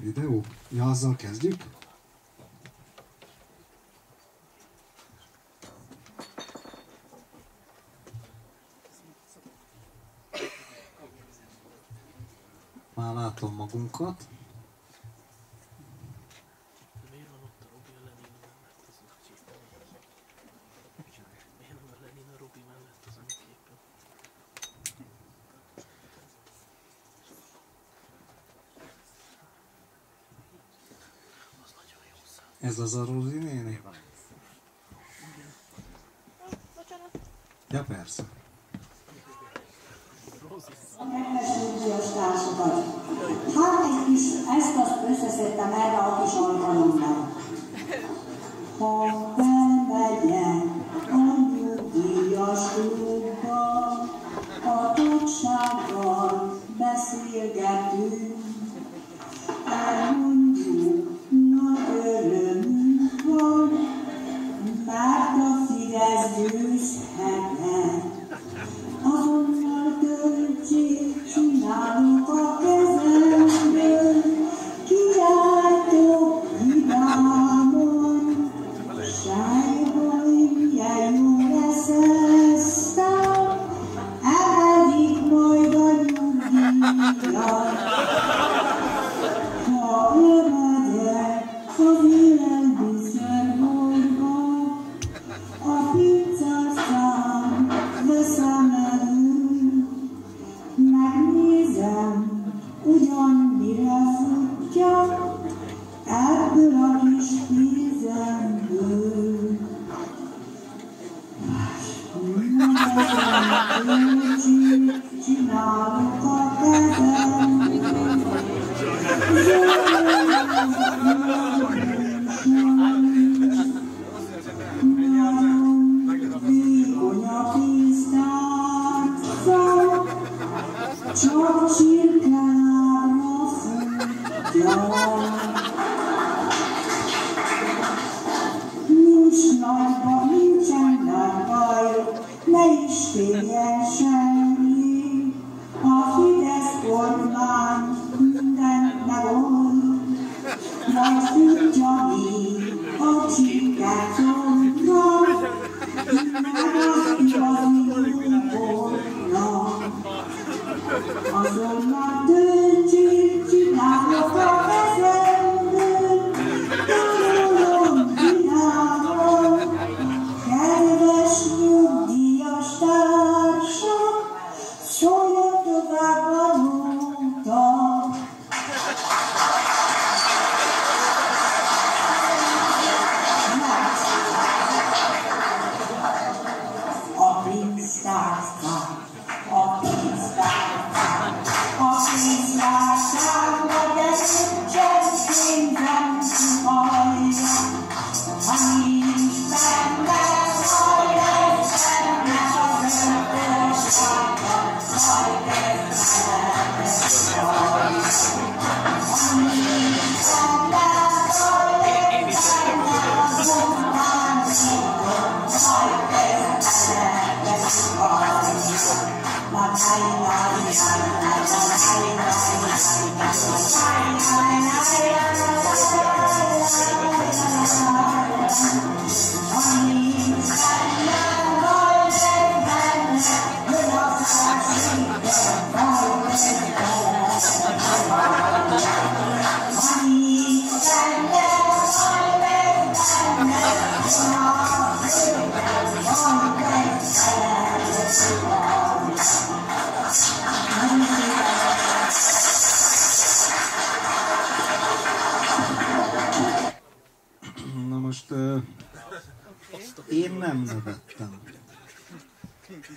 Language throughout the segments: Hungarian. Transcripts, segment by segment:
videó. Ja, azzal kezdjük? Már látom magunkat. за зарузины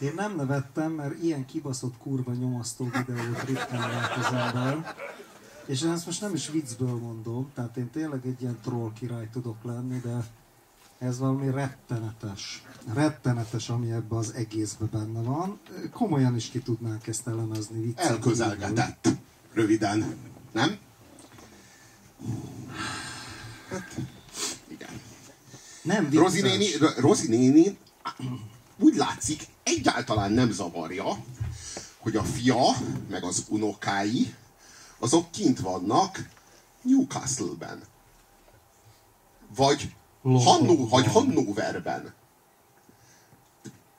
Én nem nevettem, mert ilyen kibaszott kurva nyomasztó videót ritkán lát az ember. És én ezt most nem is viccből mondom, tehát én tényleg egy ilyen troll király tudok lenni, de ez valami rettenetes. Rettenetes, ami ebbe az egészbe benne van. Komolyan is ki tudnánk ezt elemezni viccen. Elközelgetett. Röviden. Nem? Hát, igen. Nem vicces. Rozi néni, Rozi néni úgy látszik, egyáltalán nem zavarja, hogy a fia, meg az unokái, azok kint vannak Newcastle-ben. Vagy, Hannu, vagy Hannoverben.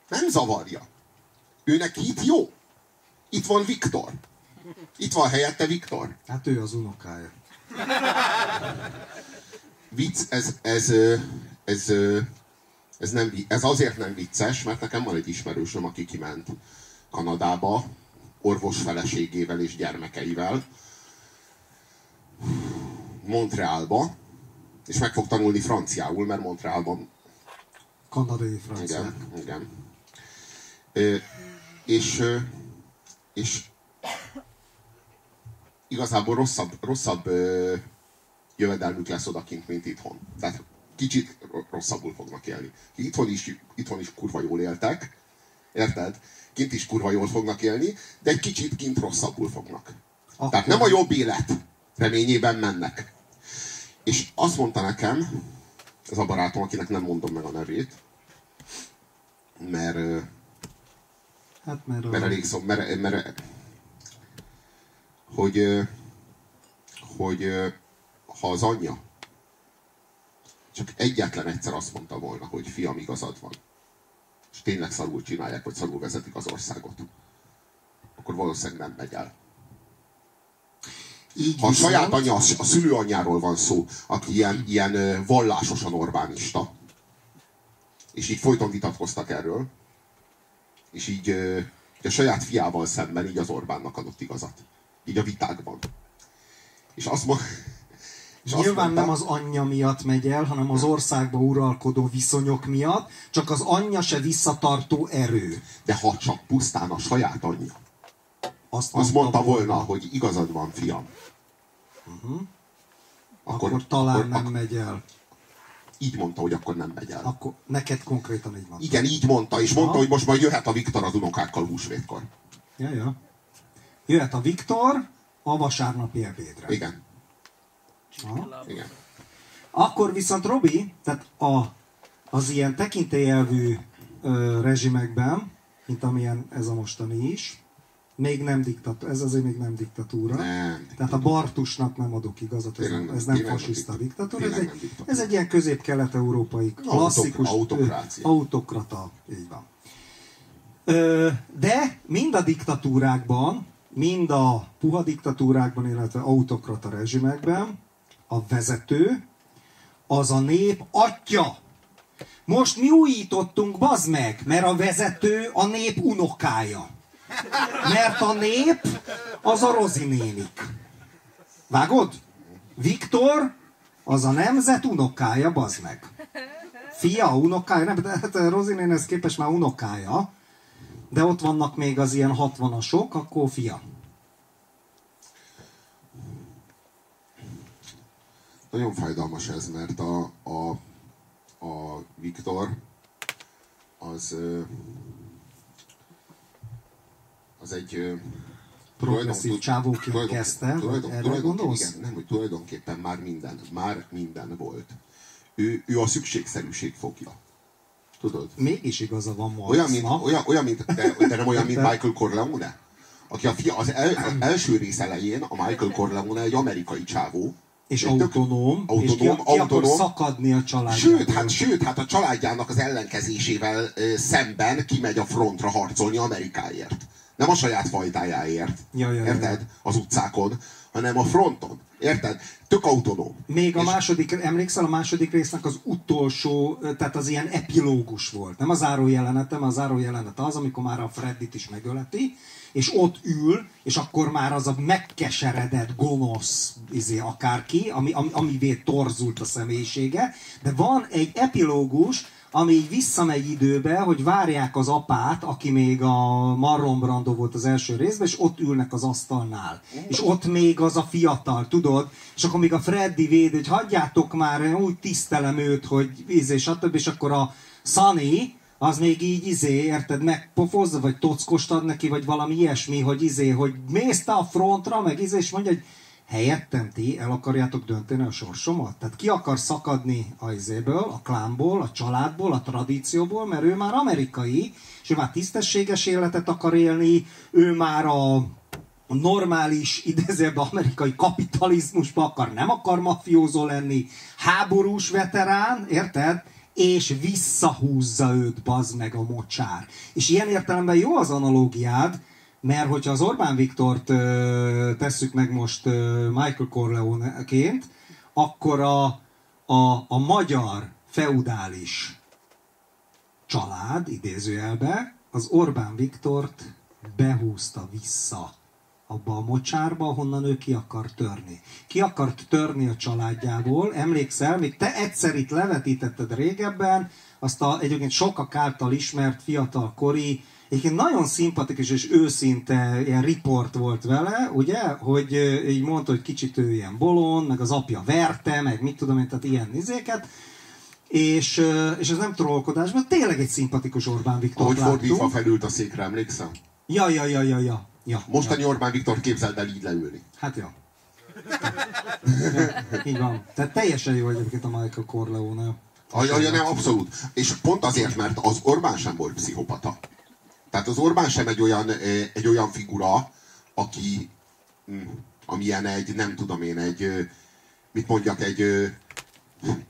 Nem zavarja. Őnek itt jó. Itt van Viktor. Itt van helyette Viktor. Hát ő az unokája. Vicc, ez, ez, ez, ez ez, nem, ez azért nem vicces, mert nekem van egy ismerősöm, aki kiment Kanadába, orvos feleségével és gyermekeivel, Montrealba, és meg fog tanulni franciául, mert Montrealban Kanadai francia. igen, igen. Ö, és, ö, és igazából rosszabb, rosszabb ö, jövedelmük lesz odakint, mint itthon. Tehát kicsit ro- rosszabbul fognak élni. Itthon is, itthon is kurva jól éltek, érted? Kint is kurva jól fognak élni, de egy kicsit kint rosszabbul fognak. Akkor- Tehát nem a jobb élet reményében mennek. És azt mondta nekem, ez a barátom, akinek nem mondom meg a nevét, mert, Hát mert, mert elég szó, mert, mert hogy, hogy ha az anyja csak egyetlen egyszer azt mondta volna, hogy fiam, igazad van, és tényleg szarul csinálják, vagy szarul vezetik az országot, akkor valószínűleg nem megy el. így Ha a saját anyja, a szülőanyjáról van szó, aki ilyen, ilyen vallásosan Orbánista, és így folyton vitatkoztak erről, és így a saját fiával szemben így az Orbánnak adott igazat. Így a vitákban. És azt, mo- és azt Nyilván mondta, nem az anyja miatt megy el, hanem az országba uralkodó viszonyok miatt, csak az anyja se visszatartó erő. de ha csak pusztán a saját anyja, Azt, azt mondta volna, hogy igazad van, fiam. akkor, akkor talán akkor, nem akkor, megy el. így mondta, hogy akkor nem megy el. Akkor neked konkrétan így van. Igen, így mondta, és mondta, hogy most majd jöhet a Viktor az unokákkal húsvétkor. Ja, ja. Jöhet a Viktor a vasárnapi ebédre. Igen, Aha. igen. Akkor viszont Robi, tehát a, az ilyen tekintélyelvű ö, rezsimekben, mint amilyen ez a mostani is, még nem diktatúra, ez azért még nem diktatúra. Nem. Tehát a Bartusnak nem adok igazat, ez, nem, ez nem fasiszta diktatúra. ez egy, diktatúra. ez egy ilyen közép-kelet-európai klasszikus autokrácia. autokrata, így van. Ö, de mind a diktatúrákban, mind a puha diktatúrákban, illetve autokrata rezsimekben a vezető az a nép atya. Most mi újítottunk, bazd meg, mert a vezető a nép unokája. Mert a nép az a Rozi nénik. Vágod? Viktor az a nemzet unokája, bazd meg. Fia, unokája, nem, de hát Rozi nénihez képest már unokája. De ott vannak még az ilyen 60-asok, akkor fia. Nagyon fájdalmas ez, mert a, a, a Viktor az az egy Progresszív csávóként kezdte, tulajdon- erre gondolsz? Igen, nem, hogy tulajdonképpen már minden, már minden volt. Ő, ő a szükségszerűség fogja. Tudod? Mégis igaza van ma. Olyan, mint, olyan, olyan, mint de, de nem olyan, mint Michael Corleone? Aki a fia, az, el, az első rész elején a Michael Corleone egy amerikai csávó. És tök- autonóm, és ki, autonóm, ki akar autonóm. szakadni a családjából. Sőt, hát, sőt, hát a családjának az ellenkezésével ö, szemben kimegy a frontra harcolni Amerikáért. Nem a saját fajtájáért, Ja, ja, ja, érted? Az utcákon, hanem a fronton. Érted? Tök autonóm. Még a És- második, emlékszel, a második résznek az utolsó, tehát az ilyen epilógus volt. Nem a záró jelenet, nem a záró jelenet az, amikor már a Freddit is megöleti, és ott ül, és akkor már az a megkeseredett, gonosz, izé, akárki, ami, ami, amivé torzult a személyisége, de van egy epilógus, ami így visszamegy időbe, hogy várják az apát, aki még a Marlon Brando volt az első részben, és ott ülnek az asztalnál. És ott még az a fiatal, tudod? És akkor még a Freddy véd, hogy hagyjátok már, úgy tisztelem őt, hogy izé, stb. És akkor a Sunny, az még így izé, érted, megpofozza, vagy tockos ad neki, vagy valami ilyesmi, hogy izé, hogy mész te a frontra, meg izé, és mondja, hogy helyettem ti el akarjátok dönteni a sorsomat? Tehát ki akar szakadni a izéből, a klánból, a családból, a tradícióból, mert ő már amerikai, és ő már tisztességes életet akar élni, ő már a normális, idézőjelben amerikai kapitalizmusba akar, nem akar mafiózó lenni, háborús veterán, érted? És visszahúzza őt, bazd meg a mocsár. És ilyen értelemben jó az analógiád, mert hogyha az Orbán Viktort ö, tesszük meg most ö, Michael Corleone-ként, akkor a, a, a magyar feudális család, idézőjelbe, az Orbán Viktort behúzta vissza abba a mocsárba, ahonnan ő ki akar törni. Ki akart törni a családjából, emlékszel, még te egyszer itt levetítetted régebben, azt a egyébként sokak által ismert fiatal kori, egyébként nagyon szimpatikus és őszinte ilyen riport volt vele, ugye, hogy így mondta, hogy kicsit ő ilyen bolond, meg az apja verte, meg mit tudom én, tehát ilyen izéket, és, és ez nem trollkodás, mert tényleg egy szimpatikus Orbán Viktor Ahogy fordítva láttunk. felült a székre, emlékszem? Ja, ja, ja, ja, ja. Ja Mostani Orbán Viktor képzeld el így leülni. Hát ja. Így van. Tehát teljesen jó egyébként a Michael Corleone. Ja, ja, nem, abszolút. És pont azért, mert az Orbán sem volt pszichopata. Tehát az Orbán sem egy olyan, eh, egy olyan figura, aki, hm, amilyen egy, nem tudom én, egy, eh, mit mondjak, egy, eh,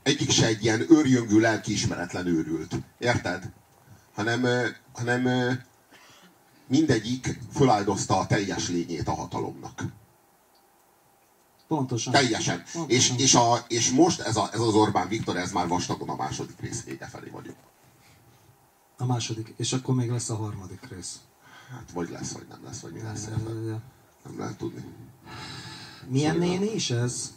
egyik se egy ilyen őrjöngő, lelkiismeretlen őrült. Érted? Hanem, hanem mindegyik föláldozta a teljes lényét a hatalomnak. Pontosan. Teljesen. Pontosan. És, és, a, és most ez, a, ez az Orbán Viktor, ez már vastagon a második rész vége felé vagyunk. A második. És akkor még lesz a harmadik rész. Hát vagy lesz, vagy nem lesz, vagy mi lesz. Ja, ja, ja. Nem lehet tudni. Milyen néni is ez?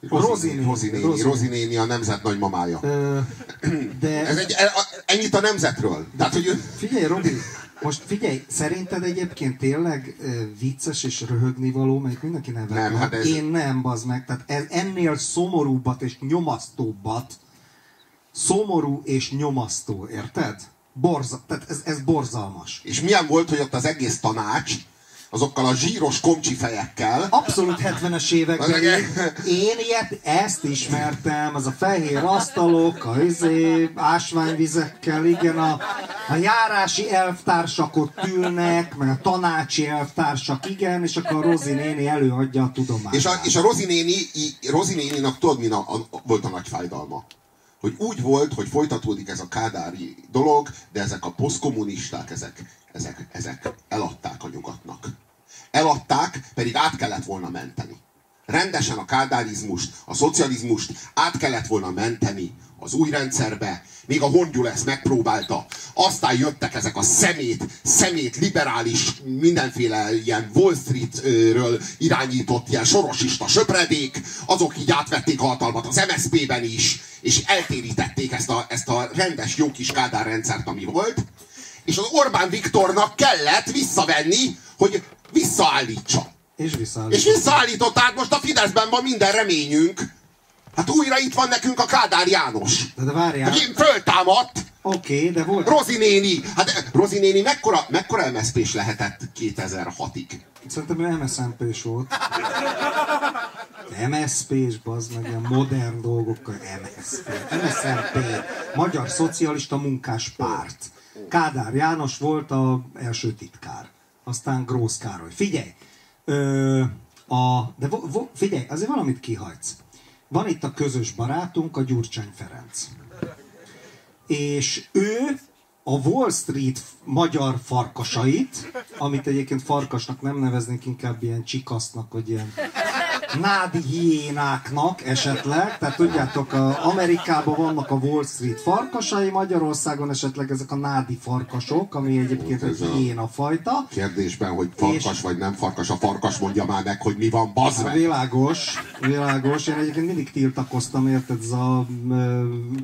Rozi Rozi néni. Rozi néni, Rozi Rozi néni a nemzet nagymamája. Ö, de Ez egy, e- ennyit a nemzetről. Tehát, hogy figyelj, Robi, most figyelj, szerinted egyébként tényleg vicces és röhögni való, mert mindenki nevet. Nem, hát ez- Én nem, bazd meg. Tehát ez ennél szomorúbbat és nyomasztóbbat, szomorú és nyomasztó, érted? Borza, tehát ez, ez borzalmas. és milyen volt, hogy ott az egész tanács, azokkal a zsíros komcsi fejekkel, Abszolút 70-es években. Én, ilyet, ezt ismertem, az a fehér asztalok, a izé, ásványvizekkel, igen, a, a járási elvtársak ott ülnek, meg a tanácsi elvtársak, igen, és akkor a Rozi néni előadja a tudományt. és a, és a Rozi, néni, Rozi néninak tudod, mi a, a, volt a nagy fájdalma? Hogy úgy volt, hogy folytatódik ez a kádári dolog, de ezek a posztkommunisták, ezek, ezek, ezek eladták a nyugatnak. Eladták, pedig át kellett volna menteni. Rendesen a kádárizmust, a szocializmust át kellett volna menteni az új rendszerbe, még a Hongyul ezt megpróbálta. Aztán jöttek ezek a szemét, szemét, liberális, mindenféle ilyen Wall Street-ről irányított ilyen sorosista söpredék, azok így átvették a hatalmat az MSZP-ben is, és eltérítették ezt a, ezt a rendes jó kis Kádár rendszert, ami volt, és az Orbán Viktornak kellett visszavenni, hogy visszaállítsa. És visszaáll. És visszaállították, most a Fideszben van minden reményünk. Hát újra itt van nekünk a Kádár János. De, várjál, Aki föltámadt, oké, de volt, Rozi néni. Hát Rozi néni mekkora, mekkora MSZP-s lehetett 2006-ig? szerintem MSZMP-s volt. MSZP-s, bazd meg, ilyen modern dolgokkal, MSZP, MSZMP, Magyar Szocialista Munkás Párt. Kádár János volt a első titkár. Aztán Grósz Károly. Figyelj! Ö, a, de vo, vo, figyelj, azért valamit kihagysz. Van itt a közös barátunk, a Gyurcsány Ferenc. És ő a Wall Street magyar farkasait, amit egyébként farkasnak nem neveznénk, inkább ilyen csikasznak, vagy ilyen nádi hiénáknak esetleg. Tehát tudjátok, a Amerikában vannak a Wall Street farkasai, Magyarországon esetleg ezek a nádi farkasok, ami egyébként egy hiéna fajta. Kérdésben, hogy farkas És- vagy nem farkas, a farkas mondja már meg, hogy mi van, bazd meg. Világos, világos. Én egyébként mindig tiltakoztam, érted, ez a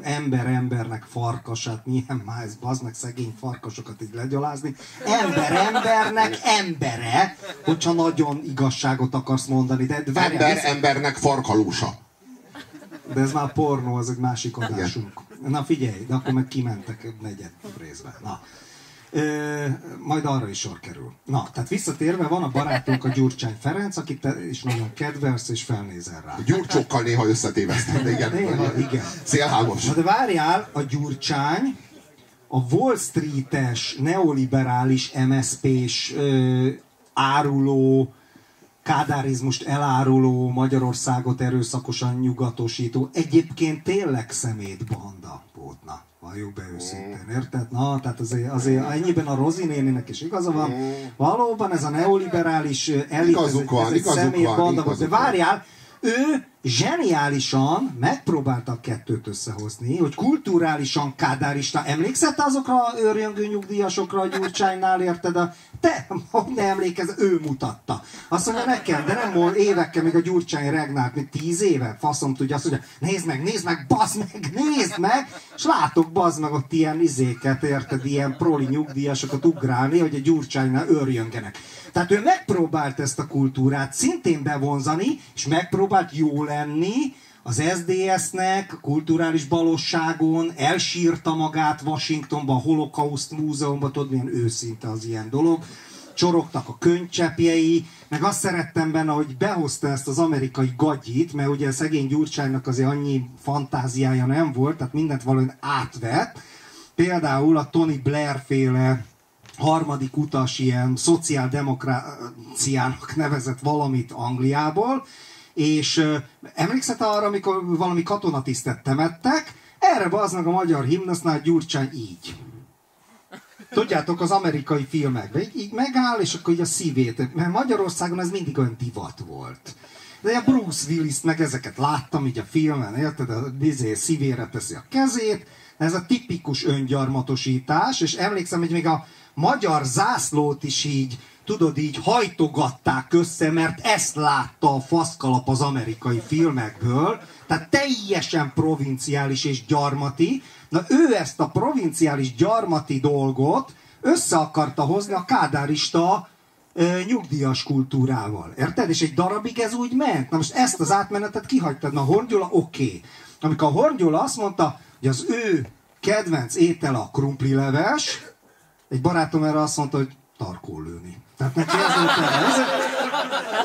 ember embernek farkasát, milyen már ez, bazd meg szegény farkasokat így legyalázni. Ember embernek embere, hogyha nagyon igazságot akarsz mondani. De, várjál, Ember embernek farkalósa. de ez már pornó, az egy másik adásunk. Na figyelj, de akkor meg kimentek egy negyed részben. Na. Ö, majd arra is sor kerül. Na, tehát visszatérve van a barátunk a Gyurcsány Ferenc, akit te is nagyon kedvelsz és felnézel rá. Gyurcsókkal néha összetévesztem, de igen. Néha, igen. Szélhámos. Na de várjál, a Gyurcsány, a Wall Street-es, neoliberális MSZP-s áruló, kádárizmust eláruló, Magyarországot erőszakosan nyugatosító, egyébként tényleg szemétbanda volt, na, valljuk be őszintén, érted? Na, tehát azért, azért ennyiben a Rozi néninek is igaza van. Valóban ez a neoliberális elit, ez, Igazuk van, ez egy igazuk van. De igazuk van. várjál, ő zseniálisan megpróbálta a kettőt összehozni, hogy kulturálisan kádárista. Emlékszel azokra a őrjöngő nyugdíjasokra a Gyurcsánynál, érted? A, te, hogy ne emlékezz, ő mutatta. Azt mondja nekem, de nem volt évekkel még a Gyurcsány regnált, mint tíz éve, faszom tudja, azt mondja, nézd meg, nézd meg, bazd meg, nézd meg, és látok bazd meg ott ilyen izéket, érted, ilyen proli nyugdíjasokat ugrálni, hogy a Gyurcsánynál őrjöngenek. Tehát ő megpróbált ezt a kultúrát szintén bevonzani, és megpróbált jó lenni, az SDS-nek kulturális balosságon elsírta magát Washingtonban, a Holocaust Múzeumban, tudod milyen őszinte az ilyen dolog. Csorogtak a könycseppjei, meg azt szerettem benne, hogy behozta ezt az amerikai gagyit, mert ugye szegény Gyurcsánynak azért annyi fantáziája nem volt, tehát mindent valahogy átvett. Például a Tony Blair féle harmadik utas ilyen szociáldemokráciának nevezett valamit Angliából, és ö, emlékszel te arra, amikor valami katonatisztet temettek, erre az meg a magyar himnusznál Gyurcsány így. Tudjátok, az amerikai filmekben így, így megáll, és akkor így a szívét, mert Magyarországon ez mindig olyan divat volt. De a Bruce willis meg ezeket láttam így a filmen, érted? A bizé szívére teszi a kezét, ez a tipikus öngyarmatosítás, és emlékszem, hogy még a magyar zászlót is így, tudod, így hajtogatták össze, mert ezt látta a faszkalap az amerikai filmekből, tehát teljesen provinciális és gyarmati. Na ő ezt a provinciális gyarmati dolgot össze akarta hozni a kádárista ö, nyugdíjas kultúrával. Érted? És egy darabig ez úgy ment. Na most ezt az átmenetet kihagytad. Na Horngyula oké. Okay. Amikor a Horngyula azt mondta, hogy az ő kedvenc étele a krumplileves, egy barátom erre azt mondta, hogy tarkó lőni. Tehát neki ez volt a ez,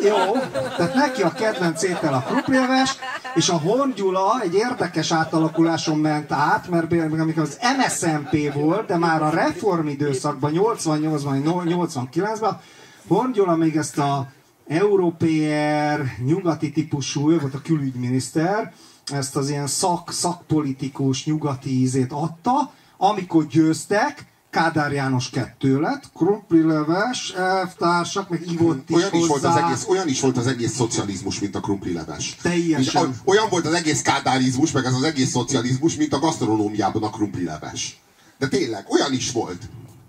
jó, tehát neki a kedvenc étel a krumplileves, és a Horn Gyula egy érdekes átalakuláson ment át, mert amikor az MSZMP volt, de már a reform időszakban, 88-ban, 89-ben, Horn Gyula még ezt a európér, nyugati típusú, ő volt a külügyminiszter, ezt az ilyen szak, szakpolitikus, nyugati ízét adta, amikor győztek, Kádár János kettő lett, krumplileves, elvtársak, meg ivott is Olyan is, volt az egész, olyan is volt az egész szocializmus, mint a krumplileves. Teljesen. A- Olyan volt az egész kádárizmus, meg ez az egész szocializmus, mint a gasztronómiában a krumplileves. De tényleg, olyan is volt.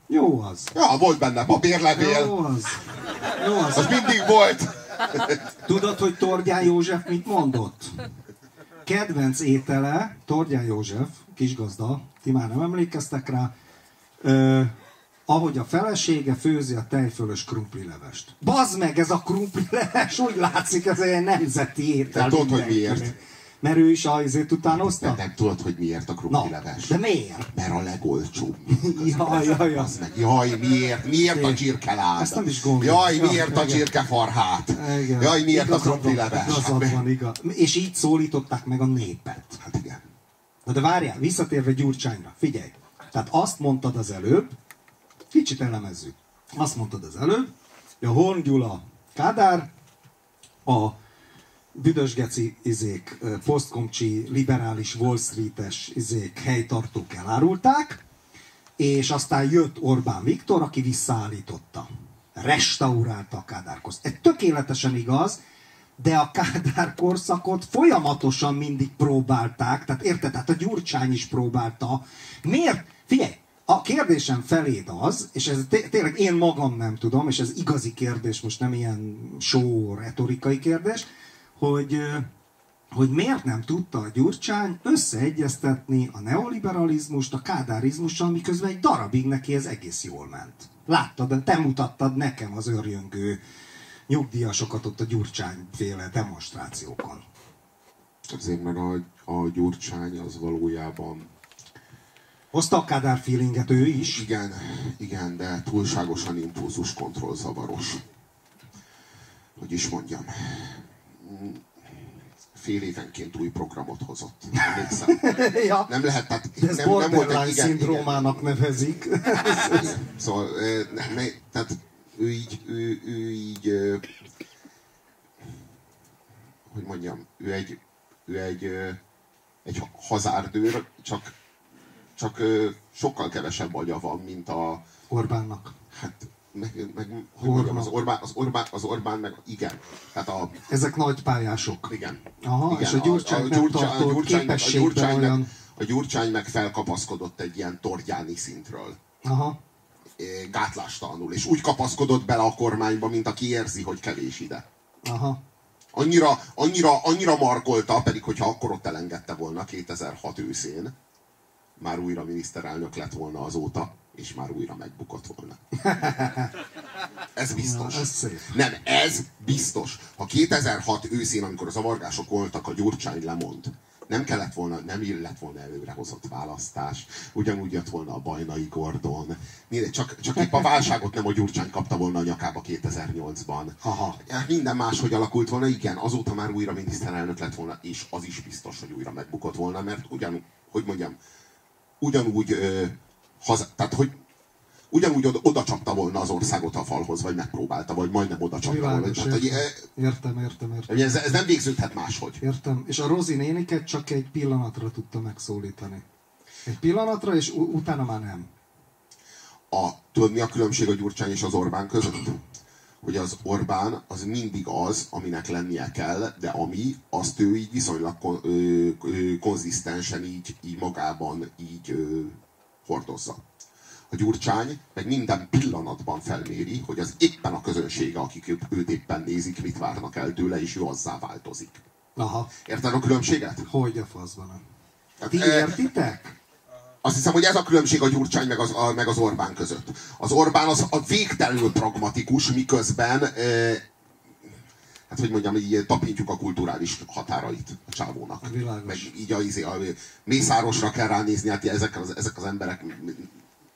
Jó az. Ja, volt benne papírlevél, Jó az. Jó az. az mindig volt. Tudod, hogy Tordján József mit mondott? Kedvenc étele, Tordján József, kisgazda, ti már nem emlékeztek rá, ö, ahogy a felesége főzi a tejfölös krumplilevest. Bazd meg, ez a krumplileves, úgy látszik, ez egy nemzeti étel. De tudod, hogy miért? Mert ő is azért utánozta? De nem tudod, hogy miért a Na, krumplileves? de miért? Mert a legolcsóbb. Jaj, jaj, jaj. Meg, jaj, miért? Miért a csirkeláb? Ezt nem is gondoltam. Jaj, miért a Igen. csirkefarhát? Igen. Jaj, miért a Igazad van, krumplileves? Igazad van, igaz. És így szólították meg a népet. Hát igen. Na de várjál, visszatérve Gyurcsányra, figyelj. Tehát azt mondtad az előbb, kicsit elemezzük. Azt mondtad az előbb, hogy a Horn Gyula Kádár, a büdös geci izék, posztkomcsi, liberális Wall Street-es izék, helytartók elárulták, és aztán jött Orbán Viktor, aki visszaállította. Restaurálta a Kádár korszakot. Ez tökéletesen igaz, de a Kádár korszakot folyamatosan mindig próbálták, tehát érted, tehát a Gyurcsány is próbálta. Miért? Figyelj, a kérdésem feléd az, és ez té- tényleg én magam nem tudom, és ez igazi kérdés, most nem ilyen show retorikai kérdés, hogy hogy miért nem tudta a Gyurcsány összeegyeztetni a neoliberalizmust a kádárizmussal, miközben egy darabig neki ez egész jól ment. Láttad, te mutattad nekem az örjöngő nyugdíjasokat ott a Gyurcsány féle demonstrációkon. Azért, mert a, a gyurcsány az valójában Hozta a Kádár feelinget ő is. Igen, igen, de túlságosan impulzus kontrollzavaros. Hogy is mondjam. Fél évenként új programot hozott. Emlékszem. ja, Nem lehet, tehát de ez nem, nem volt egy igen, igen, szindrómának nevezik. Szóval, ne, ne, tehát ő így, ő, ő így, hogy mondjam, ő egy, ő egy, egy hazárdőr, csak, csak ö, sokkal kevesebb agya van, mint a, Orbánnak. hát, meg, meg hogy mondjam, az Orbán, az Orbán, az Orbán meg, igen, tehát a, Ezek nagy pályások. igen. Aha, igen, és a Gyurcsány nem Gyurcsány- tartott Gyurcsány a Gyurcsány meg- olyan- A Gyurcsány meg felkapaszkodott egy ilyen tordjáni szintről. Aha. gátlástalanul, és úgy kapaszkodott bele a kormányba, mint aki érzi, hogy kevés ide. Aha. Annyira, annyira, annyira markolta, pedig hogyha akkor ott elengedte volna 2006 őszén, már újra miniszterelnök lett volna azóta, és már újra megbukott volna. Ez biztos. Na, ez. Nem, ez biztos. Ha 2006 őszén, amikor a zavargások voltak, a Gyurcsány lemond, nem kellett volna, nem lett volna előrehozott választás, ugyanúgy jött volna a Bajnai Gordon. Csak, csak épp a válságot nem a Gyurcsány kapta volna a nyakába 2008-ban. Aha. Hát Minden máshogy alakult volna, igen, azóta már újra miniszterelnök lett volna, és az is biztos, hogy újra megbukott volna, mert ugyan, hogy mondjam, ugyanúgy, ö, haza, tehát hogy ugyanúgy oda, oda csapta volna az országot a falhoz, vagy megpróbálta, vagy majdnem oda csapta volna. Tehát, hogy, értem. értem, értem, ez, ez nem végződhet máshogy. Értem. És a Rozi néniket csak egy pillanatra tudta megszólítani. Egy pillanatra, és utána már nem. A, tudod, mi a különbség a Gyurcsány és az Orbán között? Hogy az Orbán az mindig az, aminek lennie kell, de ami, azt ő így viszonylag kon, ö, ö, konzisztensen így, így magában így ö, hordozza. A Gyurcsány meg minden pillanatban felméri, hogy az éppen a közönsége, akik őt, éppen nézik, mit várnak el tőle, és ő azzá változik. Aha. Érted a különbséget? Hogy a faszban. Tehát, Ti értitek? Azt hiszem, hogy ez a különbség a Gyurcsány meg az, a, meg az Orbán között. Az Orbán az a végtelenül pragmatikus, miközben e, hát hogy mondjam, így tapintjuk a kulturális határait a csávónak. Világos. Meg így a, izé, a, Mészárosra kell ránézni, hát ezek az, ezek az emberek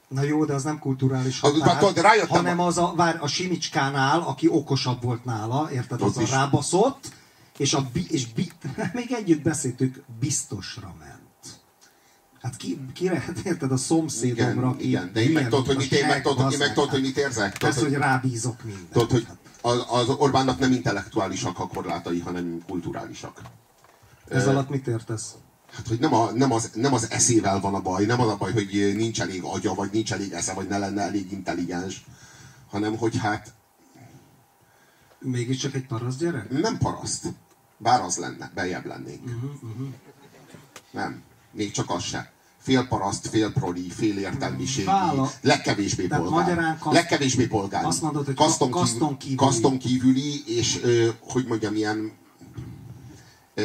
Na jó, de az nem kulturális határ, tudod, rájöttem hanem a- az a, vár, a Simicskánál, aki okosabb volt nála, érted, Az az a rábaszott, és, a, bi- és bi, még együtt beszéltük, biztosra ment. Hát ki, kire, érted, a szomszédomra, igen, igen, de én meg tudod, hogy mit, én meg tudod, hogy, én meg tudod, hogy mit érzek. Tudod, Persze, hogy rábízok mindent. tudod, hogy az, Orbánnak nem intellektuálisak a korlátai, hanem kulturálisak. Ez alatt mit értesz? Hát, hogy nem, a, nem, az, nem az eszével van a baj, nem az a baj, hogy nincs elég agya, vagy nincs elég esze, vagy ne lenne elég intelligens, hanem hogy hát Mégiscsak egy parasz gyerek? nem paraszt. Bár az lenne, beljebb lennénk. Mhm, Nem, még csak az se. Fél paraszt, fél proli, fél értelmiségi, Vála- legkevésbé Tehát polgár. magyarán kaszt- legkevésbé polgár. Azt mondod, hogy kaszton, ka- kaszton kívüli. Kaszton kívüli, és ö, hogy mondjam, ilyen ö,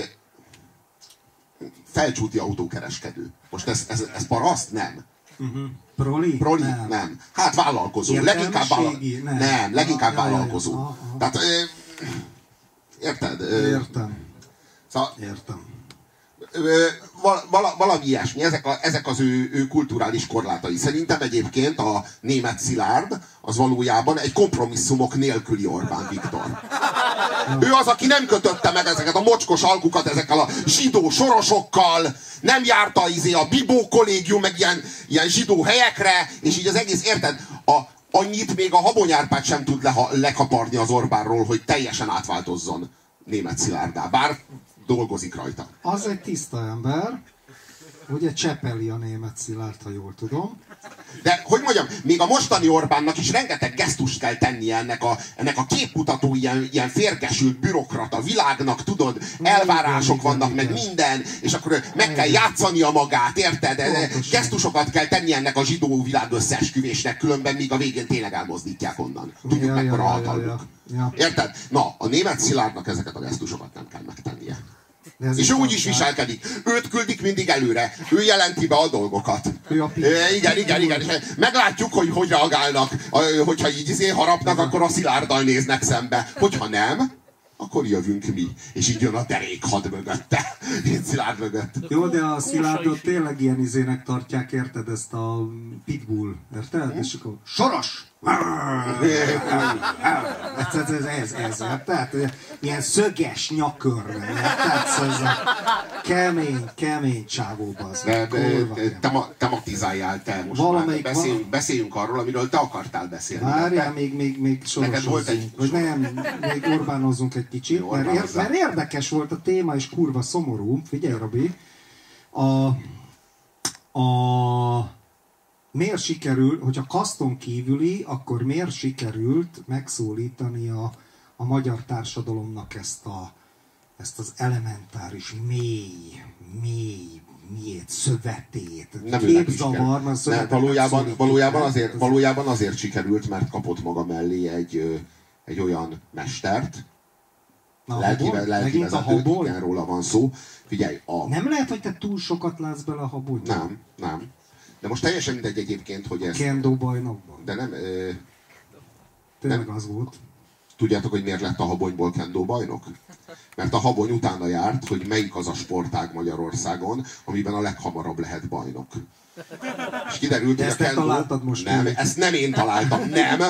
felcsúti autókereskedő. Most ez, ez, ez paraszt? Nem. Proli? Proli? Nem. nem. Hát vállalkozó. Leginkább, vála... Nem. nem. leginkább Ah, ja, ja, ja. vállalkozó. Aha, aha. Tehát, ö, érted? Ö, Értem, Szóval, értem. ö, vala, valami ilyesmi, ezek, a, ezek az ő, ő kulturális korlátai. Szerintem egyébként a német Szilárd az valójában egy kompromisszumok nélküli Orbán Viktor. Ő az, aki nem kötötte meg ezeket a mocskos alkukat ezekkel a zsidó sorosokkal, nem járta izé a Bibó kollégium, meg ilyen, ilyen zsidó helyekre, és így az egész, érted? A, annyit még a habonyárpát sem tud leha, lekaparni az Orbánról, hogy teljesen átváltozzon német Szilárdá. Bár dolgozik rajta. Az egy tiszta ember, ugye Csepeli a német Szilárd, ha jól tudom. De, hogy mondjam, még a mostani Orbánnak is rengeteg gesztust kell tennie ennek a, ennek a képmutató, ilyen, ilyen férgesült bürokrata világnak, tudod, elvárások igen, vannak, meg igen. minden, és akkor meg kell játszania magát, érted? Pontosan. Gesztusokat kell tenni ennek a zsidó világ összeesküvésnek, különben még a végén tényleg elmozdítják onnan. Tudjuk, Ja, ja, mekkora ja, hatalmuk. ja, ja. Érted? Na, a német Szilárdnak ezeket a gesztusokat nem kell megtennie. És ő úgy is viselkedik. Őt küldik mindig előre. Ő jelenti be a dolgokat. Ő a igen, igen, igen. Meglátjuk, hogy hogy reagálnak. Hogyha így izé harapnak, akkor a szilárddal néznek szembe. Hogyha nem, akkor jövünk mi. És így jön a derékhad mögötte. Így szilárd mögött. Jó, de a Szilárdot tényleg ilyen izének tartják, érted? Ezt a pitbull, érted? És akkor soros! Ez, ez, ez, ez, érted? Ilyen szöges nyakörre, érted? Szóval ez a kemény, kemény csávó az. De, de, tema, tematizáljál te most Valamelyik már. Beszéljünk, beszéljünk arról, amiről te akartál beszélni. Várjál, még, még, még Neked volt egy-. Vagy nem, még Orbánozzunk egy kicsit, Jó, mert, ér, mert érdekes volt a téma, és kurva szomorú. Figyelj, Robi. A, a, miért sikerül, hogyha kaszton kívüli, akkor miért sikerült megszólítani a, a magyar társadalomnak ezt, a, ezt az elementáris, mély, mély, miért szövetét, nem képzavar, mert Nem, valójában, valójában, azért, valójában azért sikerült, mert kapott maga mellé egy, egy olyan mestert, Na, lelki, habol? lelki Megint a vezetőt, habol? igen, róla van szó. Figyelj, a... Nem lehet, hogy te túl sokat látsz bele a habonyba? Nem, nem. De most teljesen mindegy egyébként, hogy ez... Kendo bajnokban. De nem... Ö, Tényleg nem. az volt. tudjátok, hogy miért lett a habonyból kendo bajnok? Mert a habony utána járt, hogy melyik az a sportág Magyarországon, amiben a leghamarabb lehet bajnok. És kiderült, De hogy ezt a te kendo... találtad most Nem, ki. ezt nem én találtam, nem.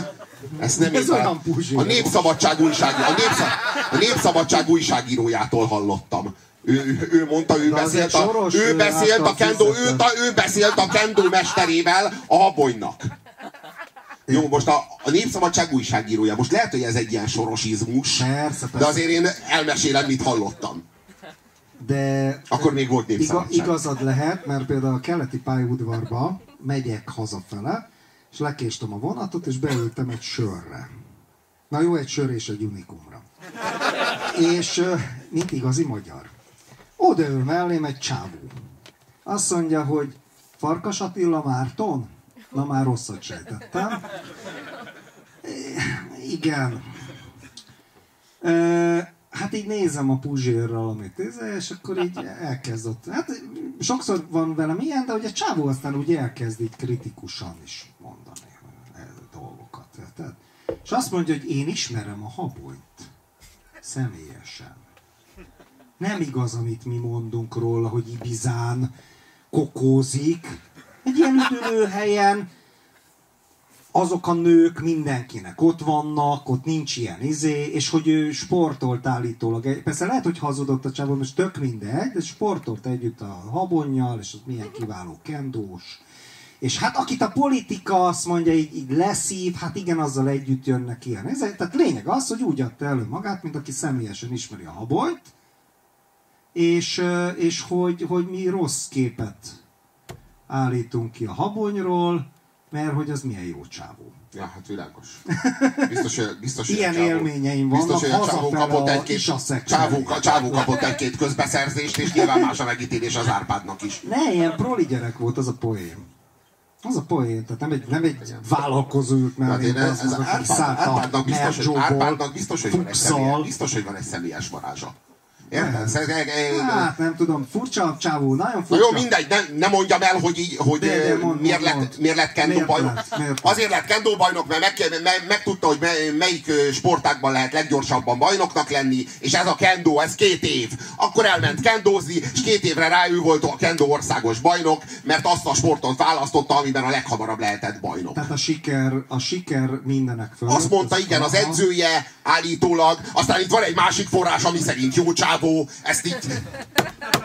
Ezt nem Ez én olyan találtam. puzsér. A Népszabadság, újság, a, népszab, a Népszabadság újságírójától hallottam. Ő, ő, mondta, ő De beszélt, a, soros, ő beszélt a kendo, ő, ő beszélt a kendo mesterével a habonynak. Jó, most a, a Népszabadság újságírója. Most lehet, hogy ez egy ilyen sorosizmus, Persze, de persze. azért én elmesélem, mit hallottam. De Akkor még volt iga, Népszabadság. igazad lehet, mert például a keleti pályaudvarba megyek hazafele, és lekéstem a vonatot, és beültem egy sörre. Na jó, egy sör és egy unikumra. És mint igazi magyar. Odaül mellém egy csávó. Azt mondja, hogy Farkas Attila Márton? Na már rosszat sejtettem. Igen. Ö, hát így nézem a Puzsérral, amit ez, és akkor így elkezdett. Hát sokszor van velem ilyen, de hogy a csávó aztán úgy elkezd így kritikusan is mondani eh, dolgokat. Tehát, és azt mondja, hogy én ismerem a habonyt. Személyesen. Nem igaz, amit mi mondunk róla, hogy Ibizán kokózik. Egy ilyen üdülőhelyen azok a nők mindenkinek ott vannak, ott nincs ilyen izé, és hogy ő sportolt állítólag. Persze lehet, hogy hazudott a csávó, most tök mindegy, de sportolt együtt a habonnyal, és az milyen kiváló kendós. És hát akit a politika azt mondja, így, így leszív, hát igen, azzal együtt jönnek ilyen. Ez, tehát lényeg az, hogy úgy adta elő magát, mint aki személyesen ismeri a habonyt, és, és hogy, hogy mi rossz képet állítunk ki a habonyról, mert hogy az milyen jó csávó. Ja, hát világos. Biztos, biztos, Ilyen csávó- élményeim vannak, Biztos, hogy a csávó kapott egy-két, csávó, csávó kapott egy-két közbeszerzést, és nyilván más a megítélés az Árpádnak is. Ne, ilyen proli gyerek volt az a poén. Az a poén, tehát nem egy, nem egy vállalkozó ült Tehát mellé, én ez, az ez meg, aki Árpád, szállt Árpádnak a biztos, hogy, Mergyóból, Árpádnak biztos, hogy van egy személyes, fukszal. biztos, hogy van egy személyes varázsa. Érted? Nem. Szóval, e- e- Hát nem tudom, furcsa a csávó, nagyon Na furcsa. jó, mindegy, ne, ne mondjam el, hogy, így, hogy De, de, mond, miért, mond, lett, miért lett kendo Miért bajnok. Azért lett kendo bajnok, mert meg, meg, megtudta, hogy me- melyik ö, sportágban lehet leggyorsabban bajnoknak lenni, és ez a kendo, ez két év. Akkor elment kendózni, és két évre rá ő volt a kendo országos bajnok, mert azt a sportot választotta, amiben a leghamarabb lehetett bajnok. Tehát a siker, a siker mindenek fölött. Azt mondta, igen, az edzője állítólag, aztán itt van egy másik forrás, ami szerint jó csávó, ezt itt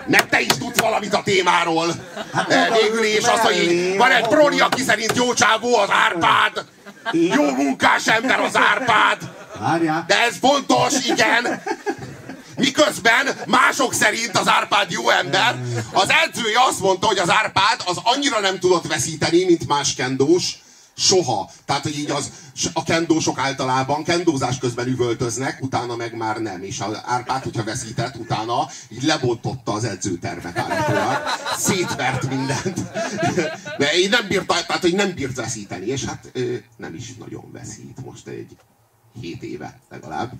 nem te is tudsz valamit a témáról. Hát Eh, Végül is azt, hogy van egy proli, aki szerint jó csávó az Árpád. Jó munkás ember az Árpád. De ez fontos, igen. Miközben mások szerint az Árpád jó ember, az edzője azt mondta, hogy az Árpád az annyira nem tudott veszíteni, mint más kendós, soha. Tehát, hogy így az, a kendósok általában kendózás közben üvöltöznek, utána meg már nem. És az Árpád, hogyha veszített, utána így lebontotta az edzőtermet állítólag. Szétvert mindent. De én nem bírt, tehát, hogy nem bírt veszíteni, és hát nem is nagyon veszít most egy hét éve legalább.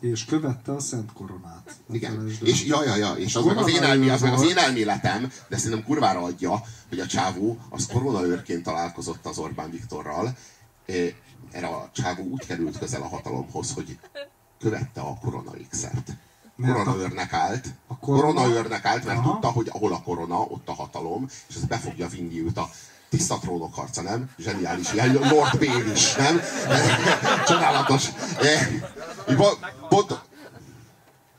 És követte a Szent Koronát. Ne Igen. És, ja, ja, ja, és az meg az, én elmé, az meg az én elméletem, de szerintem kurvára adja, hogy a csávó az koronaőrként találkozott az Orbán Viktorral. Erre a csávó úgy került közel a hatalomhoz, hogy követte a korona a- Koronaőrnek állt. a korona- Koronaőrnek állt, mert Aha. tudta, hogy ahol a korona, ott a hatalom, és ez be fogja vinni őt a tiszta trónok harca, nem? Zseniális, ilyen Lord Bale is, nem? Csodálatos. Eh, Pont,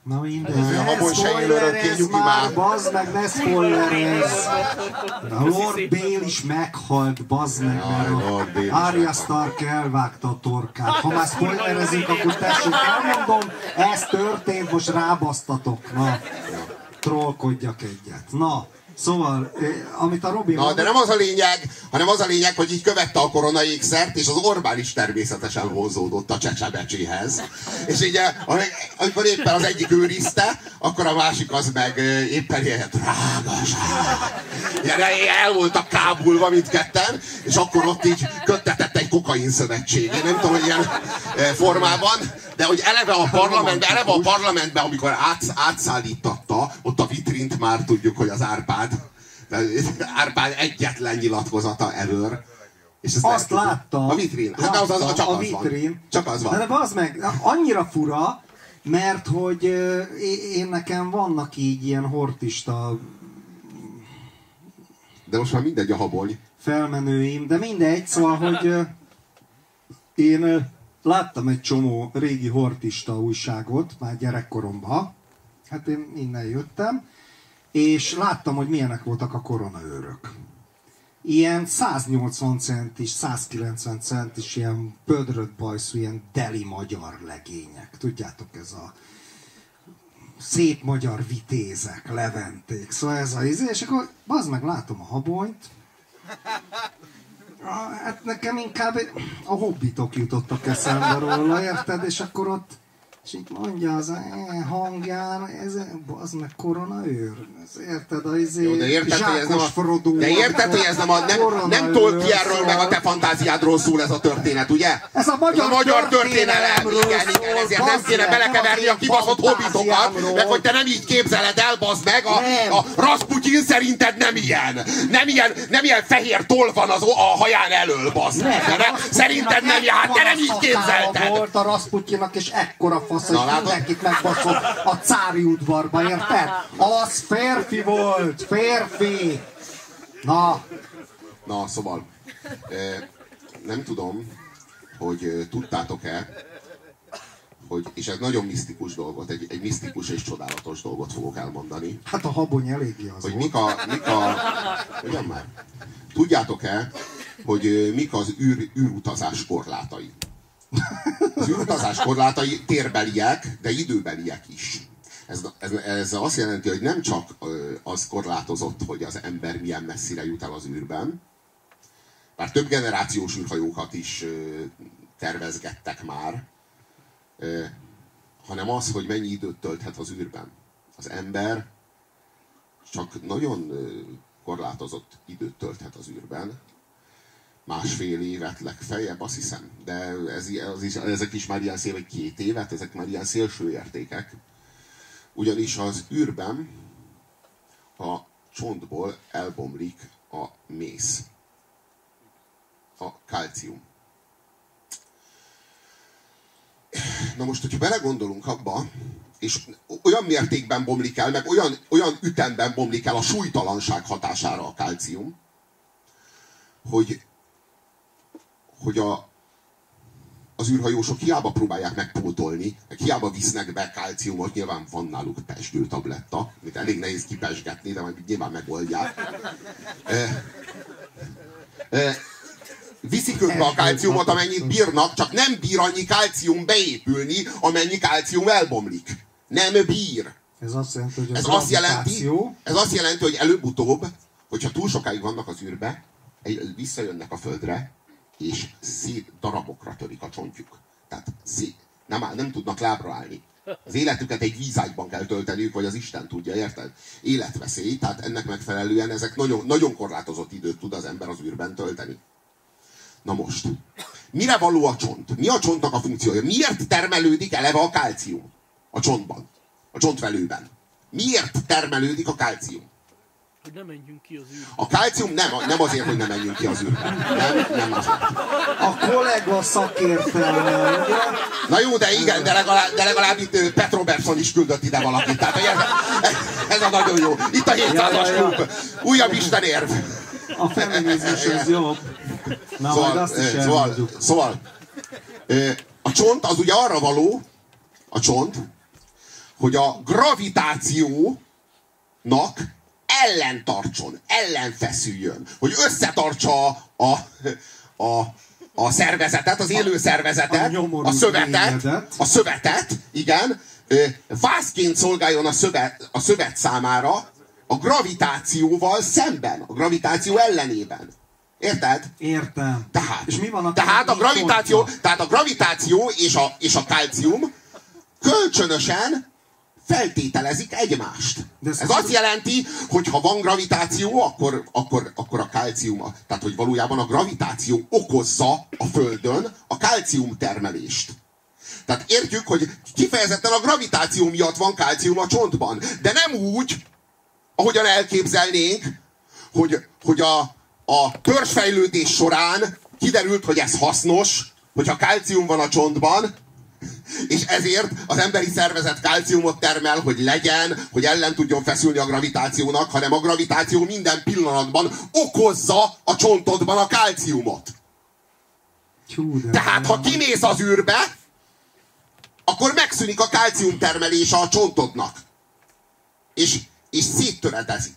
Na mindegy, Hát a ne habony se él spoilerezz örökké, nyugi már. bazd meg, ne spoilerezz! A Lord Bale is meghalt, bazd meg, mert Arya. Stark elvágta a torkát. Ha már spoilerezünk, akkor tessék, elmondom, ez történt, most rábasztatok. Na, trollkodjak egyet. Na, szóval, amit a Robi Na, de nem az a lényeg, hanem az a lényeg, hogy így követte a korona ékszert, és az Orbán is természetesen vonzódott a csecsebecséhez. És így, amikor éppen az egyik őrizte, akkor a másik az meg éppen ilyen drágaság. Ilyen el voltak kábulva mindketten, és akkor ott így köttetett egy kokain szövetség. Én nem tudom, hogy ilyen formában, de hogy eleve a parlamentben, eleve a parlamentben, amikor át, átszállítatta, ott a vitrint már tudjuk, hogy az Árpád. De Árpád egyetlen nyilatkozata ever. És ezt Azt láttam. A vitrin. Hát az, az, az, csak a az vitrin. van. Csak az De van. az meg, annyira fura, mert hogy én nekem vannak így ilyen hortista De most már mindegy a habony. felmenőim, de mindegy, szóval, hogy én láttam egy csomó régi hortista újságot már gyerekkoromban, hát én innen jöttem, és láttam, hogy milyenek voltak a koronaőrök. Ilyen 180 centis, 190 centis, ilyen pödrött bajszú, ilyen deli magyar legények. Tudjátok, ez a szép magyar vitézek, leventék. Szóval ez a izé, és akkor az meg látom a habonyt, Ah, Hát nekem inkább a hobbitok jutottak eszembe róla, érted? És akkor ott, és így mondja az eh, hangján, ez az meg koronaőr. Ez, érted? A izé, Jó, de érted, hogy ez nem a, Frodó, de érted, hogy ez nem, a, nem, nem Tolkienről meg a te fantáziádról szól ez a történet, ugye? Ez a magyar, ez a magyar történelem, igen, igen, ezért nem kéne belekeverni a az kibaszott hobbitokat, meg hogy te nem így képzeled el, bazd meg, a, Nem. a Rasputin szerinted nem ilyen. Nem ilyen, nem ilyen fehér toll van az, a haján elől, bazd meg. Szerinted nem ilyen, te nem így képzelted. Volt a Rasputyinnak, és ekkora fasz, hogy Na, látod? mindenkit megbaszott a cári udvarba, érted? Az férfi volt, férfi! Na, Na, szóval, nem tudom, hogy tudtátok-e, hogy, és ez nagyon misztikus dolgot, egy, egy misztikus és csodálatos dolgot fogok elmondani, hát a habony eléggé az hogy mik a, mik a ugyan már, tudjátok-e, hogy mik az űr, űrutazás korlátai? Az űrutazás korlátai térbeliek, de időbeliek is. Ez, ez, ez azt jelenti, hogy nem csak az korlátozott, hogy az ember milyen messzire jut el az űrben, bár több generációs űrhajókat is tervezgettek már, hanem az, hogy mennyi időt tölthet az űrben. Az ember csak nagyon korlátozott időt tölthet az űrben, másfél évet legfeljebb, azt hiszem. De ez, ez is, ezek is már ilyen szél, vagy két évet, ezek már ilyen szélső értékek. Ugyanis az űrben a csontból elbomlik a mész. A kalcium. Na most, hogyha belegondolunk abba, és olyan mértékben bomlik el, meg olyan, olyan ütemben bomlik el a súlytalanság hatására a kalcium, hogy, hogy a, az űrhajósok hiába próbálják megpótolni, meg hiába visznek be kalciumot, nyilván van náluk pesgő tabletta, amit elég nehéz kipesgetni, de majd nyilván megoldják. E, e, viszik ők be a kalciumot, amennyit bírnak, csak nem bír annyi kalcium beépülni, amennyi kalcium elbomlik. Nem bír. Ez azt jelenti, hogy Ez az azt, jelenti, ez azt jelenti, hogy előbb-utóbb, hogyha túl sokáig vannak az űrbe, visszajönnek a földre, és szét darabokra törik a csontjuk. Tehát szét, nem, nem tudnak lábra állni. Az életüket egy vízágyban kell tölteniük, vagy az Isten tudja, érted? Életveszély, tehát ennek megfelelően ezek nagyon, nagyon korlátozott időt tud az ember az űrben tölteni. Na most, mire való a csont? Mi a csontnak a funkciója? Miért termelődik eleve a kalcium a csontban? A csontvelőben? Miért termelődik a kalcium? Hogy ne menjünk ki az űrbe. A kalcium nem, nem azért, hogy ne menjünk ki az űrbe. Nem, nem azért. A kollega szakértelme? Na jó, de igen, de legalább, de legalább itt Pet Robertson is küldött ide valakit. Tehát ez, ez a nagyon jó. Itt a 700-as Ja, ja, ja. klub. Újabb istenérv. A feminizmus az jobb. Na, Szóval, azt is szóval, szóval a csont az ugye arra való, a csont, hogy a gravitációnak ellentartson, ellenfeszüljön, hogy összetartsa a, a, a, a szervezetet, az élő a szervezetet, nyomorult a szövetet, a szövetet, igen, vászként szolgáljon a szövet, a szövet számára a gravitációval szemben, a gravitáció ellenében. Érted? Értem. Tehát, És mi van a tehát a gravitáció, tehát a gravitáció és a, és a kalcium kölcsönösen feltételezik egymást. De ez- Ez azt jelenti, hogy ha van gravitáció, akkor, akkor, akkor a kalcium, tehát hogy valójában a gravitáció okozza a Földön a kalcium termelést. Tehát értjük, hogy kifejezetten a gravitáció miatt van kalcium a csontban. De nem úgy, ahogyan elképzelnénk, hogy, hogy a, a törzsfejlődés során kiderült, hogy ez hasznos, hogyha kalcium van a csontban, és ezért az emberi szervezet kalciumot termel, hogy legyen, hogy ellen tudjon feszülni a gravitációnak, hanem a gravitáció minden pillanatban okozza a csontodban a kalciumot. Tehát, ha kimész az űrbe, akkor megszűnik a kalcium termelése a csontodnak. És, és széttöredezik.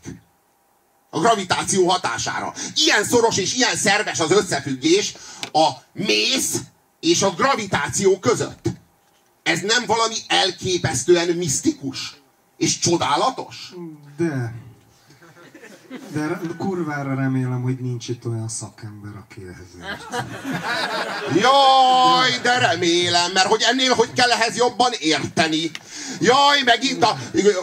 A gravitáció hatására. Ilyen szoros és ilyen szerves az összefüggés a mész és a gravitáció között. Ez nem valami elképesztően misztikus és csodálatos? De... De kurvára remélem, hogy nincs itt olyan szakember, aki ehhez ért. Jaj, de remélem, mert hogy ennél hogy kell ehhez jobban érteni. Jaj, megint a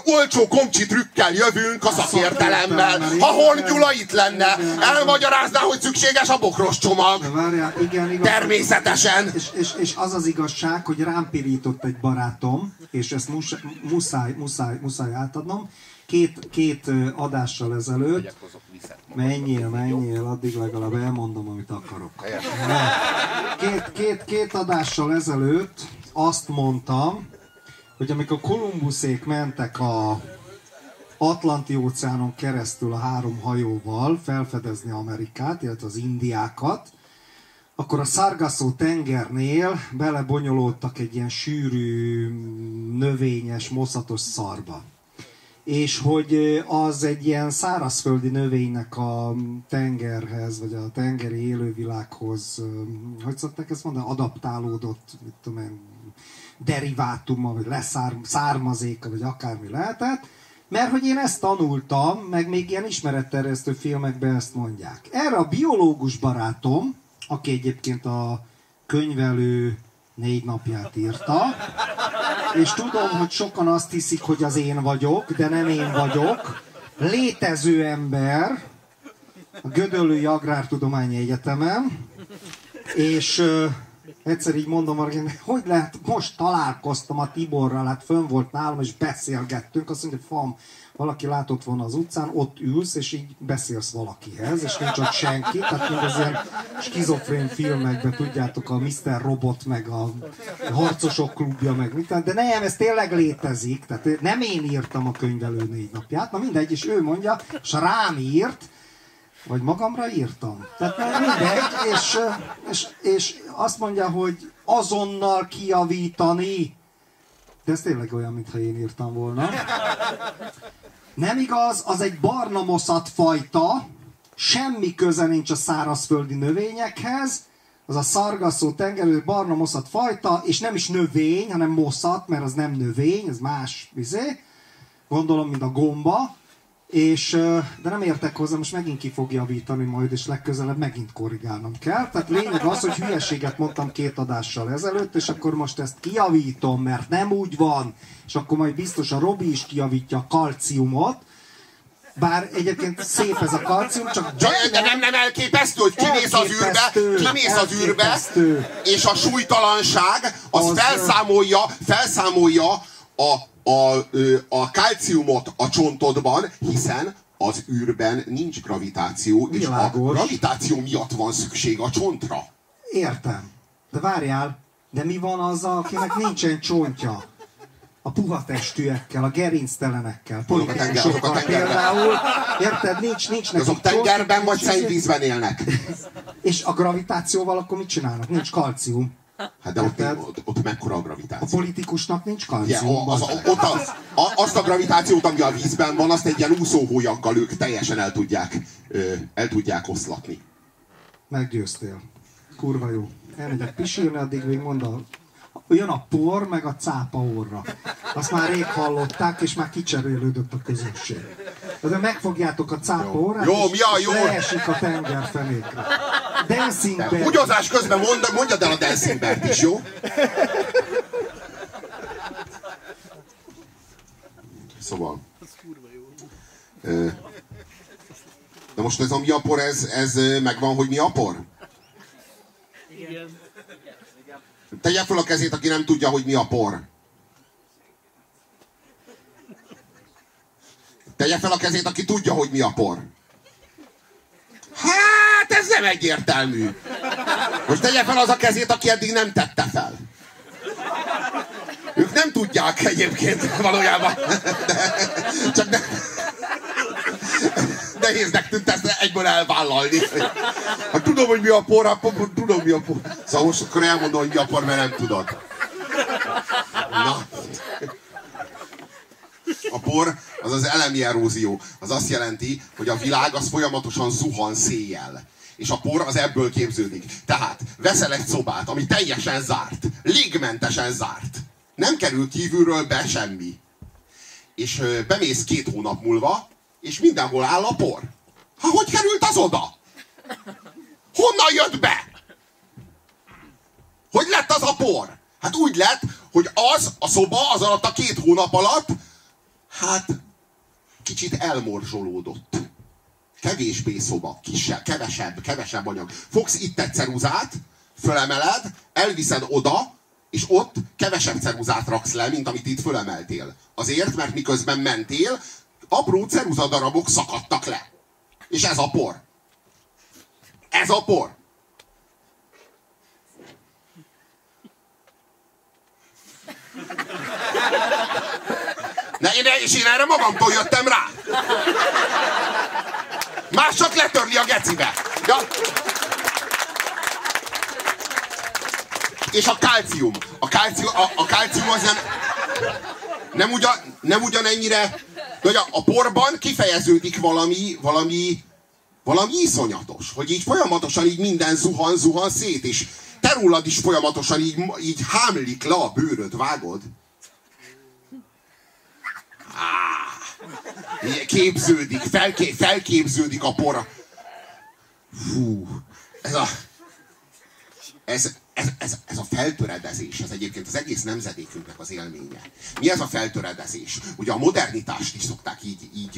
olcsó komcsi trükkel jövünk a szakértelemmel. Ha Horn Gyula itt lenne, elmagyarázná, hogy szükséges a bokros De csomag. várjál, igen, igaz. Természetesen. És, és, és az az igazság, hogy rám pirított egy barátom, és ezt mus, muszáj, muszáj, muszáj átadnom, két, két adással ezelőtt, menjél, menjél, addig legalább elmondom, amit akarok. Két, két, két adással ezelőtt azt mondtam, hogy amikor Kolumbuszék mentek a Atlanti óceánon keresztül a három hajóval felfedezni Amerikát, illetve az Indiákat, akkor a Sargasso tengernél belebonyolódtak egy ilyen sűrű, növényes, moszatos szarba. És hogy az egy ilyen szárazföldi növénynek a tengerhez, vagy a tengeri élővilághoz, hogy szokták ezt mondani, adaptálódott, mit tudom én, derivátuma, vagy leszármazéka, vagy akármi lehetett, mert hogy én ezt tanultam, meg még ilyen ismeretterjesztő filmekben ezt mondják. Erre a biológus barátom, aki egyébként a könyvelő négy napját írta, és tudom, hogy sokan azt hiszik, hogy az én vagyok, de nem én vagyok. Létező ember, a Gödöllői Agrártudományi Egyetemen, és ö, egyszer így mondom, hogy lehet, most találkoztam a Tiborral, hát fönn volt nálam, és beszélgettünk, azt mondja, fam, valaki látott volna az utcán, ott ülsz, és így beszélsz valakihez, és nincs ott senki, tehát még az ilyen skizofrén filmekben, tudjátok, a Mr. Robot, meg a Harcosok klubja, meg mit, de nem, ez tényleg létezik, tehát nem én írtam a könyvelő négy napját, na mindegy, és ő mondja, és rám írt, vagy magamra írtam. Tehát mindegy, és, és, és azt mondja, hogy azonnal kijavítani. De ez tényleg olyan, mintha én írtam volna. Nem igaz, az egy barna moszat fajta, semmi köze nincs a szárazföldi növényekhez, az a szargasszó tengerő barna moszat fajta, és nem is növény, hanem moszat, mert az nem növény, ez más vizé, gondolom, mint a gomba, és, de nem értek hozzá, most megint ki fog javítani majd, és legközelebb megint korrigálnom kell. Tehát lényeg az, hogy hülyeséget mondtam két adással ezelőtt, és akkor most ezt kijavítom, mert nem úgy van, és akkor majd biztos a Robi is kijavítja a kalciumot, bár egyébként szép ez a kalcium, csak Csak de nem, nem elképesztő, hogy kimész az űrbe, kimész az űrbe, és a súlytalanság az, Az- felszámolja, felszámolja a, a, a kalciumot a csontodban, hiszen az űrben nincs gravitáció, és a Világos. gravitáció miatt van szükség a csontra. Értem. De várjál, de mi van azzal, akinek nincsen csontja? A puha testűekkel, a gerinctelenekkel, Azok a tenger- azok a tengerben. például. Érted? Nincs, nincs nekik azok tengerben csontjuk, vagy szennyvízben élnek. És a gravitációval akkor mit csinálnak? Nincs kalcium. Hát de ott, ott, ott mekkora a A gravitáció. politikusnak nincs kalcium. az, bazd az, meg. ott a, a, azt a gravitációt, ami a vízben van, azt egy ilyen úszóhólyaggal ők teljesen el tudják, el tudják oszlatni. Meggyőztél. Kurva jó. Elmegyek pisilni, addig még mond a... Jön a por, meg a cápa orra. Azt már rég hallották, és már kicserélődött a közösség. De megfogjátok a cápa Jó. Jó, és, mi a és jó? leesik a tengerfenékre. Dancing Bear. húgyozás közben mond, mondjad el a Dancing Bear-t is, jó? Szóval... De most ez a mi a por, ez, ez megvan, hogy mi a por? Igen. Tegye fel a kezét, aki nem tudja, hogy mi a por. Tegye fel a kezét, aki tudja, hogy mi a por. Hát, ez nem egyértelmű. Most tegye fel az a kezét, aki eddig nem tette fel. Ők nem tudják egyébként valójában. De, csak ne, nehéznek tűnt ezt egyből elvállalni. Hát tudom, hogy mi a por, hát tudom, mi a por. Szóval most akkor elmondom, hogy mi a por, mert nem tudod. Na. A por az az elemi erózió. Az azt jelenti, hogy a világ az folyamatosan zuhan széjjel. És a por az ebből képződik. Tehát veszel egy szobát, ami teljesen zárt, légmentesen zárt. Nem kerül kívülről be semmi. És bemész két hónap múlva, és mindenhol áll a por. Ha hogy került az oda? Honnan jött be? Hogy lett az a por? Hát úgy lett, hogy az a szoba az alatt a két hónap alatt, hát kicsit elmorzsolódott. Kevésbé szoba, kisebb, kevesebb, kevesebb anyag. Fogsz itt egy ceruzát, fölemeled, elviszed oda, és ott kevesebb ceruzát raksz le, mint amit itt fölemeltél. Azért, mert miközben mentél, apró ceruzadarabok szakadtak le. És ez a por. Ez a por. Ne, én, és én erre magamtól jöttem rá. Más csak letörni a gecibe. Ja. És a kálcium. A kálcium, a, a kálcium az nem, nem, ugyan, nem ugyanennyire, de a, a porban kifejeződik valami, valami, valami iszonyatos, hogy így folyamatosan így minden zuhan, zuhan szét, és te rólad is folyamatosan így, így hámlik le a bőröd, vágod? Képződik, felké, felképződik a por. Fú, ez a, ez, ez, ez, ez a feltöredezés, ez egyébként az egész nemzedékünknek az élménye. Mi ez a feltöredezés? Ugye a modernitást is szokták így, így,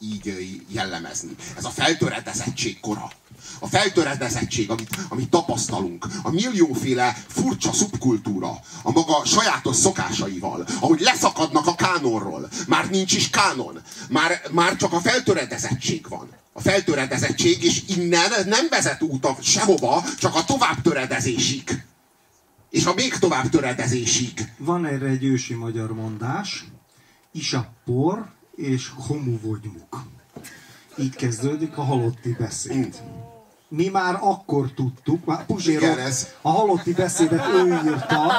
így jellemezni. Ez a feltöredezettség kora. A feltöredezettség, amit, amit tapasztalunk, a millióféle furcsa szubkultúra, a maga sajátos szokásaival, ahogy leszakadnak a kánonról. Már nincs is kánon. Már, már csak a feltöredezettség van. A feltöredezettség, és innen nem vezet út sehova, csak a tovább töredezésig. És a még tovább töredezésig. Van erre egy ősi magyar mondás, is a por és homu vagymuk. Így kezdődik a halotti beszéd. Mi már akkor tudtuk, már Puzsér a halotti beszédet ő írta,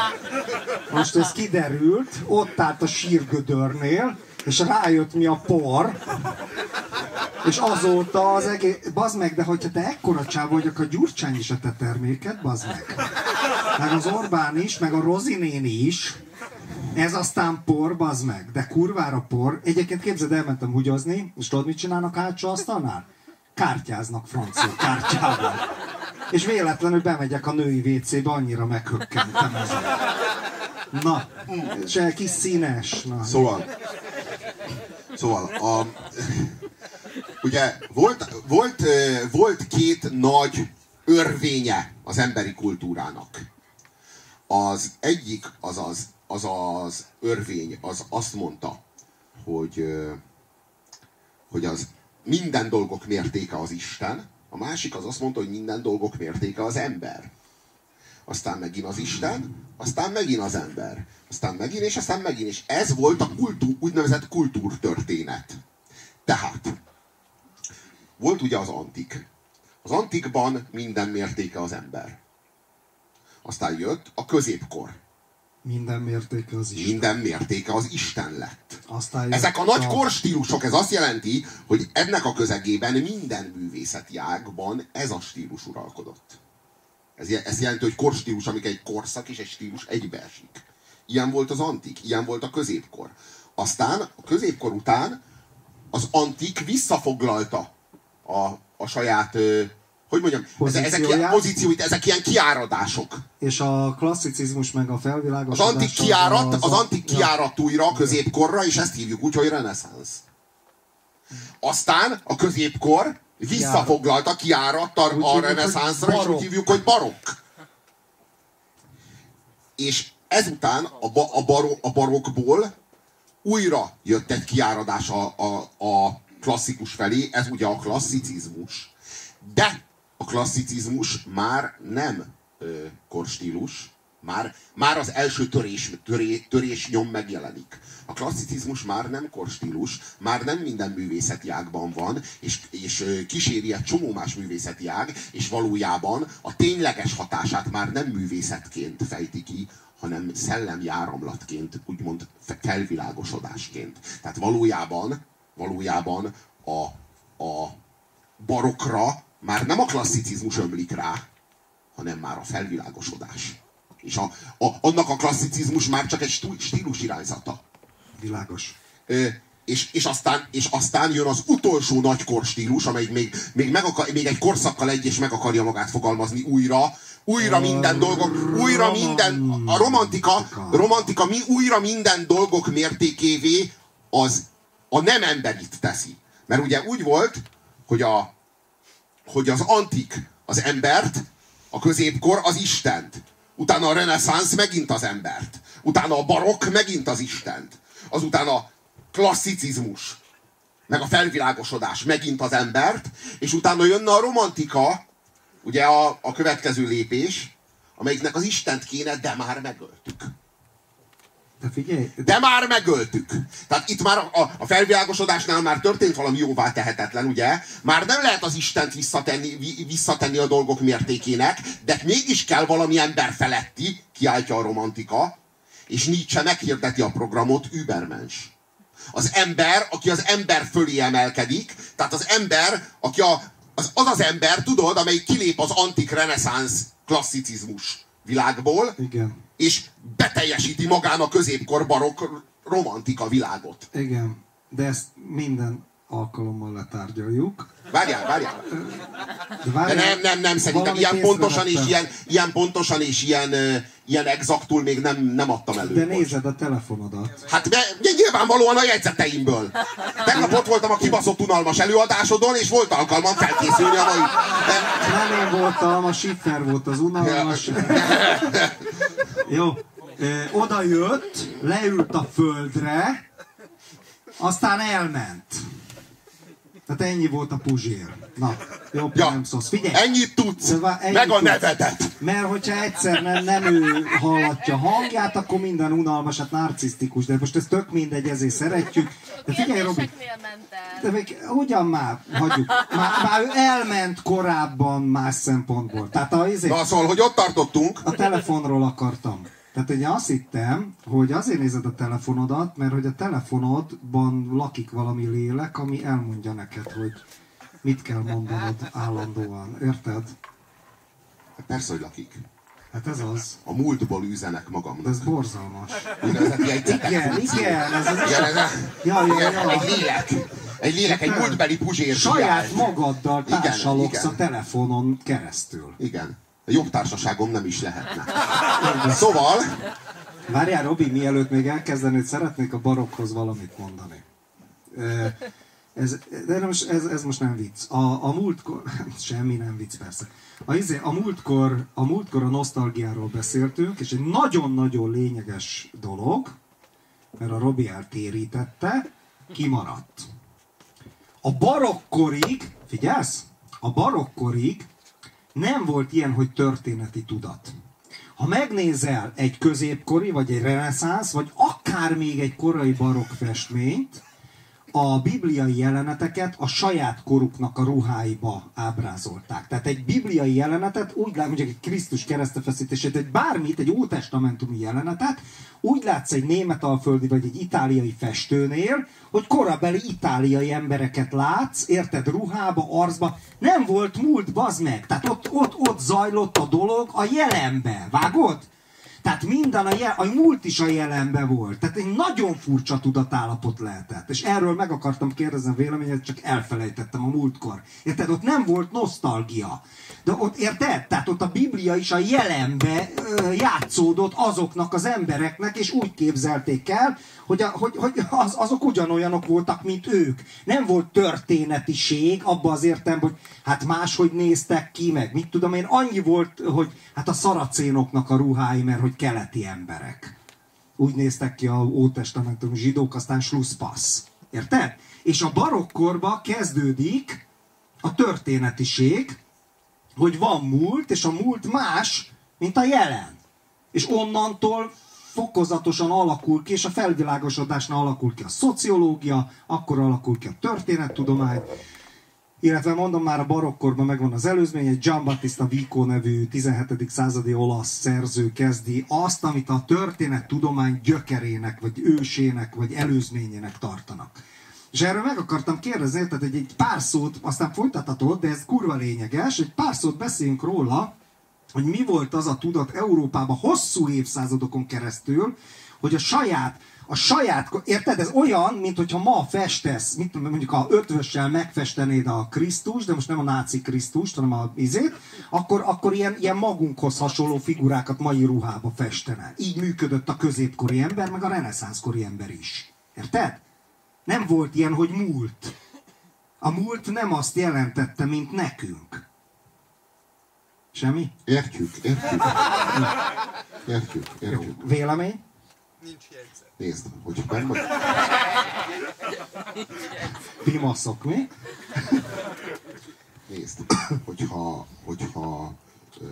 most ez kiderült, ott állt a sírgödörnél, és rájött mi a por, és azóta az egész... Bazd meg, de hogyha te ekkora csáv vagy, akkor Gyurcsány is a te terméked, bazd meg. Meg az Orbán is, meg a Rozi néni is. Ez aztán por, bazd meg. De kurvára por. Egyébként képzeld, elmentem húgyozni, és tudod, mit csinálnak hátsó asztalnál? Kártyáznak francia kártyával. És véletlenül bemegyek a női WC-be, annyira meghökkentem ezen. Na, és kis színes. Na. Szóval, szóval a, ugye volt, volt, volt két nagy örvénye az emberi kultúrának. Az egyik, az az, az, az örvény, az azt mondta, hogy, hogy az minden dolgok mértéke az Isten, a másik az azt mondta, hogy minden dolgok mértéke az ember. Aztán megint az Isten, aztán megint az ember. Aztán megint, és aztán megint. És ez volt a kultúr, úgynevezett kultúrtörténet. Tehát, volt ugye az antik. Az antikban minden mértéke az ember. Aztán jött a középkor. Minden mértéke az is. Minden mértéke az Isten lett. Aztán Ezek a nagy korstílusok, ez azt jelenti, hogy ennek a közegében minden művészeti ágban ez a stílus uralkodott. Ez, ez jelenti, hogy korstílus, amik egy korszak és egy stílus egybeesik. Ilyen volt az antik, ilyen volt a középkor. Aztán a középkor után az antik visszafoglalta a, a saját, hogy mondjam, ezek, ilyen pozícióit, ezek ilyen kiáradások. És a klasszicizmus meg a Az felvilágosodás... antik kiárat, az a- antik kiárat újra a középkorra, és ezt hívjuk úgy, hogy reneszánsz. Aztán a középkor visszafoglalta, kiáradt a, a reneszánszra, és úgy hívjuk, hogy barokk. És ezután a, ba, a, baro, a barokkból újra jött egy kiáradás a, a, a klasszikus felé, ez ugye a klasszicizmus. De a klasszicizmus már nem ö, korstílus, már, már az első törés, töré, törés nyom megjelenik. A klasszicizmus már nem korstílus, már nem minden művészeti ágban van, és, és kíséri egy csomó más művészeti ág, és valójában a tényleges hatását már nem művészetként fejti ki, hanem szellemjáramlatként, úgymond fe- felvilágosodásként. Tehát valójában, valójában a, a barokra már nem a klasszicizmus ömlik rá, hanem már a felvilágosodás. És a, a, annak a klasszicizmus már csak egy stílus irányzata. Világos. Ö, és, és, aztán, és aztán jön az utolsó nagy korstílus, amelyik még, még, meg akar, még egy korszakkal egy és meg akarja magát fogalmazni újra, újra minden dolgok, újra minden, a romantika, romantika mi újra minden dolgok mértékévé az a nem emberit teszi. Mert ugye úgy volt, hogy, a, hogy az antik az embert, a középkor az Istent. Utána a reneszánsz megint az embert. Utána a barokk megint az Istent. Azután a klasszicizmus, meg a felvilágosodás megint az embert, és utána jönne a romantika, ugye a, a következő lépés, amelyiknek az Istent kéne, de már megöltük. De figyelj, De már megöltük. Tehát itt már a, a felvilágosodásnál már történt valami jóvá tehetetlen, ugye? Már nem lehet az Istent visszatenni, vi- visszatenni a dolgok mértékének, de mégis kell valami ember feletti, kiáltja a romantika, és Nietzsche meghirdeti a programot Übermensch. Az ember, aki az ember fölé emelkedik, tehát az ember, aki a, az, az az ember, tudod, amelyik kilép az antik reneszánsz klasszicizmus világból, igen. és beteljesíti magán a középkor barokk romantika világot. Igen. De ezt minden alkalommal letárgyaljuk. Várjál, várjál. De, nem, nem, nem, szerintem ilyen pontosan és ilyen, ilyen pontosan és ilyen, ilyen exaktul még nem, nem adtam elő. De nézed a telefonodat. Hát de nyilvánvalóan a jegyzeteimből. Tegnap ott voltam a kibaszott unalmas előadásodon, és volt alkalmam felkészülni a mai... Nem én voltam, a Schiffer volt az unalmas. Jó. Oda jött, leült a földre, aztán elment. Tehát ennyi volt a puzsér. Na, jobb Ja, nem szólsz. Figyelj! ennyit tudsz, vá- ennyit meg a tudsz. nevedet. Mert hogyha egyszer nem, nem ő hallatja hangját, akkor minden unalmas, hát narcisztikus. De most ez tök mindegy, ezért szeretjük. De figyelj, Robi, de még ugyan már, hagyjuk. Már, már ő elment korábban más szempontból. Tehát a, izé, Na szóval, hogy ott tartottunk, a telefonról akartam. Tehát ugye azt hittem, hogy azért nézed a telefonodat, mert hogy a telefonodban lakik valami lélek, ami elmondja neked, hogy mit kell mondanod állandóan. Érted? persze, hogy lakik. Hát ez az. A múltból üzenek magamnak. ez borzalmas. Úgynevezett jegyzetek. Igen, igen, ez az Igen, ez a, Ja, ja, igen, ja. egy lélek. Egy lélek, egy múltbeli puzsér. saját magaddal Igen, társalogsz igen. a telefonon keresztül. Igen. A jobb társaságom nem is lehetne. Szóval, Várjál, Robi, mielőtt még elkezdenéd, szeretnék a barokhoz valamit mondani. Ez, de most- ez, ez most nem vicc. A, a múltkor, semmi nem vicc persze. A, izé, a, múltkor, a múltkor a nosztalgiáról beszéltünk, és egy nagyon-nagyon lényeges dolog, mert a Robi eltérítette, kimaradt. A barokkorig, figyelsz? A barokkorig nem volt ilyen, hogy történeti tudat. Ha megnézel egy középkori, vagy egy reneszánsz, vagy akár még egy korai barokk festményt, a bibliai jeleneteket a saját koruknak a ruháiba ábrázolták. Tehát egy bibliai jelenetet, úgy lát, mondjuk egy Krisztus keresztefeszítését, egy bármit, egy ótestamentumi jelenetet, úgy látsz egy német alföldi vagy egy itáliai festőnél, hogy korabeli itáliai embereket látsz, érted, ruhába, arcba, nem volt múlt, bazd meg. Tehát ott, ott, ott zajlott a dolog a jelenbe, vágod? Tehát minden a, jel, a múlt is a jelenben volt. Tehát egy nagyon furcsa tudatállapot lehetett. És erről meg akartam kérdezni a véleményet, csak elfelejtettem a múltkor. Érted? Ott nem volt nosztalgia. De ott, érted? Tehát ott a Biblia is a jelenbe ö, játszódott azoknak az embereknek, és úgy képzelték el, hogy, a, hogy, hogy az, azok ugyanolyanok voltak, mint ők. Nem volt történetiség abban az értelemben, hogy hát máshogy néztek ki, meg mit tudom én, annyi volt, hogy hát a szaracénoknak a ruhái, mert hogy keleti emberek. Úgy néztek ki a ótestamentum zsidók, aztán slusszpassz. Érted? És a barokkorba kezdődik a történetiség, hogy van múlt, és a múlt más, mint a jelen. És onnantól fokozatosan alakul ki, és a felvilágosodásnál alakul ki a szociológia, akkor alakul ki a történettudomány, illetve mondom már a barokkorban megvan az előzmény, egy Giambattista Vico nevű 17. századi olasz szerző kezdi azt, amit a történettudomány gyökerének, vagy ősének, vagy előzményének tartanak. És erről meg akartam kérdezni, tehát egy, egy pár szót, aztán folytathatod, de ez kurva lényeges, egy pár szót beszéljünk róla, hogy mi volt az a tudat Európában hosszú évszázadokon keresztül, hogy a saját, a saját, érted, ez olyan, mint hogyha ma festesz, mit tudom, mondjuk a ötvössel megfestenéd a Krisztus, de most nem a náci Krisztust, hanem a izét, akkor, akkor ilyen, ilyen magunkhoz hasonló figurákat mai ruhába festene. Így működött a középkori ember, meg a reneszánszkori ember is. Érted? Nem volt ilyen, hogy múlt. A múlt nem azt jelentette, mint nekünk. Semmi? Értjük, értjük. Értjük, értjük. Vélemény? Nézd, hogy megmond... Pimaszok, mi? Nézd, hogyha, hogyha, ö,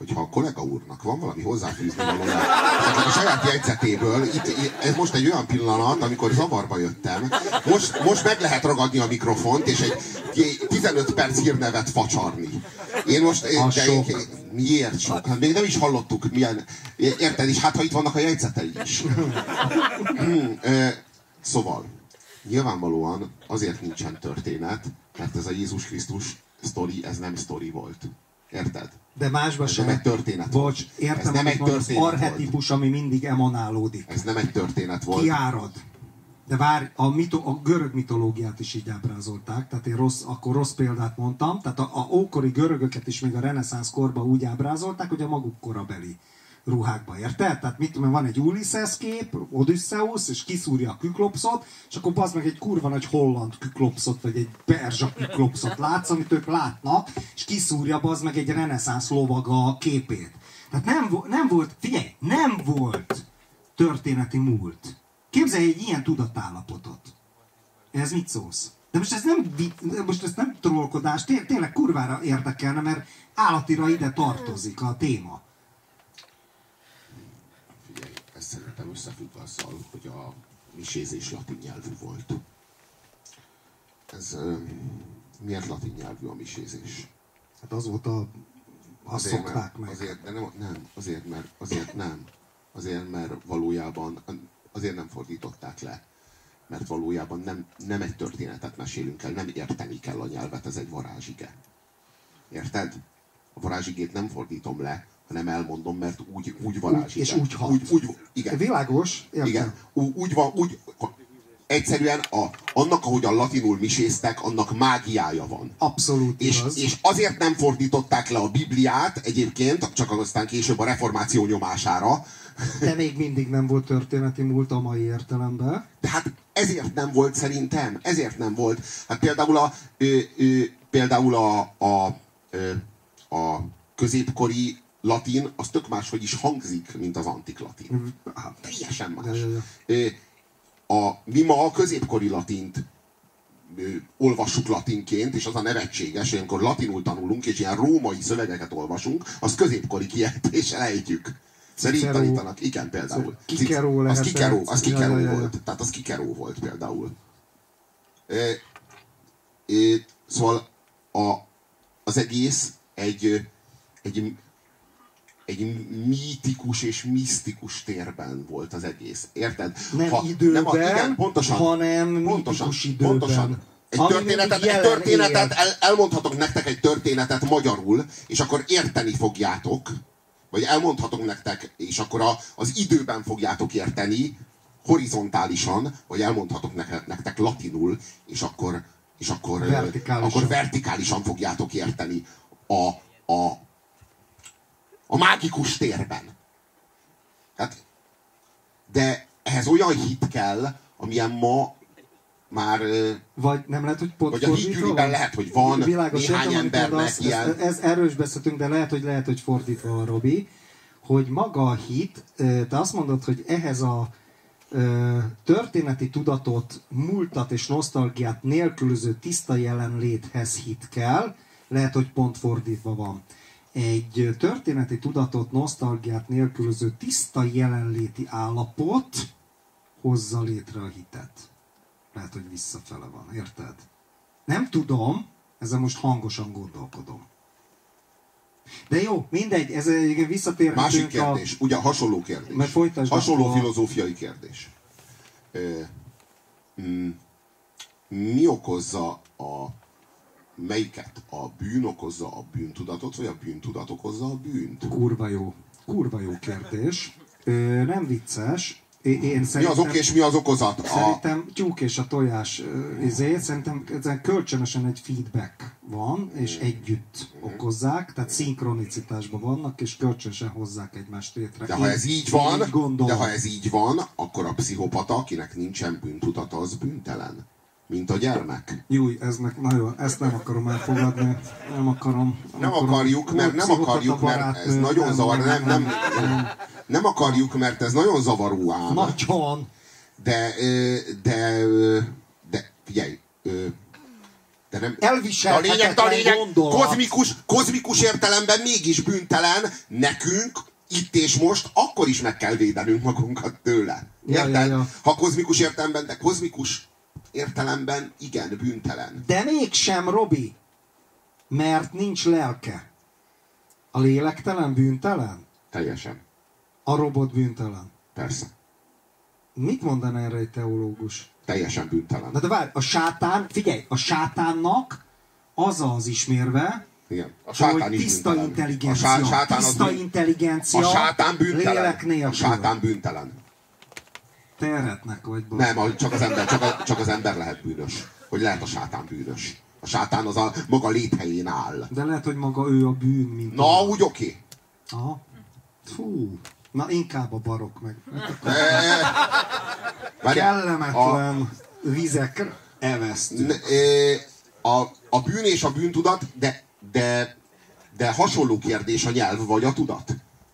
hogyha a kollega úrnak van valami hozzáfűzni valója, esetleg a saját jegyzetéből, itt, itt, ez most egy olyan pillanat, amikor zavarba jöttem, most, most meg lehet ragadni a mikrofont, és egy 15 perc hírnevet facsarni. Én most, A de sok. én, miért sok? Hát még nem is hallottuk, milyen, érted, és hát ha itt vannak a jegyzetei is. Ö, szóval, nyilvánvalóan azért nincsen történet, mert ez a Jézus Krisztus sztori, ez nem sztori volt. Érted? De másban sem. nem egy történet Bocs, volt. értem, Ez nem egy történet arhetipus, ami mindig emanálódik. Ez nem egy történet volt. Kiárad. De várj, a, mito, a görög mitológiát is így ábrázolták, tehát én rossz, akkor rossz példát mondtam, tehát a, a ókori görögöket is még a reneszánsz korban úgy ábrázolták, hogy a maguk korabeli ruhákba, érted? Tehát mit tudom, van egy Ulysses kép, Odysseus, és kiszúrja a küklopszot, és akkor az meg egy kurva nagy holland küklopszot, vagy egy perzsa küklopszot látsz, amit ők látnak, és kiszúrja az meg egy reneszánsz lovaga képét. Tehát nem, nem volt, figyelj, nem volt történeti múlt. Képzelj egy ilyen tudatállapotot. Ez mit szólsz? De most ez nem, most ez nem trollkodás, té- tényleg kurvára érdekelne, mert állatira ide tartozik a téma. Figyelj, ez szerintem összefügg azzal, hogy a misézés latin nyelvű volt. Ez miért latin nyelvű a misézés? Hát az volt a... Azt Azért, szokták mert, meg. Azért, de nem, nem, azért, mert, azért nem. Azért, mert valójában, azért nem fordították le. Mert valójában nem, nem egy történetet mesélünk el, nem érteni kell a nyelvet, ez egy varázsige. Érted? A varázsigét nem fordítom le, hanem elmondom, mert úgy, úgy varázsige. és úgy hat. Úgy, úgy, igen. Világos? Értem. Igen, úgy, úgy van, úgy, egyszerűen a, annak, ahogy a latinul miséztek, annak mágiája van. Abszolút És, igaz. és azért nem fordították le a Bibliát egyébként, csak aztán később a reformáció nyomására, De még mindig nem volt történeti múlt a mai értelemben. de hát ezért nem volt szerintem, ezért nem volt. Hát például a, ö, ö, például a, a, ö, a középkori latin, az tök máshogy is hangzik, mint az antik latin. Hát, Teljesen más. A, mi ma a középkori latint olvassuk latinként, és az a nevetséges, hogy amikor latinul tanulunk, és ilyen római szövegeket olvasunk, az középkori kiejtéssel ejtjük. Szerint. Igen, például. Az lehetett. Kikero, az Ja, Kikero ja, ja, ja. volt. Tehát az Kikero volt például. Ö, ö, Szóval a, az egész egy, egy, egy mítikus és misztikus térben volt az egész. Érted? Nem időben, a- igen, pontosan, hanem pontosan, mítikus időben. Pontosan. Egy történetet, egy történetet el, elmondhatok nektek egy történetet magyarul, és akkor érteni fogjátok, vagy elmondhatok nektek, és akkor a, az időben fogjátok érteni, horizontálisan, vagy elmondhatok nektek, nektek latinul, és akkor, és akkor, Vertikálisan. akkor vertikálisan fogjátok érteni a, a, a mágikus térben. Tehát, de ehhez olyan hit kell, amilyen ma már Vagy nem lehet, hogy pont Vagy a van? lehet, hogy van Világos, néhány embernek mondasz, ilyen- Ez, ez, erről is beszéltünk, de lehet, hogy lehet, hogy fordítva van, Robi, hogy maga a hit, te azt mondod, hogy ehhez a történeti tudatot, múltat és nosztalgiát nélkülöző tiszta jelenléthez hit kell, lehet, hogy pont fordítva van. Egy történeti tudatot, nosztalgiát nélkülöző tiszta jelenléti állapot hozza létre a hitet. Lehet, hogy visszafele van, érted? Nem tudom, ezzel most hangosan gondolkodom. De jó, mindegy, ez egy visszatérhetünk Másik a... kérdés, ugye hasonló kérdés. Mert folytasd hasonló a- filozófiai kérdés. Ö, mm, mi okozza a melyiket? A bűn okozza a bűntudatot, vagy a bűntudat okozza a bűnt? Kurva jó. Kurva jó kérdés. Ö, nem vicces. Én, én Mi az ok és mi az okozat? A, Szerintem tyúk és a tojás izé, szerintem ezen kölcsönösen egy feedback van, és együtt okozzák, tehát szinkronicitásban vannak, és kölcsönösen hozzák egymást létre. de ha Én- ez így van, így gondolom. de ha ez így van, akkor a pszichopata, akinek nincsen bűntudata, az bűntelen. Mint a gyermek. Júj, ez meg nagyon, ezt nem akarom elfogadni. Nem akarom. Nem akarom. akarjuk, mert nem akarjuk, mert ez nagyon zavar, nem, nem, nem akarjuk, mert ez nagyon zavaró ám. Nagyon. De, de, de, figyelj, de nem... A lényeg, a lényeg gondolat. kozmikus, kozmikus értelemben mégis bűntelen, nekünk itt és most akkor is meg kell védenünk magunkat tőle. Ja, Érted? ja, ja. Ha kozmikus értelemben, de kozmikus értelemben igen, bűntelen. De mégsem, Robi. Mert nincs lelke. A lélektelen bűntelen? Teljesen. A robot bűntelen. Persze. Mit mondaná erre egy teológus? Teljesen bűntelen. Na de várj, a sátán, figyelj, a sátánnak az az ismérve, Igen. A sátán hogy is tiszta bűntelen. intelligencia, A sá- sátán tiszta bűn- intelligencia, A sátán bűntelen. lélek nélkül. A sátán bűntelen. Te eretnek vagy, bro. Nem, a- csak az ember, csak, a, csak az ember lehet bűnös. Hogy lehet a sátán bűnös. A sátán az a maga léthelyén áll. De lehet, hogy maga ő a bűn, mint Na, olyan. úgy oké. Aha. Fú. Na, inkább a barok meg. A, Kellemetlen vizek evesztő. n- ö, a, a bűn és a bűntudat, de, de, de hasonló kérdés a nyelv vagy a tudat.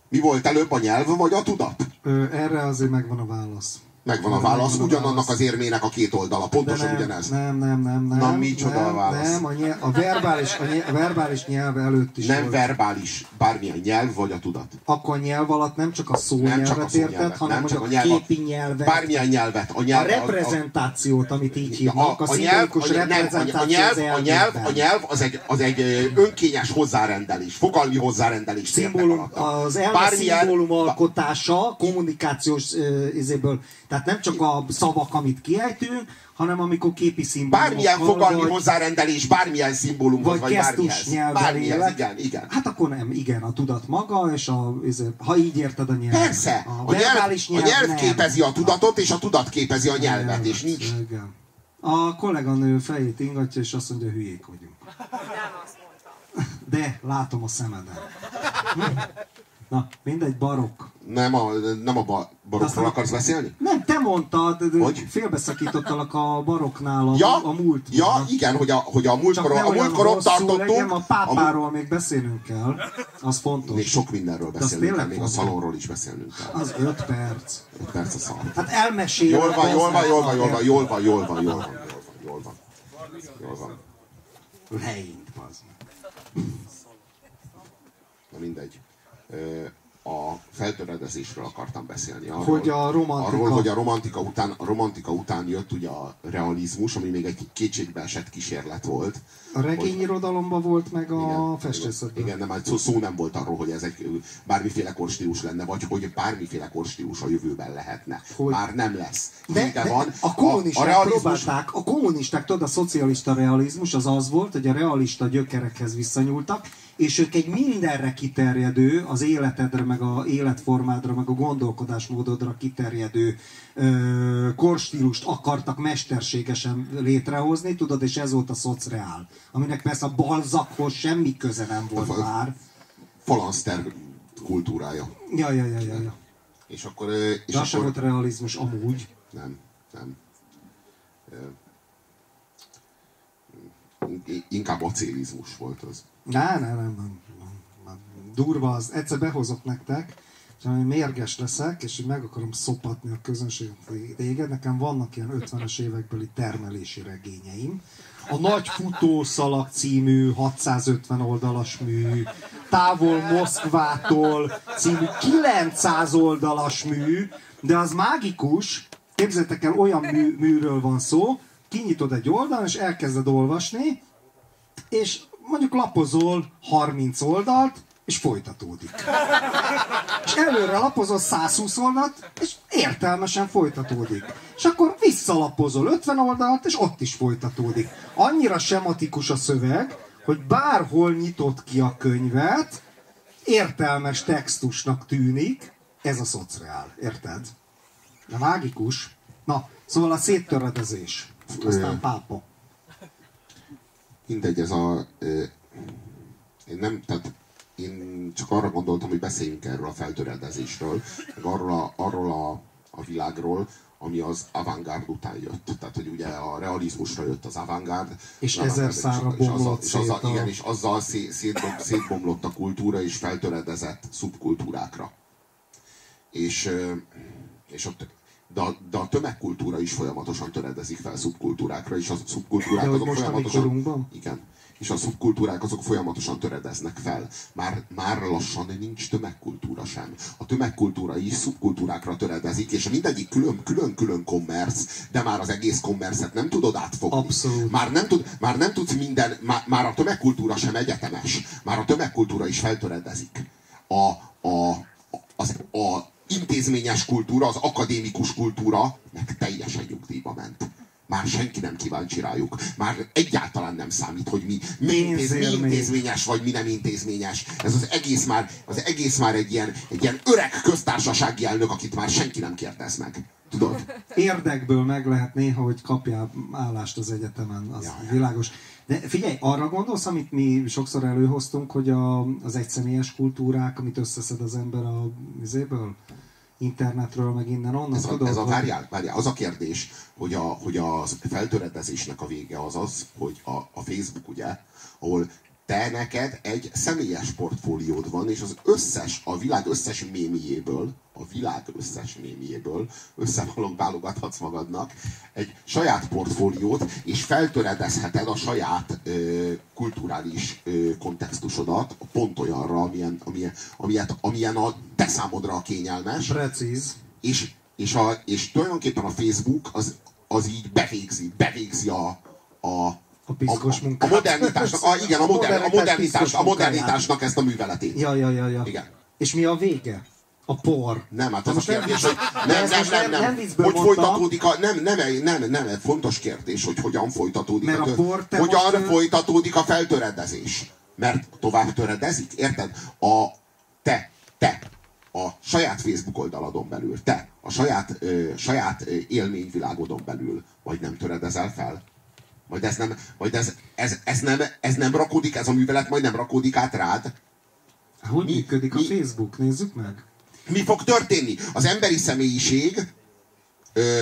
Mi volt előbb, a nyelv vagy a tudat? Ö, erre azért megvan a válasz. Megvan a válasz, a ugyanannak az érmének a két oldala. Pontosan nem, ugyanez. nem, nem, nem, nem. Na, micsoda nem, a válasz? Nem, a, nyelv, a, verbális, a, nyelv, a verbális nyelv előtt is Nem volt. verbális, bármilyen nyelv vagy a tudat. Akkor a nyelv alatt nem csak a Nem csak a szónyelvet érted, szónyelvet, hanem nem csak a a nyelv, képi nyelvet, Bármilyen nyelvet. A, a nyelv, reprezentációt, amit így a, hívnak, a, a, nyelv, a, nem, a, a, reprezentáció nyelv, az a, nyelv, a nyelv az egy, az egy önkényes hozzárendelés, fogalmi hozzárendelés. Szimbólum, az elme Bármilyen- szimbólum alkotása, kommunikációs izéből, tehát nem csak a szavak, amit kiejtünk, hanem amikor képi szimbólumokkal, Bármilyen fogalmi vagy, hozzárendelés, bármilyen szimbólumhoz, vagy vagy, Bármihez, élek. igen, igen. Hát akkor nem, igen, a tudat maga, és a, ha így érted a nyelv. Persze, A, a nyelv, verbális a nyelv nem. képezi a tudatot, és a tudat képezi a nyelvet, és nincs... Igen. A kolléganő fejét ingatja, és azt mondja, hülyék vagyunk. De látom a szemeden. Na, mindegy, barok. Nem a, nem a ba, barokkról akarsz beszélni? Nem, te mondtad, hogy? félbeszakítottalak a baroknál a, ja? a múlt. Ja, igen, hogy a, hogy a múltkor, a múltkor ott tartottunk. Legyen, a pápáról a még beszélnünk kell, az fontos. Még sok mindenről beszélünk kell, még a szalonról is beszélnünk kell. Az öt perc. Öt perc a szalon. Hát elmesél. Jól van, jól van, jól van, jól van, jól van, jól van, jól van, jól van. Jól van. Leint, bazd. Na mindegy. A feltöredezésről akartam beszélni. Arról, Hogy a romantika- Arról, hogy a romantika után, a romantika után jött ugye a realizmus, ami még egy kétségbe esett kísérlet volt. A regényirodalomban volt, meg a Igen, festészetben. Igen, nem, hát szó, szó nem volt arról, hogy ez egy bármiféle korstílus lenne, vagy hogy bármiféle korstílus a jövőben lehetne. Hogy- Már nem lesz. De, de van. a kommunisták a realizmus, próbálták, a kommunisták, tudod, a szocialista realizmus az az volt, hogy a realista gyökerekhez visszanyúltak, és ők egy mindenre kiterjedő, az életedre, meg a életformádra, meg a gondolkodásmódodra kiterjedő ö, korstílust akartak mesterségesen létrehozni, tudod, és ez volt a szocreál, aminek persze a balzakhoz semmi köze nem volt A- már. falanszter kultúrája. Ja, ja, ja, ja, ja. És akkor... És De akkor volt realizmus amúgy. nem, nem. Inkább acélizmus volt az. Á, nem, nem, nem, nem. Durva az. Egyszer behozok nektek, és hogy mérges leszek, és meg akarom szopatni a közönséget téged. Nekem vannak ilyen 50-es évekbeli termelési regényeim. A Nagy Futószalag című 650 oldalas mű, Távol Moszkvától című 900 oldalas mű, de az mágikus, képzeljétek el, olyan mű, műről van szó, kinyitod egy oldalon, és elkezded olvasni, és mondjuk lapozol 30 oldalt, és folytatódik. És előre lapozol 120 oldalt, és értelmesen folytatódik. És akkor visszalapozol 50 oldalt, és ott is folytatódik. Annyira sematikus a szöveg, hogy bárhol nyitott ki a könyvet, értelmes textusnak tűnik, ez a szociál, érted? De mágikus. Na, szóval a széttöredezés. Aztán pápa. Mindegy, ez a... Én nem, tehát én csak arra gondoltam, hogy beszéljünk erről a feltöredezésről, meg arról a, arról a, a világról, ami az avantgárd után jött. Tehát, hogy ugye a realizmusra jött az avantgárd. És ezer szárra és, azzal, bomlott és azzal, a- igen, és azzal szé, szétbom, szétbomlott a kultúra, és feltöredezett szubkultúrákra. És, és ott, de a, de a tömegkultúra is folyamatosan töredezik fel szubkultúrákra, és a szubkultúrák De azok most folyamatosan... Igen. És a szubkultúrák azok folyamatosan töredeznek fel. Már, már lassan nincs tömegkultúra sem. A tömegkultúra is szubkultúrákra töredezik, és mindegyik külön- külön-külön kommersz, de már az egész kommerszet nem tudod átfogni. Abszolút. Már nem, tud, már nem tudsz minden, már, már a tömegkultúra sem egyetemes. Már a tömegkultúra is feltöredezik. A, a, az, a intézményes kultúra, az akadémikus kultúra meg teljesen nyugdíjba ment. Már senki nem kíváncsi rájuk. Már egyáltalán nem számít, hogy mi, mi, intéz, mi intézményes vagy mi nem intézményes. Ez az egész már, az egész már egy ilyen, egy ilyen öreg köztársasági elnök, akit már senki nem kérdez meg. Tudod? Érdekből meg lehet néha, hogy kapjál állást az egyetemen, az Ja, ja. De figyelj, arra gondolsz, amit mi sokszor előhoztunk, hogy a, az egyszemélyes kultúrák, amit összeszed az ember a vizéből, internetről, meg innen onnan, Ez a, tudod, ez a várjál, várjál, az a kérdés, hogy a, hogy a feltöredezésnek a vége az az, hogy a, a Facebook ugye, ahol te neked egy személyes portfóliód van, és az összes, a világ összes mémiéből, a világ összes mémiéből összeválogathatsz magadnak egy saját portfóliót, és feltöredezheted a saját ö, kulturális ö, kontextusodat pont olyanra, amilyen, amilyen, amilyen, amilyen a te számodra a kényelmes, Precíz. és, és, a, és tulajdonképpen a Facebook az, az így bevégzi, bevégzi a, a, A piszkos a, a munkát. modernitásnak, a, igen, a, A modern, a, modernitás a modernitásnak ezt a műveletét. Ja, ja, ja, ja. Igen. És mi a vége? A por. Nem, hát De az a nem kérdés, hogy nem, ez nem, nem, nem, nem hogy mondtam. folytatódik a, nem, nem, nem, nem, nem, fontos kérdés, hogy hogyan folytatódik Mert a tö- por te hogyan most, folytatódik a feltöredezés. Mert tovább töredezik, érted? A, te, te, a saját Facebook oldaladon belül, te, a saját, ö, saját élményvilágodon belül, vagy nem töredezel fel? Vagy ez nem, vagy ez, ez, ez, nem, ez nem rakódik, ez a művelet majd nem rakódik át rád? Hogy Mi- működik a mi- Facebook? Nézzük meg. Mi fog történni? Az emberi személyiség ö,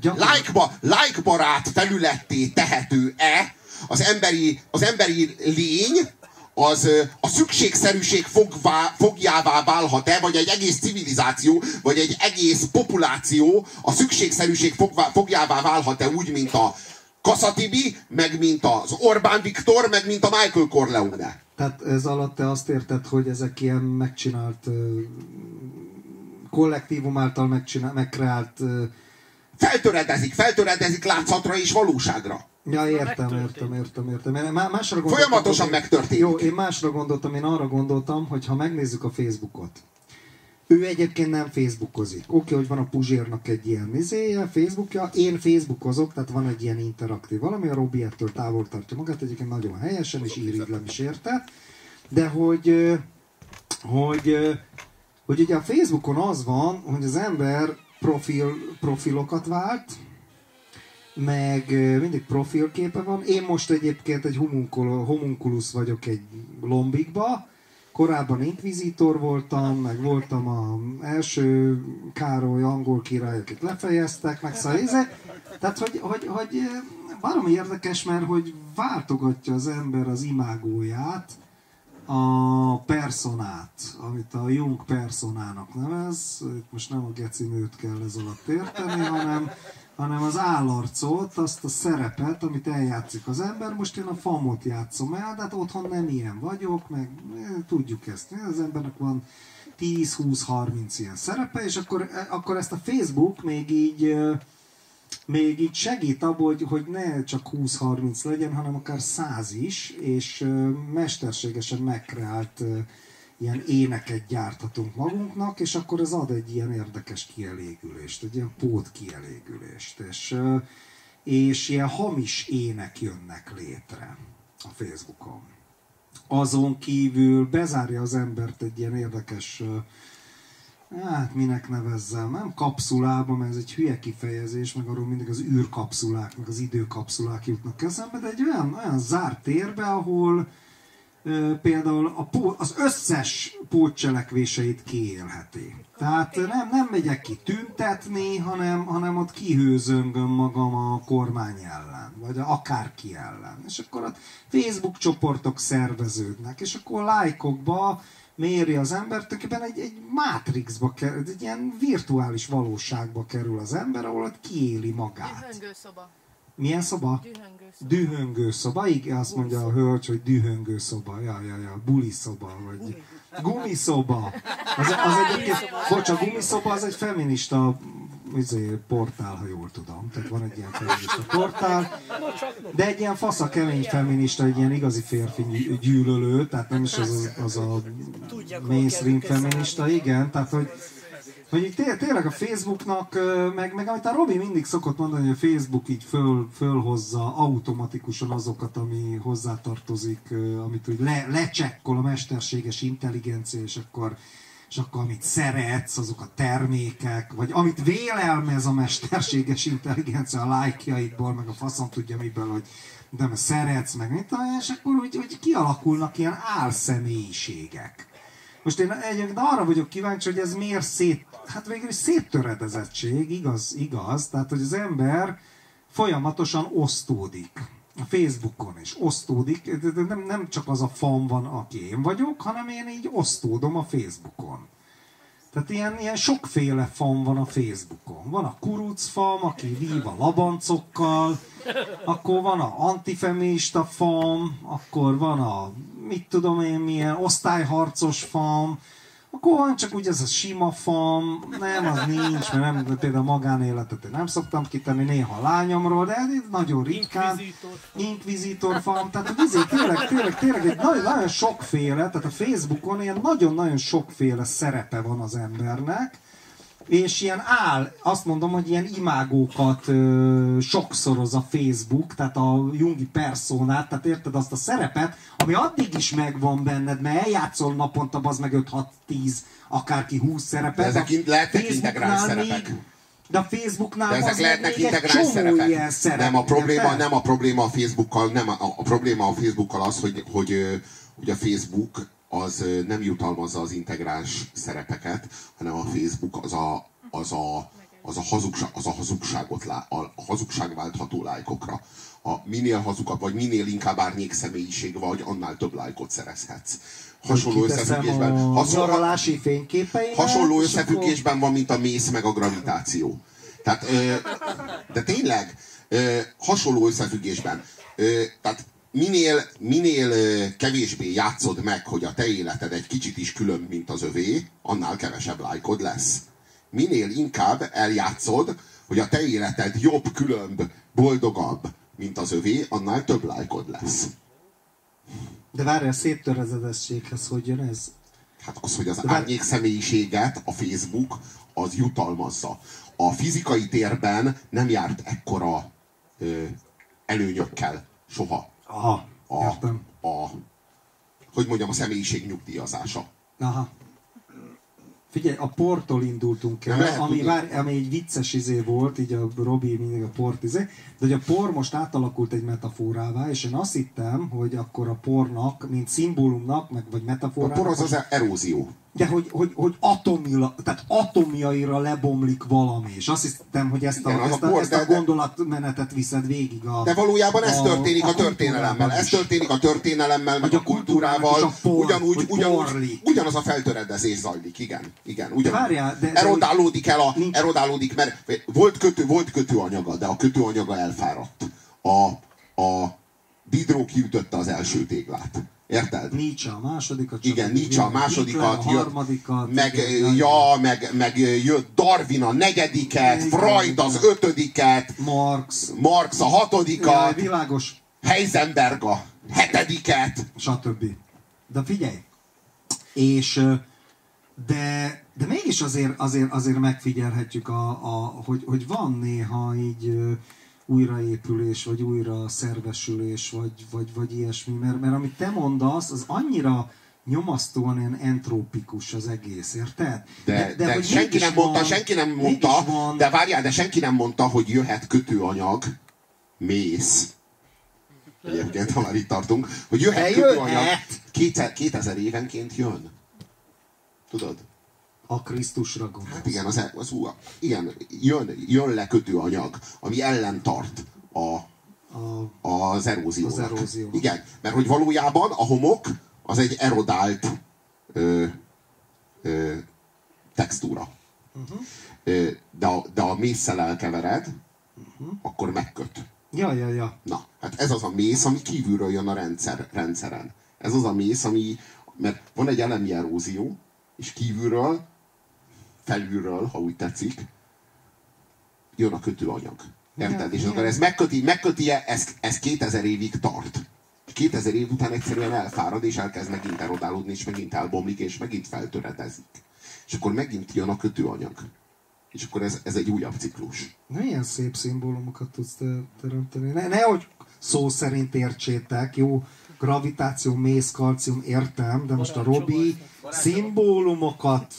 Gyakor... like-ba, like barát felületté tehető-e az emberi, az emberi lény, az a szükségszerűség fogvá, fogjává válhat-e, vagy egy egész civilizáció, vagy egy egész populáció a szükségszerűség fogvá, fogjává válhat-e úgy, mint a Kassa Tibi, meg mint az Orbán Viktor, meg mint a Michael Corleone. Tehát ez alatt te azt érted, hogy ezek ilyen megcsinált, ö, kollektivum által megcsinált, megkreált... Feltöredezik, feltöredezik látszatra és valóságra. Ja, értem, értem, értem, értem. Én má- másra gondoltam, Folyamatosan megtörténik. Jó, én másra gondoltam, én arra gondoltam, hogy ha megnézzük a Facebookot, ő egyébként nem Facebookozik. Oké, hogy van a Puzsérnak egy ilyen izéje, Facebookja, én Facebookozok, tehát van egy ilyen interaktív valami, a Robi ettől távol tartja magát, egyébként nagyon helyesen, és irigylem is érte, de hogy, hogy, hogy ugye a Facebookon az van, hogy az ember profil, profilokat vált, meg mindig profilképe van. Én most egyébként egy homunkul, homunculus vagyok egy lombikba, korábban inkvizitor voltam, meg voltam a első Károly angol király, akit lefejeztek, meg szóval. Tehát, hogy, hogy, hogy ö, valami érdekes, mert hogy váltogatja az ember az imágóját, a personát, amit a Jung personának nevez, itt most nem a geci nőt kell ez alatt érteni, hanem, hanem az állarcot, azt a szerepet, amit eljátszik az ember. Most én a famot játszom el, de hát otthon nem ilyen vagyok, meg eh, tudjuk ezt. Az embernek van 10-20-30 ilyen szerepe, és akkor, eh, akkor ezt a Facebook még így eh, még így segít abban, hogy, hogy ne csak 20-30 legyen, hanem akár 100 is, és mesterségesen megkreált ilyen éneket gyárthatunk magunknak, és akkor ez ad egy ilyen érdekes kielégülést, egy ilyen pót kielégülést, és, és ilyen hamis ének jönnek létre a Facebookon. Azon kívül bezárja az embert egy ilyen érdekes Hát minek nevezzem, nem kapszulába, mert ez egy hülye kifejezés, meg arról mindig az űrkapszulák, meg az időkapszulák jutnak eszembe, de egy olyan, olyan zárt térbe, ahol például a pó, az összes pótcselekvéseit kiélheti. Tehát nem, nem megyek ki tüntetni, hanem, hanem ott kihőzöngöm magam a kormány ellen, vagy a, akárki ellen. És akkor ott Facebook csoportok szerveződnek, és akkor lájkokba méri az ember, tulajdonképpen egy, egy mátrixba kerül, egy ilyen virtuális valóságba kerül az ember, ahol ott kiéli magát. Szoba. Milyen szoba? Dühöngő szoba. Dühöngő szoba, igen, azt mondja a hölgy, hogy dühöngő szoba, ja, ja, ja, buli szoba, vagy gumiszoba. Az, az egyébként, bocs, a gumiszoba az egy feminista izé, portál, ha jól tudom. Tehát van egy ilyen feminista portál, de egy ilyen fasz a kemény feminista, egy ilyen igazi férfi gy- gyűlölő, tehát nem is az, az a mainstream feminista, igen, tehát hogy hogy így té- tényleg a Facebooknak, meg, meg amit a Robi mindig szokott mondani, hogy a Facebook így föl, fölhozza automatikusan azokat, ami hozzátartozik, amit úgy le, lecsekkol a mesterséges intelligencia, és akkor, és akkor amit szeretsz, azok a termékek, vagy amit vélelmez a mesterséges intelligencia a lájkjaidból, meg a faszom tudja miből, hogy de szeretsz, meg mit és akkor úgy, úgy kialakulnak ilyen álszemélyiségek. Most én egyébként arra vagyok kíváncsi, hogy ez miért szét, hát végül is széttöredezettség, igaz, igaz, tehát hogy az ember folyamatosan osztódik. A Facebookon is osztódik, nem, nem csak az a fan van, aki én vagyok, hanem én így osztódom a Facebookon. Tehát ilyen, ilyen sokféle fan van a Facebookon. Van a kuruc aki vív a labancokkal, akkor van a antifeminista fan, akkor van a mit tudom én milyen osztályharcos fan, akkor van csak úgy ez a sima fan, nem, az nincs, mert nem, például magánéletet én nem szoktam kitenni, néha a lányomról, de nagyon ritkán. Inkvizitor. Fan, tehát izé, tényleg, tényleg, tényleg egy nagyon, nagyon sokféle, tehát a Facebookon ilyen nagyon-nagyon sokféle szerepe van az embernek, és ilyen áll, azt mondom, hogy ilyen imágókat ö, sokszoroz a Facebook, tehát a Jungi personát, tehát érted azt a szerepet, ami addig is megvan benned, mert eljátszol naponta az meg 5-6-10, akárki 20 szerepet. De ezek in- lehetnek integráns szerepek. Még, de a Facebooknál De ezek lehetnek integráns szerepek. ilyen szerep. Nem a probléma, érted? nem a probléma a Facebookkal, nem a, a probléma a Facebookkal az, hogy, hogy, hogy a Facebook az nem jutalmazza az integráns szerepeket, hanem a Facebook az a, az a, az a, hazugság, az a hazugságot, lá, a, hazugság váltható lájkokra. A minél hazugabb, vagy minél inkább árnyék személyiség vagy, annál több lájkot szerezhetsz. Hasonló összefüggésben. a hasonló-. Hasonló és összefüggésben van, mint a mész meg a gravitáció. Tehát, ö, de tényleg, ö, hasonló összefüggésben. Ö, tehát minél, minél kevésbé játszod meg, hogy a te életed egy kicsit is különb, mint az övé, annál kevesebb lájkod lesz. Minél inkább eljátszod, hogy a te életed jobb, különb, boldogabb, mint az övé, annál több lájkod lesz. De várj, a szép törezedettséghez hogy jön ez? Hát az, hogy az De vár- árnyék személyiséget a Facebook az jutalmazza. A fizikai térben nem járt ekkora ö, előnyökkel soha. Aha, A, értem. a, hogy mondjam, a személyiség nyugdíjazása. Aha. Figyelj, a portól indultunk Nem el, lehet ami, tudni. ami egy vicces izé volt, így a Robi mindig a port izé, de hogy a por most átalakult egy metaforává, és én azt hittem, hogy akkor a pornak, mint szimbólumnak, meg vagy A metaforának, por az az erózió. de hogy, hogy, hogy atomila, tehát atomjaira lebomlik valami, és azt hittem, hogy ezt a, Igen, a ezt a, por, ezt a de- gondolatmenetet viszed végig a... De valójában ez a- történik a, a történelemmel. Ez történik a történelemmel, meg a a kultúrával. a por- ugyanúgy, ugyanúgy, porlik. ugyanaz a feltöredezés zajlik, igen. igen ugyanúgy. Várjál, de- erodálódik el a, Nincs- erodálódik, mert volt, kötő, volt kötőanyaga, de a kötőanyaga elfáradt. A, a Diderot kiütötte az első téglát. Érted? Nietzsche a másodikat. Igen, Nietzsche a másodikat, a jött, harmadikat. meg, igen, ja, meg, meg jött Darwin a negyediket, Igen, Freud az igen. ötödiket, Marx. Marx a Jaj, hatodikat, világos, Heisenberg a hetediket. stb. De figyelj, és de, de mégis azért, azért, azért megfigyelhetjük, a, a, hogy, hogy van néha így újraépülés, vagy újra szervesülés, vagy, vagy, vagy ilyesmi, mert, mert amit te mondasz, az annyira nyomasztóan ilyen entrópikus az egész, érted? De, de, de hogy senki nem mondta, van- senki nem mondta, van, de várjál, de senki nem mondta, hogy jöhet kötőanyag, mész. Egyébként, ha már itt tartunk, hogy jöhet De kötőanyag, jöhet! 2000, 2000 évenként jön. Tudod? A Krisztusra gondolsz. Hát igen, az, az, igen jön, jön le kötőanyag, ami ellen tart a, A, az eróziónak. Az eróziónak. Igen, mert hogy valójában a homok az egy erodált ö, ö, textúra. Ö, de, a, de a mészszel elkevered, akkor megköt. ja, ja, ja. Na, hát ez az a mész, ami kívülről jön a rendszer, rendszeren. Ez az a mész, ami, mert van egy elemi erózió, és kívülről, felülről, ha úgy tetszik, jön a kötőanyag. Érted? És akkor ez megköti, megköti ez, ez 2000 évig tart. És 2000 év után egyszerűen elfárad, és elkezd megint erodálódni, és megint elbomlik, és megint feltöredezik. És akkor megint jön a kötőanyag. És akkor ez, ez egy újabb ciklus. Milyen szép szimbólumokat tudsz te teremteni. Ne, nehogy szó szerint értsétek, jó, gravitáció, mész, kalcium, értem, de most a Robi szimbólumokat,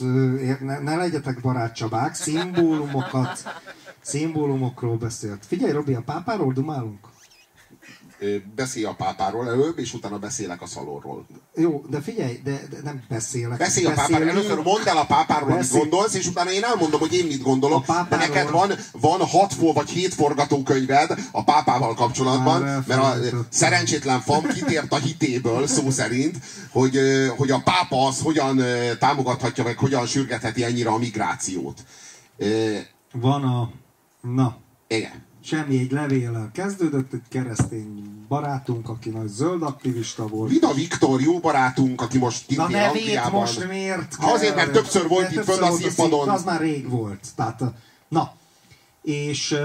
ne, ne legyetek barátcsabák, szimbólumokat, szimbólumokról beszélt. Figyelj, Robi, a pápáról dumálunk? Beszélj a pápáról előbb, és utána beszélek a szalorról. Jó, de figyelj, de, de nem beszélek. Beszélj a pápáról, először mondd el a pápáról, amit Beszélj. gondolsz, és utána én elmondom, hogy én mit gondolok. A De pápáról- neked van, van hat for, vagy hét forgatókönyved a pápával kapcsolatban, Már mert a szerencsétlen fam kitért a hitéből, szó szerint, hogy, hogy a pápa az hogyan támogathatja, meg hogyan sürgetheti ennyire a migrációt. Van a... Na, Igen. semmi egy levéllel kezdődött, egy keresztény barátunk, aki nagy zöld aktivista volt. Vida Viktor, jó barátunk, aki most kint Na nevét most miért Ha azért, mert többször volt itt többször fönn a színpadon. Az már rég volt. Tehát, na, és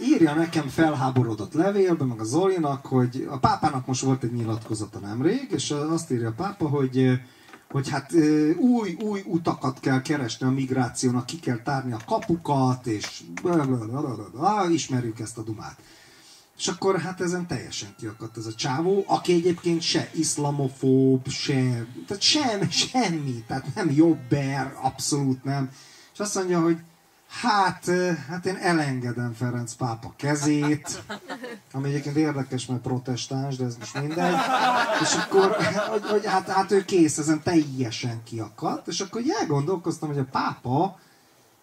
írja nekem felháborodott levélben, meg a Zolinak, hogy a pápának most volt egy nyilatkozata nemrég, és azt írja a pápa, hogy hogy hát új, új utakat kell keresni a migrációnak, ki kell tárni a kapukat, és ismerjük ezt a dumát. És akkor hát ezen teljesen kiakadt ez a csávó, aki egyébként se iszlamofób, se, tehát sem, semmi, tehát nem jobber, abszolút nem. És azt mondja, hogy hát, hát én elengedem Ferenc pápa kezét, ami egyébként érdekes, mert protestáns, de ez most mindegy. És akkor, hogy, hogy hát, hát ő kész, ezen teljesen kiakadt, és akkor elgondolkoztam, hogy a pápa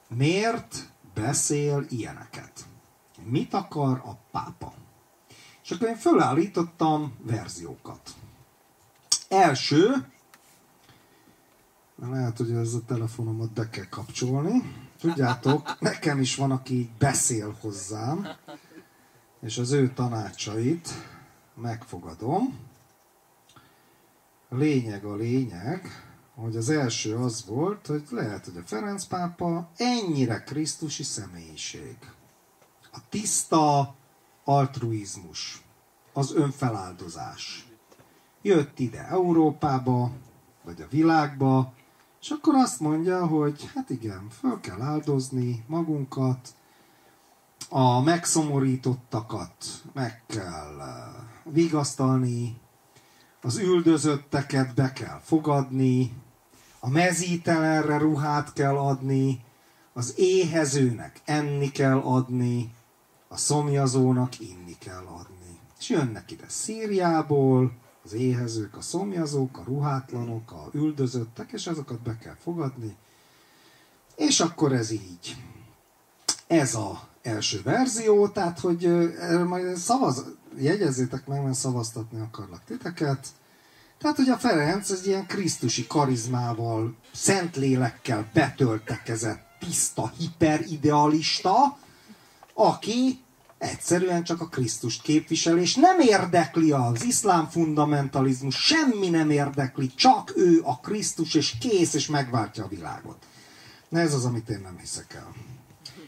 miért beszél ilyeneket. Mit akar a pápa? És akkor én fölállítottam verziókat. Első, lehet, hogy ez a telefonomat be kell kapcsolni. Tudjátok, nekem is van, aki így beszél hozzám, és az ő tanácsait megfogadom. Lényeg a lényeg, hogy az első az volt, hogy lehet, hogy a Ferenc pápa ennyire krisztusi személyiség. A tiszta altruizmus, az önfeláldozás. Jött ide Európába, vagy a világba, és akkor azt mondja, hogy hát igen, föl kell áldozni magunkat, a megszomorítottakat meg kell vigasztalni, az üldözötteket be kell fogadni, a mezítelenre ruhát kell adni, az éhezőnek enni kell adni, a szomjazónak inni kell adni. És jönnek ide Szíriából, az éhezők, a szomjazók, a ruhátlanok, a üldözöttek, és azokat be kell fogadni. És akkor ez így. Ez a első verzió, tehát hogy majd szavaz, jegyezzétek meg, mert szavaztatni akarlak titeket. Tehát, hogy a Ferenc egy ilyen krisztusi karizmával, szent lélekkel betöltekezett, tiszta, hiperidealista, aki egyszerűen csak a Krisztust képvisel, és nem érdekli az iszlám fundamentalizmus, semmi nem érdekli, csak ő a Krisztus, és kész, és megváltja a világot. Na ez az, amit én nem hiszek el.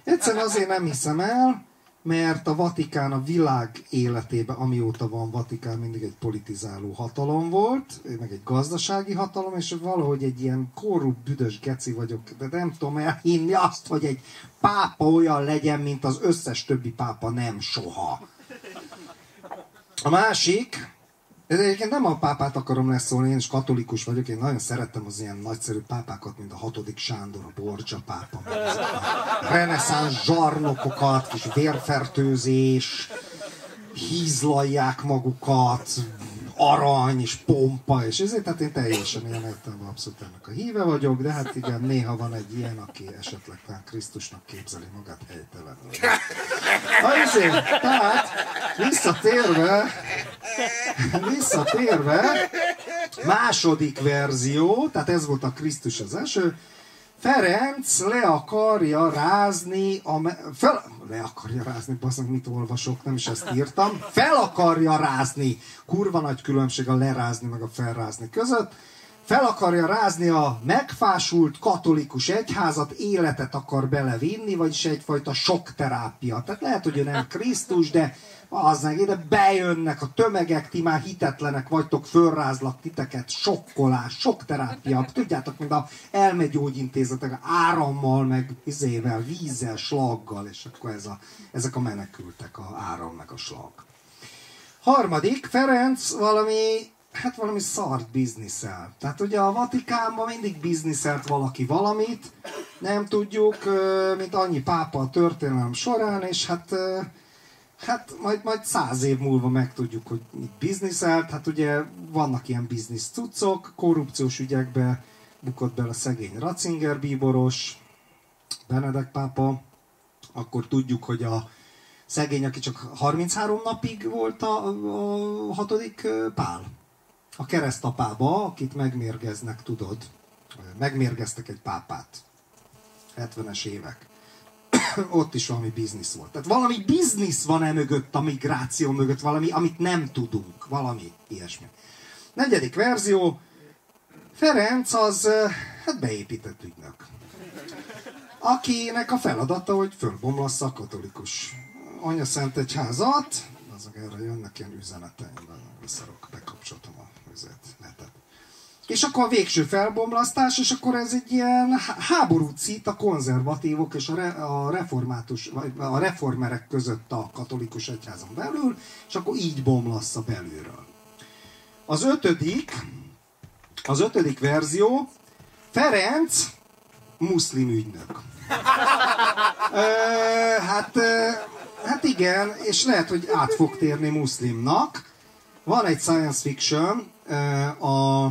Egyszerűen azért nem hiszem el, mert a Vatikán a világ életében, amióta van Vatikán, mindig egy politizáló hatalom volt, meg egy gazdasági hatalom, és valahogy egy ilyen korrupt, büdös geci vagyok, de nem tudom elhinni azt, hogy egy pápa olyan legyen, mint az összes többi pápa nem soha. A másik, de egyébként nem a pápát akarom leszólni, én is katolikus vagyok, én nagyon szerettem az ilyen nagyszerű pápákat, mint a hatodik Sándor, a Borcsa pápa, a reneszánsz zsarnokokat, kis vérfertőzés, hízlalják magukat, arany és pompa, és ezért tehát én teljesen ilyen abszolút ennek a híve vagyok, de hát igen, néha van egy ilyen, aki esetleg talán Krisztusnak képzeli magát helytelenül. Na ezért, tehát visszatérve, visszatérve, második verzió, tehát ez volt a Krisztus az első, Ferenc le akarja rázni, a fel, le akarja rázni, basszak, mit olvasok, nem is ezt írtam, fel akarja rázni, kurva nagy különbség a lerázni meg a felrázni között, fel akarja rázni a megfásult katolikus egyházat, életet akar belevinni, vagyis egyfajta sokterápia. Tehát lehet, hogy ő nem Krisztus, de az meg ide bejönnek a tömegek, ti már hitetlenek vagytok, fölrázlak titeket, sokkolás, sokterápia. Tudjátok, mint a elmegyógyintézetek árammal, meg izével, vízzel, slaggal, és akkor ez a, ezek a menekültek, a áram meg a slag. Harmadik, Ferenc valami, hát valami szart bizniszel. Tehát ugye a Vatikánban mindig bizniszelt valaki valamit, nem tudjuk, mint annyi pápa a történelem során, és hát Hát majd, majd száz év múlva megtudjuk, hogy mit bizniszelt. Hát ugye vannak ilyen biznisz cuccok, korrupciós ügyekbe bukott bele szegény Ratzinger bíboros, Benedek pápa, akkor tudjuk, hogy a szegény, aki csak 33 napig volt a, a hatodik pál. A keresztapába, akit megmérgeznek, tudod. Megmérgeztek egy pápát. 70-es évek ott is valami biznisz volt. Tehát valami biznisz van e mögött, a migráció mögött, valami, amit nem tudunk, valami ilyesmi. Negyedik verzió, Ferenc az hát beépített ügynök. Akinek a feladata, hogy fölbomlassza a katolikus anya szent egyházat, azok erre jönnek ilyen üzeneteim, beszarok, bekapcsoltam a. És akkor a végső felbomlasztás, és akkor ez egy ilyen há- háborút szít a konzervatívok és a, re, a református, vagy a reformerek között a katolikus egyházon belül, és akkor így bomlasz a belülről. Az ötödik, az ötödik verzió, Ferenc muszlim ügynök. Ö, hát, hát igen, és lehet, hogy át fog térni muszlimnak. Van egy science fiction, a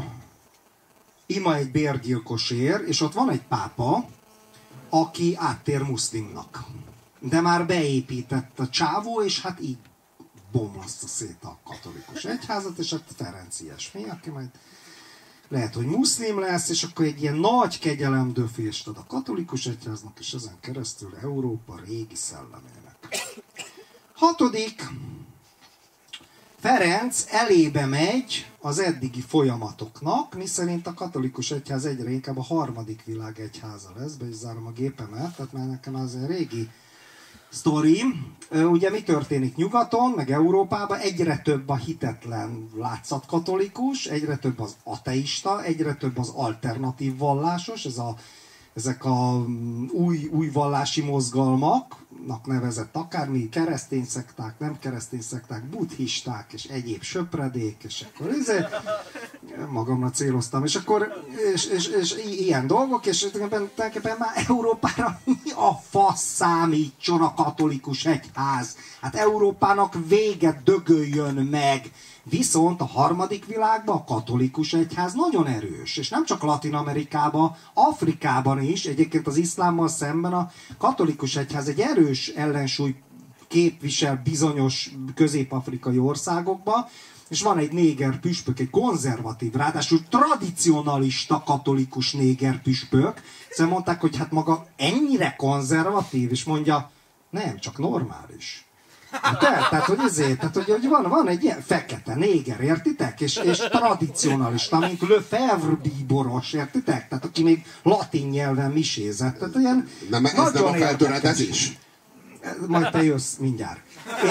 Ima egy bérgyilkosért, és ott van egy pápa, aki áttér muszlimnak. De már beépített a csávó, és hát így bomlaszta szét a katolikus egyházat, és hát Ferenc ilyesmi, aki majd lehet, hogy muszlim lesz, és akkor egy ilyen nagy kegyelemdöfést ad a katolikus egyháznak, és ezen keresztül Európa régi szellemének. Hatodik, Ferenc elébe megy az eddigi folyamatoknak, miszerint a katolikus egyház egyre inkább a harmadik világ egyháza lesz, be is zárom a gépemet, tehát már nekem az egy régi sztori. Ugye mi történik nyugaton, meg Európában? Egyre több a hitetlen látszatkatolikus, egyre több az ateista, egyre több az alternatív vallásos, ez a, ezek a mm, új, új vallási mozgalmaknak nevezett akármi, keresztény szekták, nem keresztény szekták, buddhisták és egyéb söpredék, és akkor izé, magamra céloztam, és akkor és, és, és i- ilyen dolgok, és tulajdonképpen, már Európára mi a fasz számítson a katolikus egyház? Hát Európának véget dögöljön meg. Viszont a harmadik világban a katolikus egyház nagyon erős, és nem csak Latin Amerikában, Afrikában is, egyébként az iszlámmal szemben a katolikus egyház egy erős ellensúly képvisel bizonyos közép-afrikai országokban, és van egy néger püspök, egy konzervatív, ráadásul tradicionalista katolikus néger püspök, szóval mondták, hogy hát maga ennyire konzervatív, és mondja, nem, csak normális. El, tehát, hogy ezért, tehát, hogy, hogy van, van egy ilyen fekete néger, értitek? És, és tradicionalista, mint Lefebvre bíboros, értitek? Tehát aki még latin nyelven misézett. Tehát ilyen Nem, ez nem a feltöredezés? Majd te jössz mindjárt.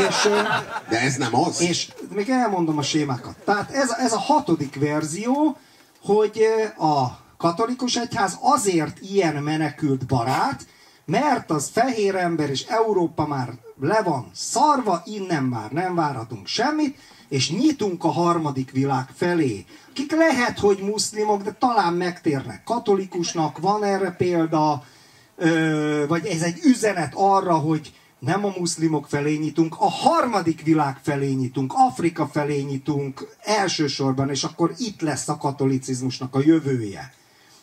És, De ez nem az? és még elmondom a sémákat. Tehát ez, ez a hatodik verzió, hogy a katolikus egyház azért ilyen menekült barát, mert az fehér ember és Európa már le van szarva, innen már nem várhatunk semmit, és nyitunk a harmadik világ felé. Kik lehet, hogy muszlimok, de talán megtérnek katolikusnak, van erre példa, ö, vagy ez egy üzenet arra, hogy nem a muszlimok felé nyitunk, a harmadik világ felé nyitunk, Afrika felé nyitunk elsősorban, és akkor itt lesz a katolicizmusnak a jövője.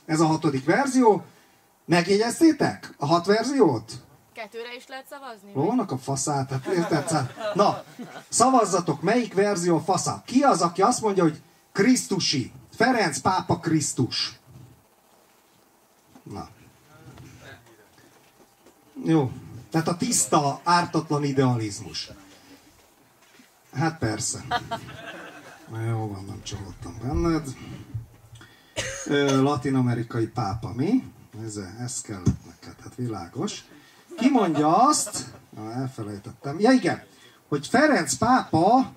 Ez a hatodik verzió. Megjegyeztétek a hat verziót? Kettőre is lehet szavazni? Lónak a faszát, hát érted? Hát, Na, szavazzatok, melyik verzió fasza? Ki az, aki azt mondja, hogy Krisztusi? Ferenc pápa Krisztus. Na. Jó. Tehát a tiszta, ártatlan idealizmus. Hát persze. Na, Jó van, nem csalódtam benned. Latin-amerikai pápa, mi? Ez, ez kellett neked, hát világos. Ki mondja azt, na, elfelejtettem, ja igen, hogy Ferenc pápa,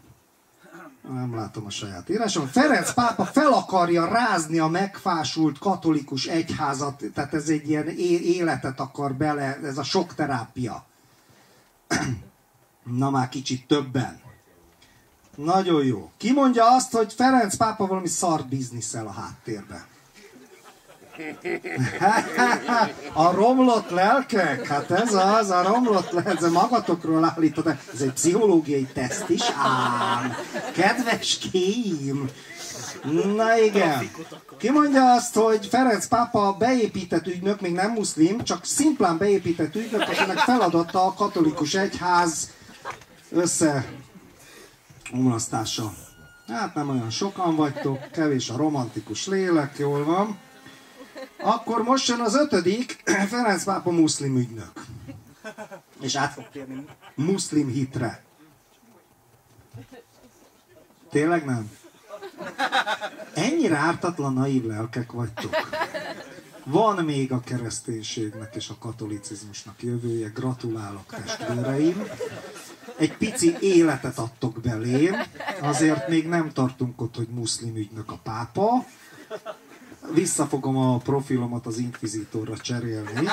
nem látom a saját írásom, Ferenc pápa fel akarja rázni a megfásult katolikus egyházat, tehát ez egy ilyen életet akar bele, ez a sok terápia. Na már kicsit többen. Nagyon jó. Ki mondja azt, hogy Ferenc pápa valami szart bizniszel a háttérben? A romlott lelkek? Hát ez az, a romlott lelkek, ez magatokról állítod, ez egy pszichológiai teszt is, ám. Kedves kém. Na igen. Ki mondja azt, hogy Ferenc pápa beépített ügynök, még nem muszlim, csak szimplán beépített ügynök, akinek feladata a katolikus egyház össze omlasztása. Hát nem olyan sokan vagytok, kevés a romantikus lélek, jól van. Akkor most jön az ötödik, Ferenc pápa muszlim ügynök. És át fog térni muszlim hitre. Tényleg nem? Ennyire ártatlan naív lelkek vagytok. Van még a kereszténységnek és a katolicizmusnak jövője, gratulálok testvéreim. Egy pici életet adtok belém, azért még nem tartunk ott, hogy muszlim ügynök a pápa. Visszafogom a profilomat az inkvizitorra cserélni.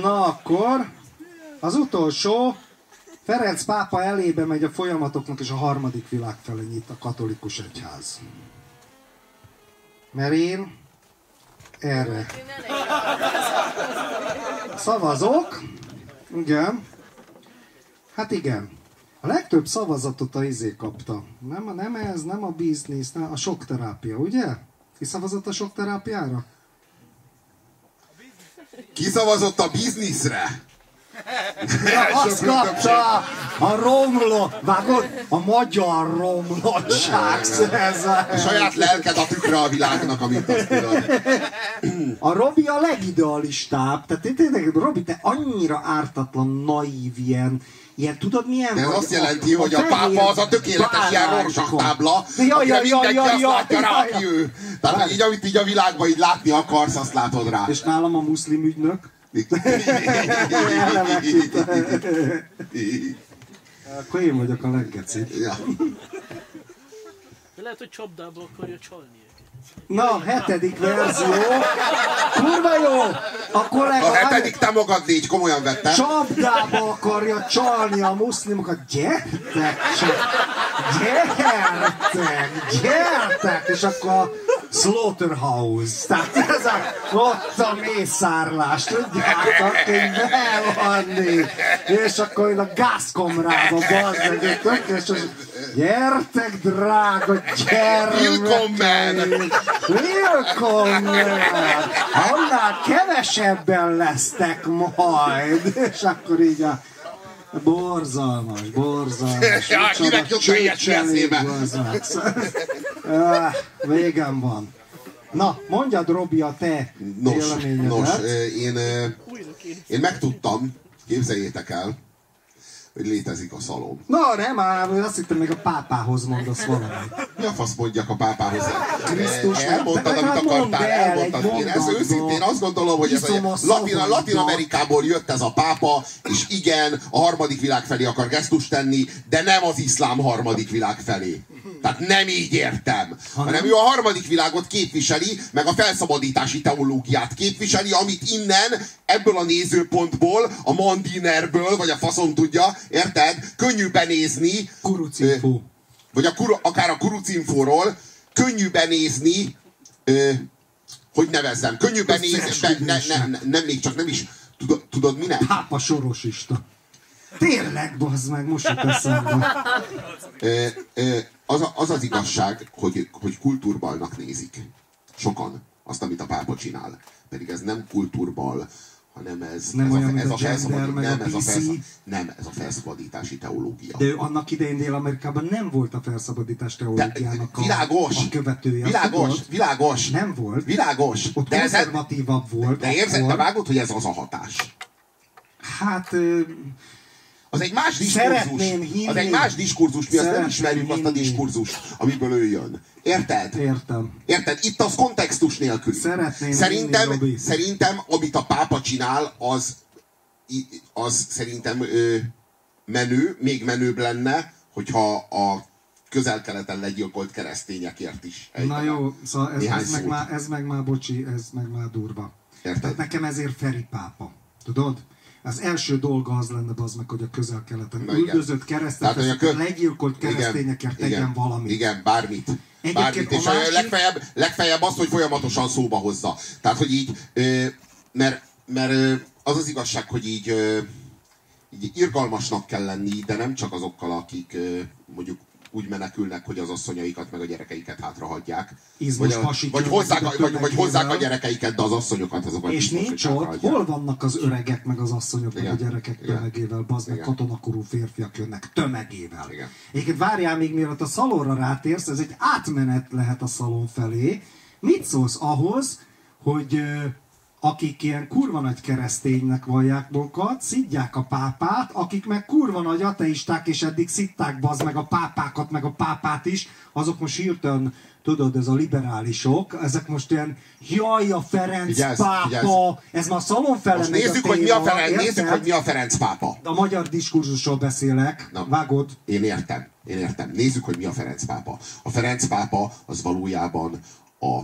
Na akkor, az utolsó, Ferenc pápa elébe megy a folyamatoknak, és a harmadik világ felé nyit a katolikus egyház. Mert én erre szavazok. Igen. Hát igen. A legtöbb szavazatot a izé kapta. Nem, nem ez, nem a biznisz, nem a sok terápia, ugye? Ki szavazott a sok terápiára? Kiszavazott a bizniszre? Ja, azt kapta! A romló, vágod? A magyar romlottság. Ez a... Saját lelked a tükre a világnak, amit azt tudod. a Robi a legidealistább. Tehát té- tényleg, Robi, te annyira ártatlan, naív, ilyen, ilyen tudod milyen? De ez vagy? azt jelenti, hogy a pápa az a tökéletes ilyen rorsak-tábla, Ja, amire ja, mindenki ja, azt ja, látja ja, rá, ja. ő. Tehát, hogy így, amit így a világban így látni akarsz, azt látod rá. És nálam a muszlim ügynök. Akkor én vagyok a leggecibb. ja. De lehet, hogy csapdába akarja csalni. Na, hetedik verzió. Kurva jó! A kollega A hetedik te magad légy, komolyan vettem. csapdába akarja csalni a muszlimokat. Gyertek csak! Gyertek! Gyertek! És akkor a Slaughterhouse. Tehát ez a, ott a mészárlás. Tudjátok, hogy bevanni. És akkor én a gázkomrába bazd meg, tök, és az, gyertek drága gyermekeim! Willkommen! Annál kevesebben lesztek majd. És akkor így a Borzalmas, borzalmas. Ja, kinek ilyesmi eszébe? Ah, Végem van. Na, mondjad Robi a te Nos, véleményedet. nos, én, kéne. én megtudtam, képzeljétek el, hogy létezik a szalom. Na, nem már, azt hittem még a pápához mondasz valamit. Mi a fasz mondjak a pápához? Krisztus, Elmondtad, amit legalább akartál, el elmondtad. Én mondatba. őszintén azt gondolom, hogy ez a Latin. Latin Amerikából jött ez a pápa, és igen, a harmadik világ felé akar gesztust tenni, de nem az iszlám harmadik világ felé. Tehát nem így értem, hanem ő a harmadik világot képviseli, meg a felszabadítási teológiát képviseli, amit innen, ebből a nézőpontból, a Mandinerből, vagy a faszom tudja, érted? Könnyű benézni, Kurucinfo. vagy a kuru, akár a kurucinfóról, könnyű benézni, ö, hogy nevezzem, könnyű benézni, be, ne, ne, ne, nem még csak nem is, tudod, tudod mi nem? Pápa sorosista. Tényleg, bazd meg, most jut eszembe. Az, a, az az igazság, hogy, hogy kultúrbalnak nézik. Sokan azt, amit a pápa csinál. Pedig ez nem kultúrbal, hanem ez, Nem ez, olyan, a, ez, a a, gender, meg a nem, ez a, PC. felszab, nem, ez a felszabadítási teológia. De ő annak idején Dél-Amerikában nem volt a felszabadítás De, teológiának a, világos, a követője. világos, tudod? világos, Nem volt. világos. Ott de, konzervatívabb volt. de érzed, te akkor. vágod, hogy ez az a hatás. Hát, Az egy más diskurzus. Szeretném hinni. Az egy más diskurzus, mi azt nem Szeretném ismerjük azt a hinni. diskurzus, amiből ő jön. Érted? értem. Érted? Itt az kontextus nélkül. Szeretném szerintem, hinni, szerintem, amit a pápa csinál, az, az szerintem ö, menő, még menőbb lenne, hogyha a közel-keleten legyilkolt keresztényekért is. Na ejtene jó, szóval ez, ez, meg már, ez meg már, bocsi, ez meg már durva. Érted? Tehát nekem ezért Feri pápa. Tudod? Az első dolga az lenne az meg, hogy a közel-keleten üldözött keresztek, hogy a kö- legyilkolt keresztényekért igen, tegyen valamit. Igen, bármit. Egyébként Bármit, a és másik- legfeljebb, legfeljebb azt, hogy folyamatosan szóba hozza. Tehát, hogy így, mert, mert az az igazság, hogy így, így irgalmasnak kell lenni, de nem csak azokkal, akik mondjuk úgy menekülnek, hogy az asszonyaikat meg a gyerekeiket hátrahagyják. Izmos Vagy, a, vagy, hozzák, a vagy, vagy hozzák a gyerekeiket, de az asszonyokat, azokat És nincs ott, hol vannak az öregek, meg az asszonyok, meg Igen. a gyerekek Igen. tömegével, bazd meg katonakorú férfiak jönnek tömegével. Igen. Egyébként várjál még, mielőtt a szalonra rátérsz, ez egy átmenet lehet a szalon felé. Mit szólsz ahhoz, hogy akik ilyen kurva nagy kereszténynek vallják magukat, szidják a pápát, akik meg kurva nagy ateisták, és eddig szitták bazd meg a pápákat, meg a pápát is, azok most hirtelen, tudod, ez a liberálisok, ezek most ilyen, jaj, a Ferenc Figyelsz, pápa, figyelsz. ez már szalon fele Most megy a nézzük, hogy mi a Ferenc, nézzük, hogy mi a Ferenc pápa. A magyar diskurzusról beszélek, Na. vágod? Én értem, én értem. Nézzük, hogy mi a Ferenc pápa. A Ferenc pápa az valójában a,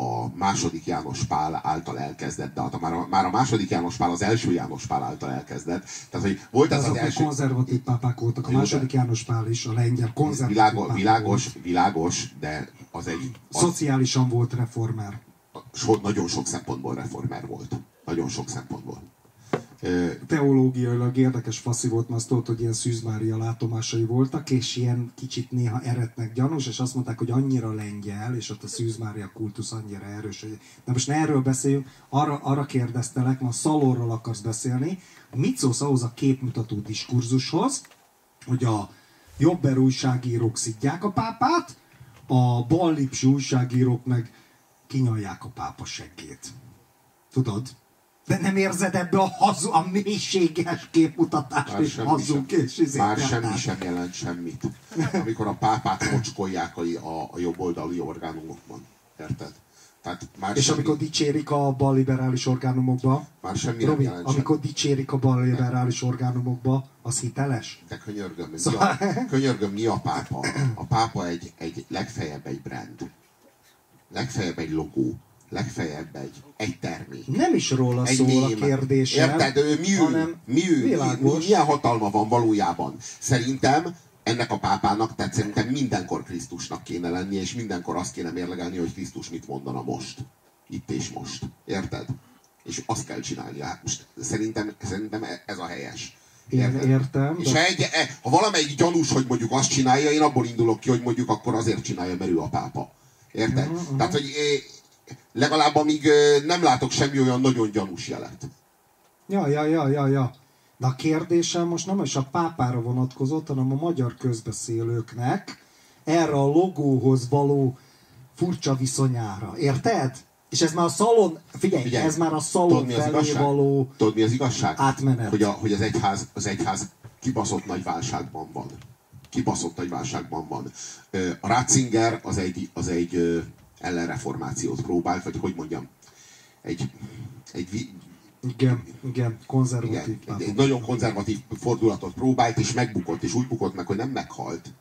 a második János Pál által elkezdett, de hát már, a, már a második János Pál az első János Pál által elkezdett. Tehát, hogy volt ez az, az első... konzervatív pápák voltak. A második János Pál is, a lengyel konzervatív Világos, pápa világos, volt. világos, de az egy az Szociálisan volt reformer. so, nagyon sok szempontból reformer volt. Nagyon sok szempontból. Teológiailag érdekes faszi volt, mert azt tudod, hogy ilyen Szűz Mária látomásai voltak, és ilyen kicsit néha eretnek gyanús, és azt mondták, hogy annyira lengyel, és ott a Szűz Mária kultusz annyira erős. Hogy... De most ne erről beszéljünk, arra, arra kérdeztelek, ma Szalorról akarsz beszélni, mit szólsz ahhoz a képmutató diskurzushoz, hogy a jobber újságírók szidják a pápát, a ballipsi újságírók meg kinyalják a pápa seggét. Tudod? De nem érzed ebbe a, hazu, a mélységes képmutatást Már és hazug sem- és izé- Már semmi sem jelent semmit. Amikor a pápát mocskolják a, a, a jobboldali orgánumokban. Érted? Tehát már És semmi, amikor dicsérik a balliberális orgánumokba, már semmi nem Robi, jelent amikor dicsérik a balliberális orgánumokba, az hiteles? De könyörgöm, mi Szóval- a, könyörgöm, mi a pápa? A pápa egy, egy legfeljebb egy brand. Legfeljebb egy logó. Legfeljebb egy, egy termék. Nem is róla Egy szól a mém. kérdésem, Érted? Ő mi ő? hanem Mi ő? Világos. milyen hatalma van valójában? Szerintem ennek a pápának, tehát szerintem mindenkor Krisztusnak kéne lenni, és mindenkor azt kéne mérlegelni, hogy Krisztus mit mondana most. Itt és most. Érted? És azt kell csinálni. Hát most szerintem, szerintem ez a helyes. Én értem, És de- ha, egy, e, ha valamelyik gyanús, hogy mondjuk azt csinálja, én abból indulok ki, hogy mondjuk akkor azért csinálja, mert ő a pápa. Érted? Mhm, Tehát, hogy legalább amíg nem látok semmi olyan nagyon gyanús jelet. Ja, ja, ja, ja, ja. De a kérdésem most nem is a pápára vonatkozott, hanem a magyar közbeszélőknek erre a logóhoz való furcsa viszonyára. Érted? És ez már a szalon, figyelj, Figyelj, ez már a tudod, szalon az felé igazság? való Tudod, mi az igazság? átmenet. Hogy, a, hogy az, egyház, az egyház kibaszott nagy válságban van. Kibaszott nagy válságban van. A Ratzinger az egy, az egy ellenreformációt próbált, vagy hogy mondjam, egy, egy Igen, igen, konzervatív igen, egy, egy nagyon konzervatív fordulatot próbált, és megbukott, és úgy bukott meg, hogy nem meghalt,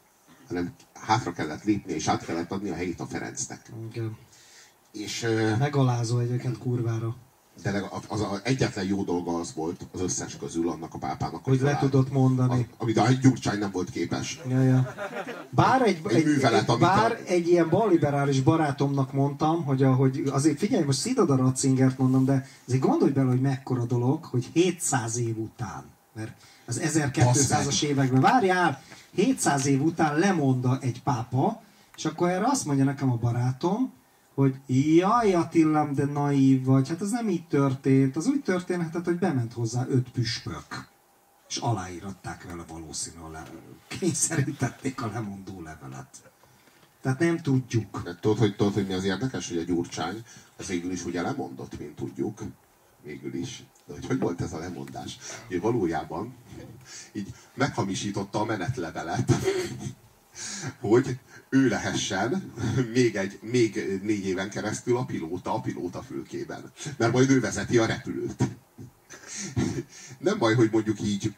hanem hátra kellett lépni, és át kellett adni a helyét a Ferencnek. Igen. És, Megalázó egyébként kurvára. De leg- az, egyetlen jó dolga az volt az összes közül annak a pápának, Hogy le tudott mondani. A- amit a Gyurcsány nem volt képes. Ja, ja. Bár egy, Egy egy, művelet, egy, bár a- egy ilyen balliberális barátomnak mondtam, hogy, a, hogy azért figyelj, most szidod a Ratzingert mondom, de azért gondolj bele, hogy mekkora dolog, hogy 700 év után, mert az 1200-as években, várjál, 700 év után lemonda egy pápa, és akkor erre azt mondja nekem a barátom, hogy jaj Attilám, de naív vagy, hát ez nem így történt, az úgy történhetett, hogy bement hozzá öt püspök és aláíratták vele valószínűleg, le, kényszerítették a lemondó levelet. Tehát nem tudjuk. De Tudod, hogy, tudod, hogy mi az érdekes, hogy a Gyurcsány az végül is ugye lemondott, mint tudjuk. Végül is. De hogy hogy volt ez a lemondás? Hogy valójában így meghamisította a menetlevelet, hogy ő lehessen még, egy, még négy éven keresztül a pilóta a pilóta fülkében. Mert majd ő vezeti a repülőt. Nem baj, hogy mondjuk így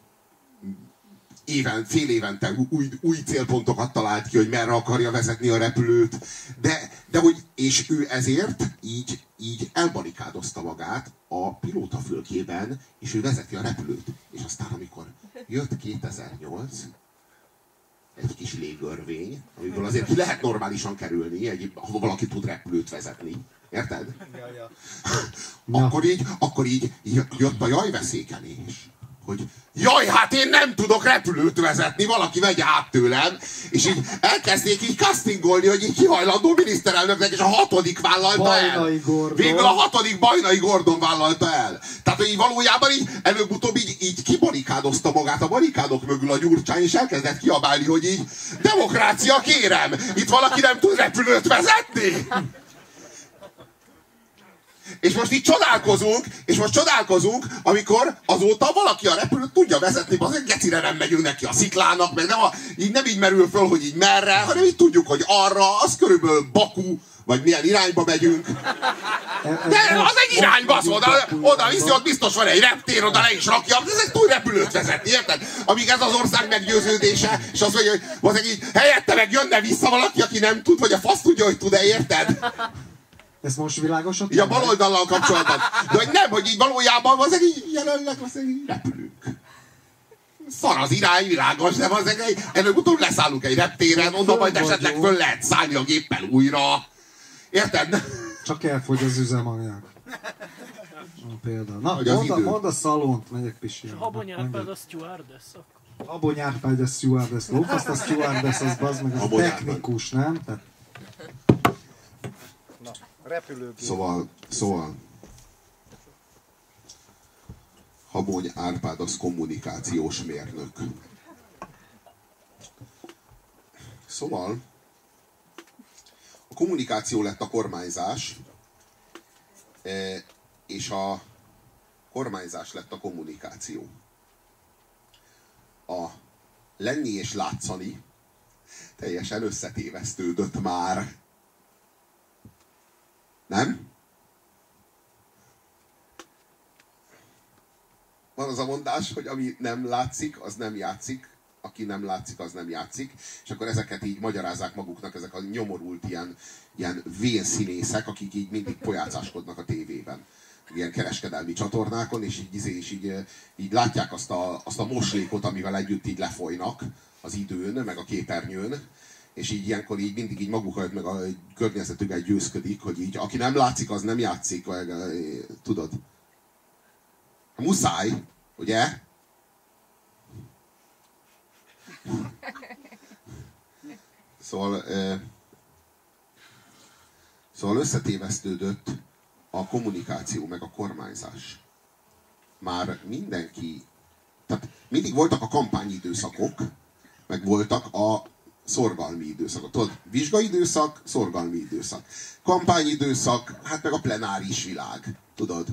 éven, fél évente új, új célpontokat talált ki, hogy merre akarja vezetni a repülőt, de, de hogy, és ő ezért így, így elbarikádozta magát a pilóta fülkében, és ő vezeti a repülőt. És aztán, amikor jött 2008, egy kis légörvény, amiből azért ki lehet normálisan kerülni, egy, ha valaki tud repülőt vezetni. Érted? Na. Akkor így, akkor így, így jött a jajveszékelés. Hogy jaj, hát én nem tudok repülőt vezetni, valaki vegye át tőlem, és így elkezdték így castingolni, hogy így kihajlandó miniszterelnöknek, és a hatodik vállalta el. Bajnai Gordon. Végül a hatodik Bajnai Gordon vállalta el. Tehát, hogy így valójában így előbb-utóbb így, így kibarikádozta magát a barikádok mögül a gyurcsány, és elkezdett kiabálni, hogy így demokrácia kérem, itt valaki nem tud repülőt vezetni. És most így csodálkozunk, és most csodálkozunk, amikor azóta valaki a repülőt tudja vezetni, azért gecire nem megyünk neki a sziklának, meg nem, a, így nem így merül föl, hogy így merre, hanem így tudjuk, hogy arra, az körülbelül Baku, vagy milyen irányba megyünk. De az egy irányba, az oda, oda viszi, ott biztos van egy reptér, oda le is rakja, ez egy túl repülőt vezetni, érted? Amíg ez az ország meggyőződése, és azt mondja, hogy az így helyette meg jönne vissza valaki, aki nem tud, vagy a fasz tudja, hogy tud-e, érted? Ez most világos? Így a bal oldallal kapcsolatban. De hogy nem, hogy így valójában az így jelenleg az így repülünk. Szar az irány, világos, de az egy, előbb-utóbb leszállunk egy reptéren, onnan majd esetleg föl lehet szállni a géppel újra. Érted? Csak elfogy az üzemanyag. Na, például. Na, Hogy az mondd, a- mondd a szalont, megyek pisilni. Habony Árpád Mondjad. a stewardess akkor. Abony Árpád a stewardess. Lófaszt a stewardess, az bazd meg, az technikus, nem? Tehát Repülőgép. Szóval, szóval... Habony Árpád az kommunikációs mérnök. Szóval, a kommunikáció lett a kormányzás, E, és a kormányzás lett a kommunikáció. A lenni és látszani teljesen összetévesztődött már. Nem? Van az a mondás, hogy ami nem látszik, az nem játszik, aki nem látszik, az nem játszik, és akkor ezeket így magyarázzák maguknak ezek a nyomorult ilyen, ilyen vénszínészek, akik így mindig pojácáskodnak a tévében ilyen kereskedelmi csatornákon, és így, izé, és így, így látják azt a, azt a moslékot, amivel együtt így lefolynak az időn, meg a képernyőn, és így ilyenkor így mindig így magukat, meg a környezetükkel győzködik, hogy így aki nem látszik, az nem játszik, vagy, tudod. Muszáj, ugye? Szóval, szóval összetévesztődött a kommunikáció, meg a kormányzás. Már mindenki, tehát mindig voltak a kampányidőszakok, meg voltak a szorgalmi időszak. Tudod, vizsgai időszak, szorgalmi időszak. Kampányidőszak, hát meg a plenáris világ. Tudod?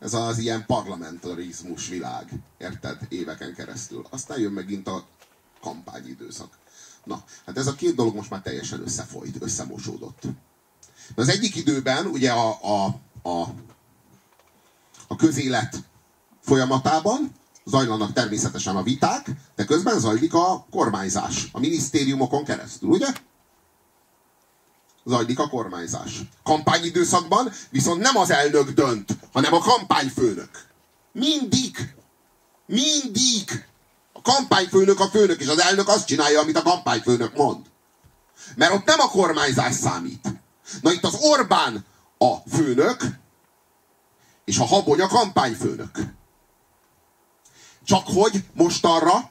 Ez az ilyen parlamentarizmus világ. Érted? Éveken keresztül. Aztán jön megint a kampányidőszak. Na, hát ez a két dolog most már teljesen összefolyt, összemosódott. De az egyik időben ugye a, a, a, a közélet folyamatában zajlanak természetesen a viták, de közben zajlik a kormányzás a minisztériumokon keresztül, ugye? Zajlik a kormányzás. Kampányidőszakban viszont nem az elnök dönt, hanem a kampányfőnök. Mindig. Mindig. A kampányfőnök a főnök, és az elnök azt csinálja, amit a kampányfőnök mond. Mert ott nem a kormányzás számít. Na itt az Orbán a főnök, és a Habony a kampányfőnök. Csak hogy mostanra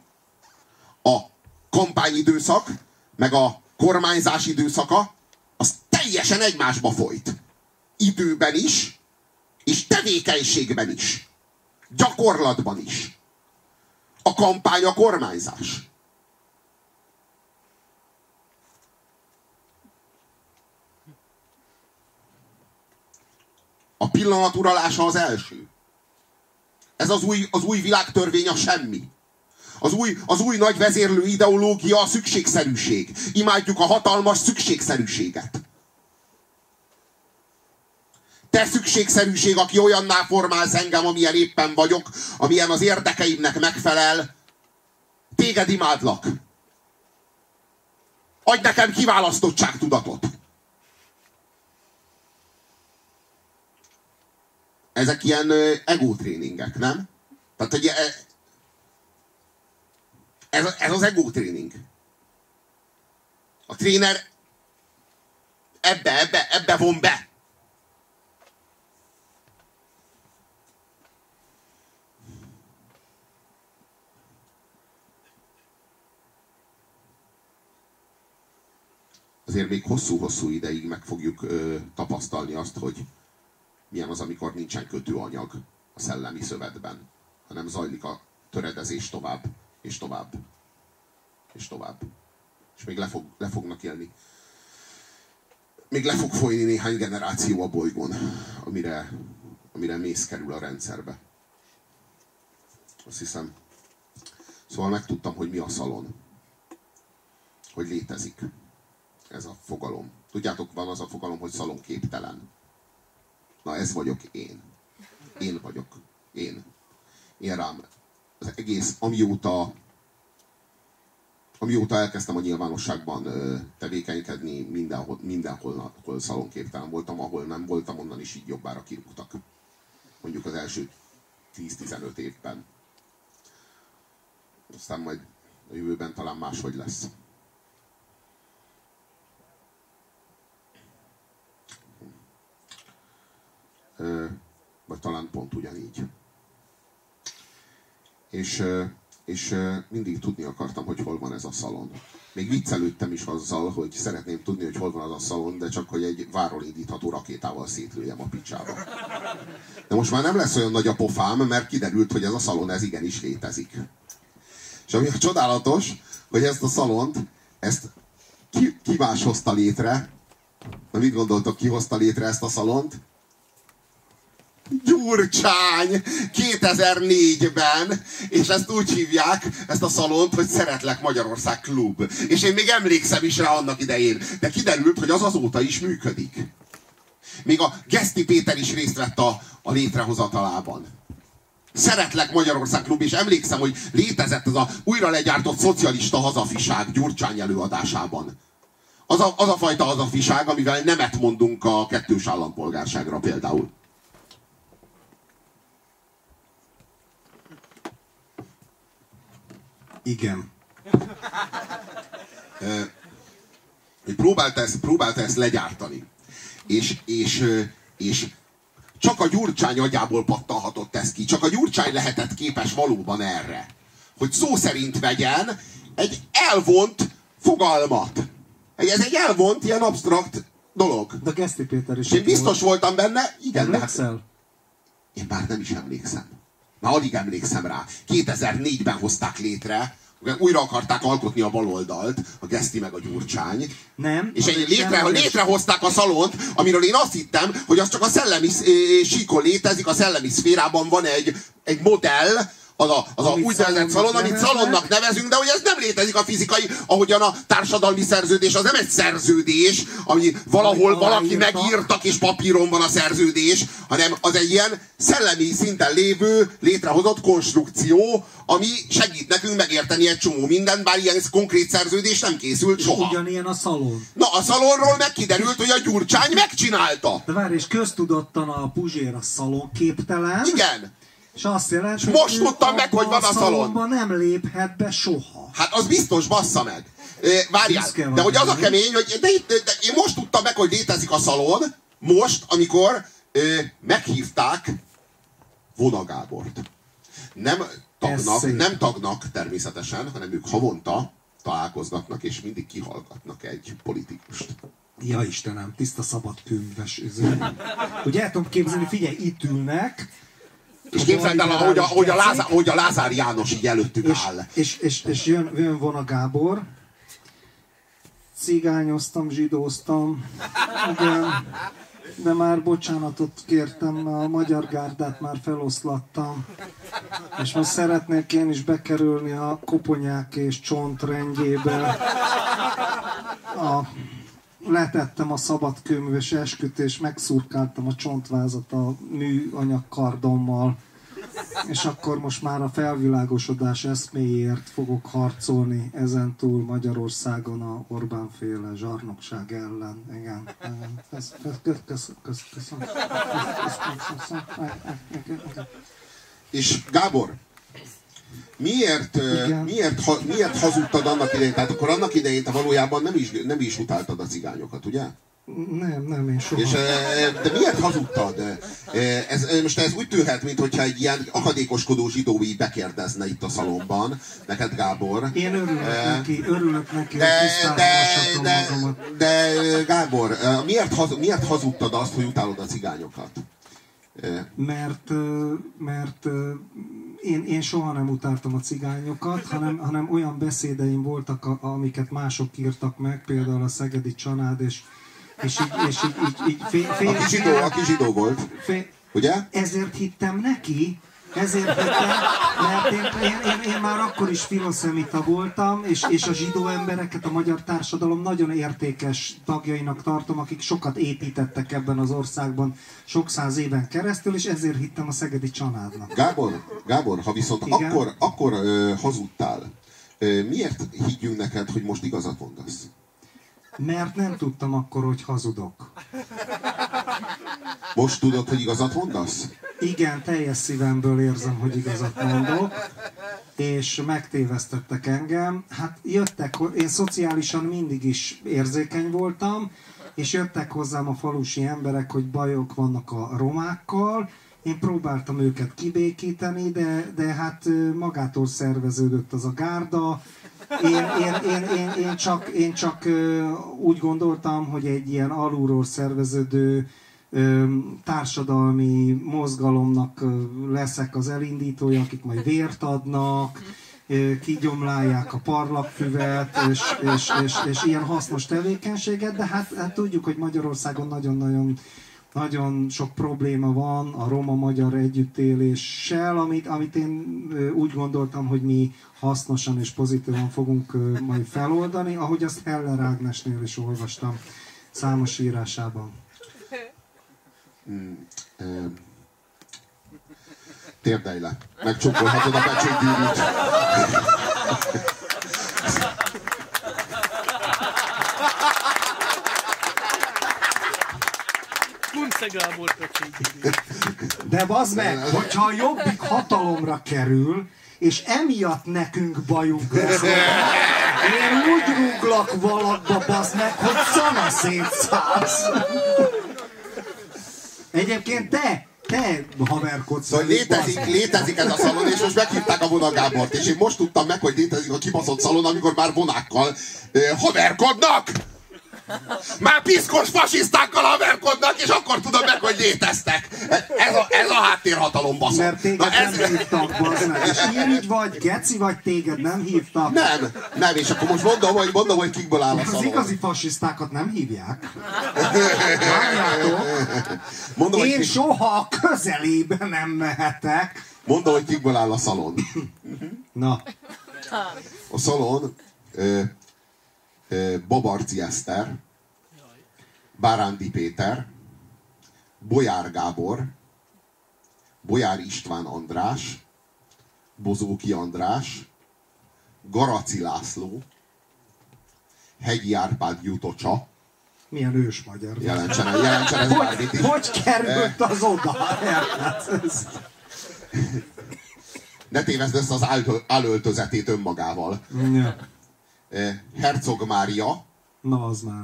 a kampányidőszak, meg a kormányzás időszaka, az teljesen egymásba folyt. Időben is, és tevékenységben is. Gyakorlatban is. A kampány a kormányzás. A pillanat uralása az első. Ez az új, az új világtörvény a semmi. Az új, az új nagy vezérlő ideológia a szükségszerűség. Imádjuk a hatalmas szükségszerűséget. Te szükségszerűség, aki olyanná formálsz engem, amilyen éppen vagyok, amilyen az érdekeimnek megfelel, téged imádlak. Adj nekem kiválasztottságtudatot. Ezek ilyen ego nem? Tehát, hogy ez, ez az ego. A tréner ebbe, ebbe, ebbe von be. Azért még hosszú-hosszú ideig meg fogjuk ö, tapasztalni azt, hogy milyen az, amikor nincsen kötőanyag a szellemi szövetben, hanem zajlik a töredezés tovább, és tovább, és tovább. És még le, fog, le fognak élni. Még le fog folyni néhány generáció a bolygón, amire, amire mész kerül a rendszerbe. Azt hiszem. Szóval megtudtam, hogy mi a szalon. Hogy létezik ez a fogalom. Tudjátok, van az a fogalom, hogy szalonképtelen. Na ez vagyok én. Én vagyok. Én. Én rám. Az egész, amióta amióta elkezdtem a nyilvánosságban tevékenykedni, mindenhol, mindenhol ahol szalonképtelen voltam, ahol nem voltam, onnan is így jobbára kirúgtak. Mondjuk az első 10-15 évben. Aztán majd a jövőben talán máshogy lesz. Vagy talán pont ugyanígy. És, és mindig tudni akartam, hogy hol van ez a szalon. Még viccelődtem is azzal, hogy szeretném tudni, hogy hol van az a szalon, de csak hogy egy váról indítható rakétával szétlőjem a picsába. De most már nem lesz olyan nagy a pofám, mert kiderült, hogy ez a szalon ez igenis létezik. És ami a csodálatos, hogy ezt a szalont, ezt ki, ki más hozta létre? Na mit gondoltok, ki hozta létre ezt a szalont? Gyurcsány 2004-ben, és ezt úgy hívják, ezt a szalont, hogy Szeretlek Magyarország Klub. És én még emlékszem is rá annak idején, de kiderült, hogy az azóta is működik. Még a Geszti Péter is részt vett a, a létrehozatalában. Szeretlek Magyarország Klub, és emlékszem, hogy létezett ez a újra legyártott szocialista hazafiság Gyurcsány előadásában. Az a, az a fajta hazafiság, amivel nemet mondunk a kettős állampolgárságra például. Igen. hogy próbálta ezt, próbálta ezt legyártani. És, és, és csak a Gyurcsány agyából pattanhatott ez ki. Csak a Gyurcsány lehetett képes valóban erre. Hogy szó szerint vegyen egy elvont fogalmat. Ez egy elvont, ilyen absztrakt dolog. De Geszti Péter is én biztos volt. voltam benne, igen, hát Emlékszel? én már nem is emlékszem. Már alig emlékszem rá. 2004-ben hozták létre, újra akarták alkotni a baloldalt, a Geszti meg a Gyurcsány. Nem. És egy létre, létrehozták a szalont, amiről én azt hittem, hogy az csak a szellemi sz- ö, síkon létezik, a szellemi szférában van egy, egy modell, az a, az a úgynevezett szalon, amit szalonnak nevezünk, de hogy ez nem létezik a fizikai, ahogyan a társadalmi szerződés, az nem egy szerződés, ami valahol valaki megírtak, és papíron van a szerződés, hanem az egy ilyen szellemi szinten lévő, létrehozott konstrukció, ami segít nekünk megérteni egy csomó mindent, bár ilyen konkrét szerződés nem készült És soha. ugyanilyen a szalon. Na, a szalonról meg kiderült, hogy a Gyurcsány megcsinálta. De várj, és köztudottan a Puzsér a szalon képtelen. Igen. És azt jelenti, És most tudtam meg, hogy van a szalon. nem léphet be soha. Hát az biztos, bassza meg. Várjál, de hogy az a kemény, hogy de, itt- de én most tudtam meg, hogy létezik a szalon, most, amikor ö, meghívták Vona Gábort. Nem tagnak, nem tagnak természetesen, hanem ők havonta találkozgatnak, és mindig kihallgatnak egy politikust. Ja Istenem, tiszta szabad üző. Hogy el tudom képzelni, figyelj, itt ülnek, És A képzeld el, ahogy a, ahogy, a Lázár, ahogy a Lázár János így előttük és, áll. és, és, és jön, jön Vona Gábor, cigányoztam, zsidóztam, igen, de már bocsánatot kértem, a magyar gárdát már feloszlattam, és most szeretnék én is bekerülni a koponyák és csont rendjébe. A, letettem a szabadkönyves esküt, és megszurkáltam a csontvázat a műanyag kardommal. És akkor most már a felvilágosodás eszméjéért fogok harcolni ezentúl Magyarországon a Orbán féle zsarnokság ellen. Igen. igen. Kösz- kösz- kösz- kösz- kösz- Köszönöm. Köszönöm. Köszönöm. És Gábor, miért, Igen. miért, ha, miért hazudtad annak idején? Tehát akkor annak idején te valójában nem is, nem is utáltad a cigányokat, ugye? Nem, nem, én soha. És, de miért hazudtad? Ez, most ez úgy tűnhet, mintha egy ilyen akadékoskodó zsidó így bekérdezne itt a szalomban, neked Gábor. Én örülök Eh, neki, örülök neki, De, de, de, magamat. de, Gábor, miért, haz, miért hazudtad azt, hogy utálod a cigányokat? Mert, mert én, én soha nem utáltam a cigányokat, hanem, hanem olyan beszédeim voltak, a, amiket mások írtak meg, például a Szegedi Csanád, és, és így, és így, így, így fél, fél, Aki zsidó, aki zsidó volt, fél, ugye? ezért hittem neki, ezért hittem, mert én, én, én, én már akkor is filoszemita voltam, és, és a zsidó embereket a magyar társadalom nagyon értékes tagjainak tartom, akik sokat építettek ebben az országban sok száz éven keresztül, és ezért hittem a Szegedi Csanádnak. Gábor, Gábor, ha viszont Igen? akkor, akkor ö, hazudtál, ö, miért higgyünk neked, hogy most igazat mondasz? Mert nem tudtam akkor, hogy hazudok. Most tudod, hogy igazat mondasz? Igen, teljes szívemből érzem, hogy igazat mondok, és megtévesztettek engem. Hát jöttek, én szociálisan mindig is érzékeny voltam, és jöttek hozzám a falusi emberek, hogy bajok vannak a romákkal, én próbáltam őket kibékíteni, de, de hát magától szerveződött az a gárda. Én, én, én, én, én csak, én csak úgy gondoltam, hogy egy ilyen alulról szerveződő társadalmi mozgalomnak leszek az elindítója, akik majd vért adnak, kigyomlálják a parlagfüvet, és, és, és, és ilyen hasznos tevékenységet, de hát, hát tudjuk, hogy Magyarországon nagyon-nagyon nagyon sok probléma van a roma-magyar együttéléssel, amit, amit én úgy gondoltam, hogy mi hasznosan és pozitívan fogunk majd feloldani, ahogy azt Heller Ágnesnél is olvastam számos írásában. Ö, Térdelj le. Megcsókolhatod a becsőgyűrűt. Gábor pöcsét. De bazd meg, hogyha a jobbik hatalomra kerül, és emiatt nekünk bajunk lesz, én úgy rúglak valakba, bazd meg, hogy szana szétszállsz. Egyébként te, te haverkodsz. Szóval létezik, létezik ez a szalon, és most meghívták a Vona Gábort, és én most tudtam meg, hogy létezik a kibaszott szalon, amikor már vonákkal haverkodnak! Már piszkos fasisztákkal haverkodnak, és akkor tudom meg, hogy léteztek. Ez a, ez a háttérhatalom baszom. Mert téged Na ez... nem hívtak, bazd meg. És irigy vagy, geci vagy, téged nem hívtak. Nem, nem, és akkor most mondom, hogy mondom, hogy kikből áll a Az szalon. igazi fasisztákat nem hívják. Várjátok, Mondom, én kik, soha a közelébe nem mehetek. mondom, hogy kikből áll a szalon. Na, A szalon Babarci Eszter, Bárándi Péter, Bolyár Gábor, Bolyár István András, Bozóki András, Garaci László, Hegyi Árpád Jutocsa, milyen ős magyar. jelentsen, jelentsen ez Hogy, is. hogy került az oda? Ez- Ne tévezd össze az állöltözetét önmagával. Ja. Eh, Herzog Mária, Na, az már.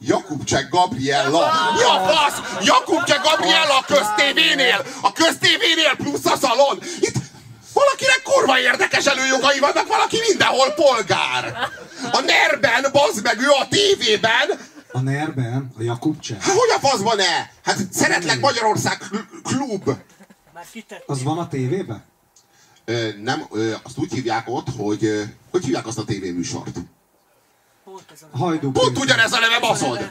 Jakubcsek Gabriella. Mi a fasz? Jakubcsek Gabriella a köztévénél. A köztévénél plusz a szalon. Itt valakinek kurva érdekes előjogai vannak, valaki mindenhol polgár. A nerben, bazd meg, ő a tévében. A nerben, a Jakub Cseh. Hát hogy a faszban ne? Hát szeretlek Magyarország kl- klub. Az van a tévében? Ö, nem, ö, azt úgy hívják ott, hogy ö, hogy hívják azt a tévéműsort? Hajdú Pont ugyanez a neve, baszod!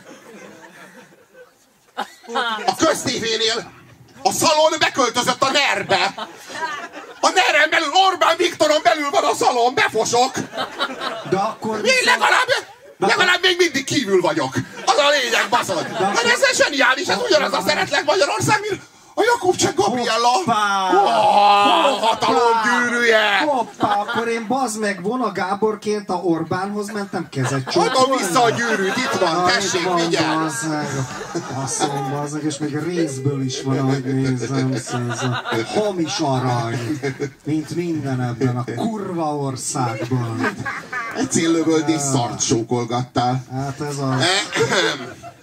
A köztévénél a szalon beköltözött a nerbe. A neren belül, Orbán Viktoron belül van a szalon, befosok. De akkor Én legalább, legalább még mindig kívül vagyok. Az a lényeg, baszod. Hát ez zseniális, ez ugyanaz a szeretlek Magyarország, mint a Jakubcsek Gabriella. Hoppá! Oh, hatalom gyűrűje. Hoppá, akkor én bazd meg Vona Gáborként a Orbánhoz mentem kezet Adom csókolni. vissza a gyűrűt, itt van, Ah, tessék, van, vigyázz. bazd meg. Baszom, bazd meg, és még részből is van, ahogy nézem, szóval hamis arany, mint minden ebben a kurva országban. Egy céllövöldés szart sókolgattál. Hát ez a...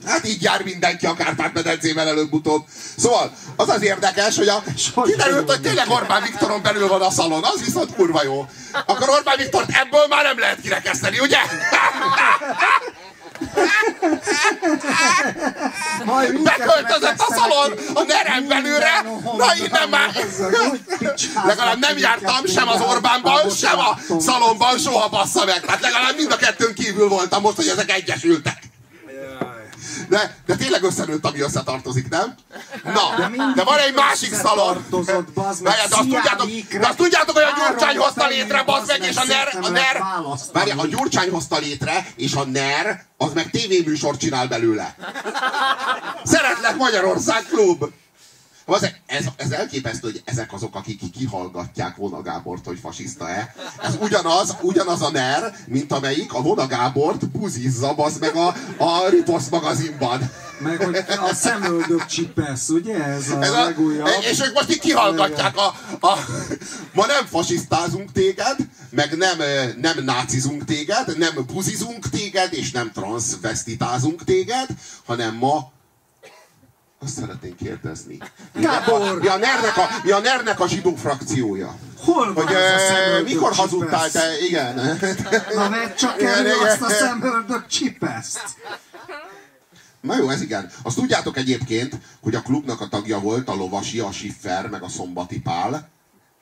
Hát így jár mindenki a Kárpát-medencében előbb-utóbb. Szóval az az érdekes, hogy a, kiderült, hogy tényleg Orbán Viktoron belül van a szalon, az viszont kurva jó. Akkor Orbán Viktort ebből már nem lehet kirekeszteni, ugye? Beköltözött a szalon a nerem belőle, na innen már... Legalább nem jártam sem az Orbánban, sem a szalonban, soha bassza meg. Tehát legalább mind a kettőn kívül voltam most, hogy ezek egyesültek. De, de tényleg összenőtt, ami összetartozik, nem? Na, mindig de van egy másik szalon. Várjál, de azt tudjátok, de azt tudjátok, hogy a Gyurcsány hozta létre, bazd meg, és a NER, a NER, várjál, a Gyurcsány hozta létre, és a NER, az meg tévéműsort csinál belőle. Szeretlek Magyarország klub! Az, ez, ez elképesztő, hogy ezek azok, akik kihallgatják Vona Gábort, hogy fasiszta-e. Ez ugyanaz, ugyanaz a NER, mint amelyik a Vona Gábort buzizza, az meg a, a Riposz magazinban. Meg hogy a szemöldök csipesz, ugye? Ez a, Ez a, legújabb. és ők most így kihallgatják a, a, ma nem fasisztázunk téged, meg nem, nem nácizunk téged, nem buzizunk téged, és nem transvestitázunk téged, hanem ma azt szeretnénk kérdezni. Gábor! Mi a NER-nek a, mi a, NER-nek a zsidó frakciója? Hol van Hogy ez a szemöldök mikor csipesz? hazudtál te? Igen. Na vedd csak elő azt a szemöldök csipeszt. Na jó, ez igen. Azt tudjátok egyébként, hogy a klubnak a tagja volt a Lovasi, a Schiffer, meg a Szombati Pál,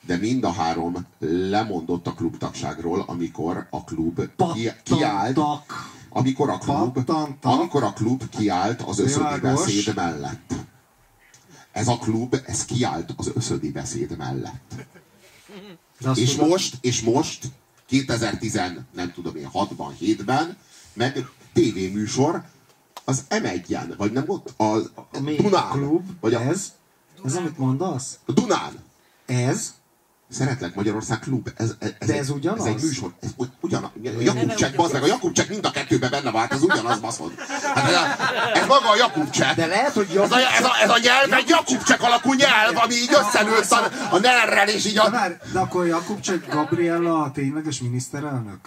de mind a három lemondott a klubtagságról, amikor a klub ki, kiállt. Amikor a klub, amikor a klub kiállt az Világos. beszéd mellett. ez a klub, ez kiállt az összödi beszéd mellett. És most, és most, 2010, nem tudom én, 6-ban, 7-ben, meg tévéműsor, az M1-en, vagy nem ott? A, a Mi Dunán. klub, Vagy a, ez? Ez amit mondasz? a Dunán. Ez? Szeretlek Magyarország klub. Ez, ez, ez De egy- ez ugyanaz? Ez egy műsor. Ez ugy- ugyanaz. Jakubcsek, bazd meg, a Jakubcsek mind a kettőben benne vált, ez ugyanaz, baszod. Hát ez, a, ez maga a Jakubcsek. De lehet, hogy Ez a, ez, a, ez a nyelv egy Jakubcsek alakú nyelv, ami így összenőtt a, a nerrel, és így De, a, várj, de akkor Jakubcsek Gabriella a tényleges miniszterelnök?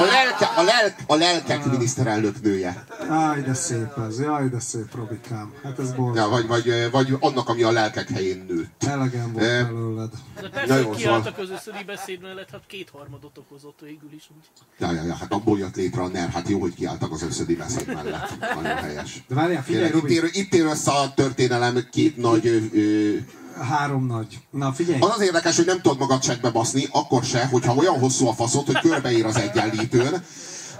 A, lelke, a, lelk, a lelkek miniszterelnök nője. Jaj, de szép ez, jaj, de szép, Robikám. Hát ez borzasztó. Ja, vagy, vagy, vagy annak, ami a lelkek helyén nőtt. Elegem volt Eh, belőled. De Na persze, jó, hogy szóval- kiálltak az összödi beszéd mellett, hát kétharmadot okozott végül is. Úgy. Ja, ja, ja, hát abból jött létre a NER, hát jó, hogy kiálltak az összödi beszéd mellett. Nagyon helyes. De várjál, figyelj, Tényleg, itt, Robi, ér, itt ér össze a történelem két nagy... Ö, ö, három nagy. Na figyelj, az az érdekes, hogy nem tudod magad csekbe baszni, akkor se, hogyha olyan hosszú a faszod, hogy körbeír az egyenlítőn,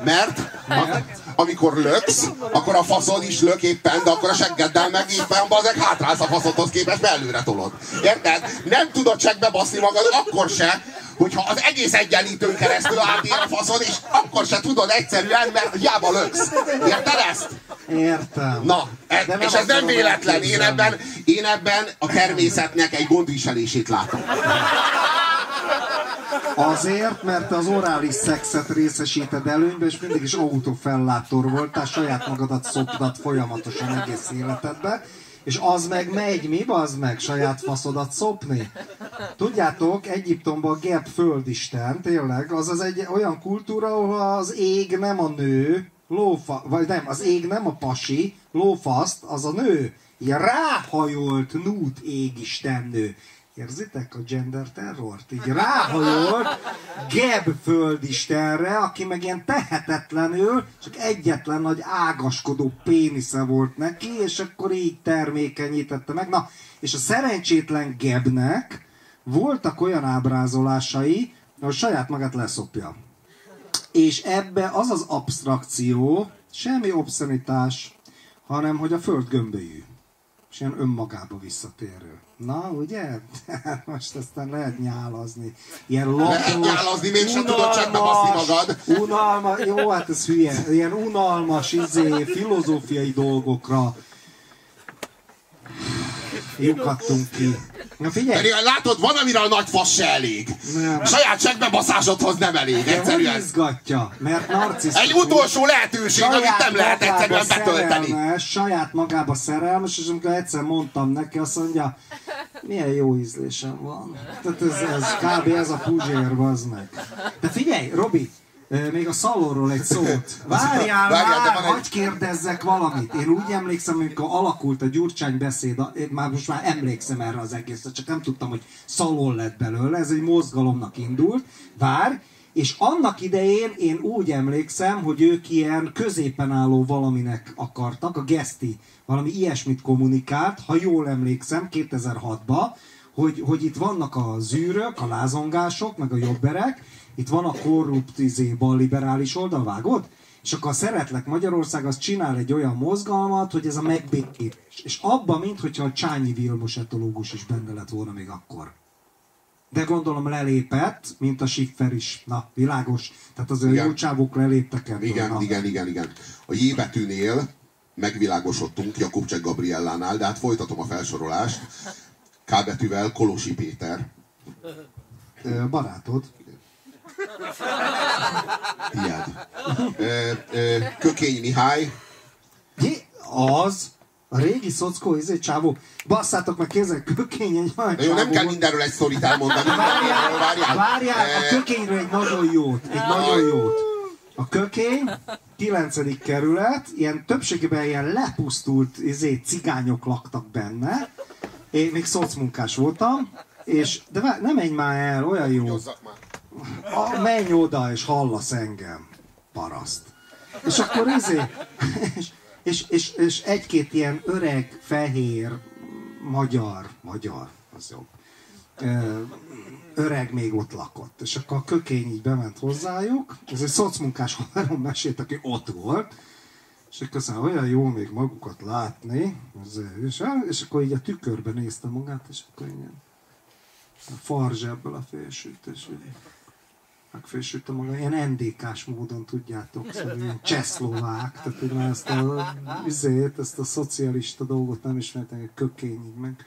mert a, amikor löksz, akkor a faszod is lök éppen, de akkor a seggeddel meg éppen bazeg hátrálsz a faszodhoz képest, mert előre tolod. Érted? Nem tudod csekbe baszni magad akkor se, hogyha az egész egyenlítőn keresztül átér a faszod, és akkor se tudod egyszerűen, mert hiába löksz. Érted ezt? értem. Na, e, De és ez nem véletlen. Én ebben, én ebben a természetnek egy gondviselését látom. Azért, mert az orális szexet részesíted előnybe, és mindig is autófellátor voltál, saját magadat szoptad folyamatosan egész életedbe, és az meg megy, mi az meg saját faszodat szopni? Tudjátok, Egyiptomban Geb földisten, tényleg, az az egy olyan kultúra, ahol az ég nem a nő, lófa, vagy nem, az ég nem a pasi, lófaszt, az a nő. Ilyen ráhajolt nút égistennő. Érzitek a gender terrort? Így ráhajolt Geb földistenre, aki meg ilyen tehetetlenül, csak egyetlen nagy ágaskodó pénisze volt neki, és akkor így termékenyítette meg. Na, és a szerencsétlen Gebnek voltak olyan ábrázolásai, hogy saját magát leszopja. És ebbe az az abstrakció, semmi obszenitás, hanem hogy a föld gömbölyű. És ilyen önmagába visszatérő. Na, ugye? Most aztán lehet nyálazni. Ilyen lapos, Lehet nyálazni, mégsem tudod csekkbe baszni magad. Unalmas, jó, hát ez hülye. Ilyen unalmas, izé, filozófiai dolgokra lyukadtunk ki. Na figyelj, Pedig látod, van, amire a nagy fasz se elég. Nem. Saját csekkbebaszásodhoz nem elég, de egyszerűen. izgatja? Mert narcisztikus. Egy utolsó lehetőség, amit nem lehet egyszerűen betölteni. Saját magába szerelmes, és amikor egyszer mondtam neki, azt mondja, milyen jó ízlésem van. Tehát ez, ez kb. ez a puzsér, az meg. De figyelj, Robi, még a szalonról egy szót. Várjál, Várjál, már, egy- hagyj kérdezzek valamit. Én úgy emlékszem, amikor alakult a Gyurcsány beszéd, én már most már emlékszem erre az egészre, csak nem tudtam, hogy szalon lett belőle, ez egy mozgalomnak indult. Vár, és annak idején én úgy emlékszem, hogy ők ilyen középen álló valaminek akartak, a Geszti valami ilyesmit kommunikált, ha jól emlékszem, 2006-ban, hogy, hogy itt vannak a zűrök, a lázongások, meg a jobberek, itt van a korrupt izé, bal liberális oldal, vágod? És akkor a Szeretlek Magyarország az csinál egy olyan mozgalmat, hogy ez a megbékítés. És abban, mintha a Csányi Vilmos etológus is benne lett volna még akkor. De gondolom lelépett, mint a Schiffer is. Na, világos. Tehát azért Igen. jó csávok leléptek ebből. Igen, na. igen, igen, igen. A J betűnél megvilágosodtunk Jakubcsek Gabriellánál, de hát folytatom a felsorolást. K betűvel Kolosi Péter. Barátod. Ö, ö, Kökény Mihály. Jé, az, a régi szockó, izé csávó. Basszátok meg kézzel, kökény egy olyan Na jó, nem kell mindenről egy sztorit elmondani. Várjál, Várjál. várjál, a kökényről egy nagyon jót, egy nagyon jót. A kökény, 9. kerület, ilyen többségében ilyen lepusztult izé, cigányok laktak benne. Én még szocmunkás voltam, és de vár, nem menj már el, olyan jó. Már. A, menj oda, és hallasz engem, paraszt. És akkor izé, és, és, és, és egy-két ilyen öreg, fehér, magyar, magyar, az jobb, öreg még ott lakott. És akkor a kökény így bement hozzájuk, ez egy szocmunkás haverom mesélt, aki ott volt, És akkor aztán olyan jó még magukat látni, és, és akkor így a tükörbe nézte magát, és akkor ilyen a farzs ebből a félsőt, és így megfésülte maga, ilyen NDK-s módon tudjátok, szóval ilyen csehszlovák, tehát hogy már ezt a, izét, ezt a szocialista dolgot nem ismertem, hogy kökény így meg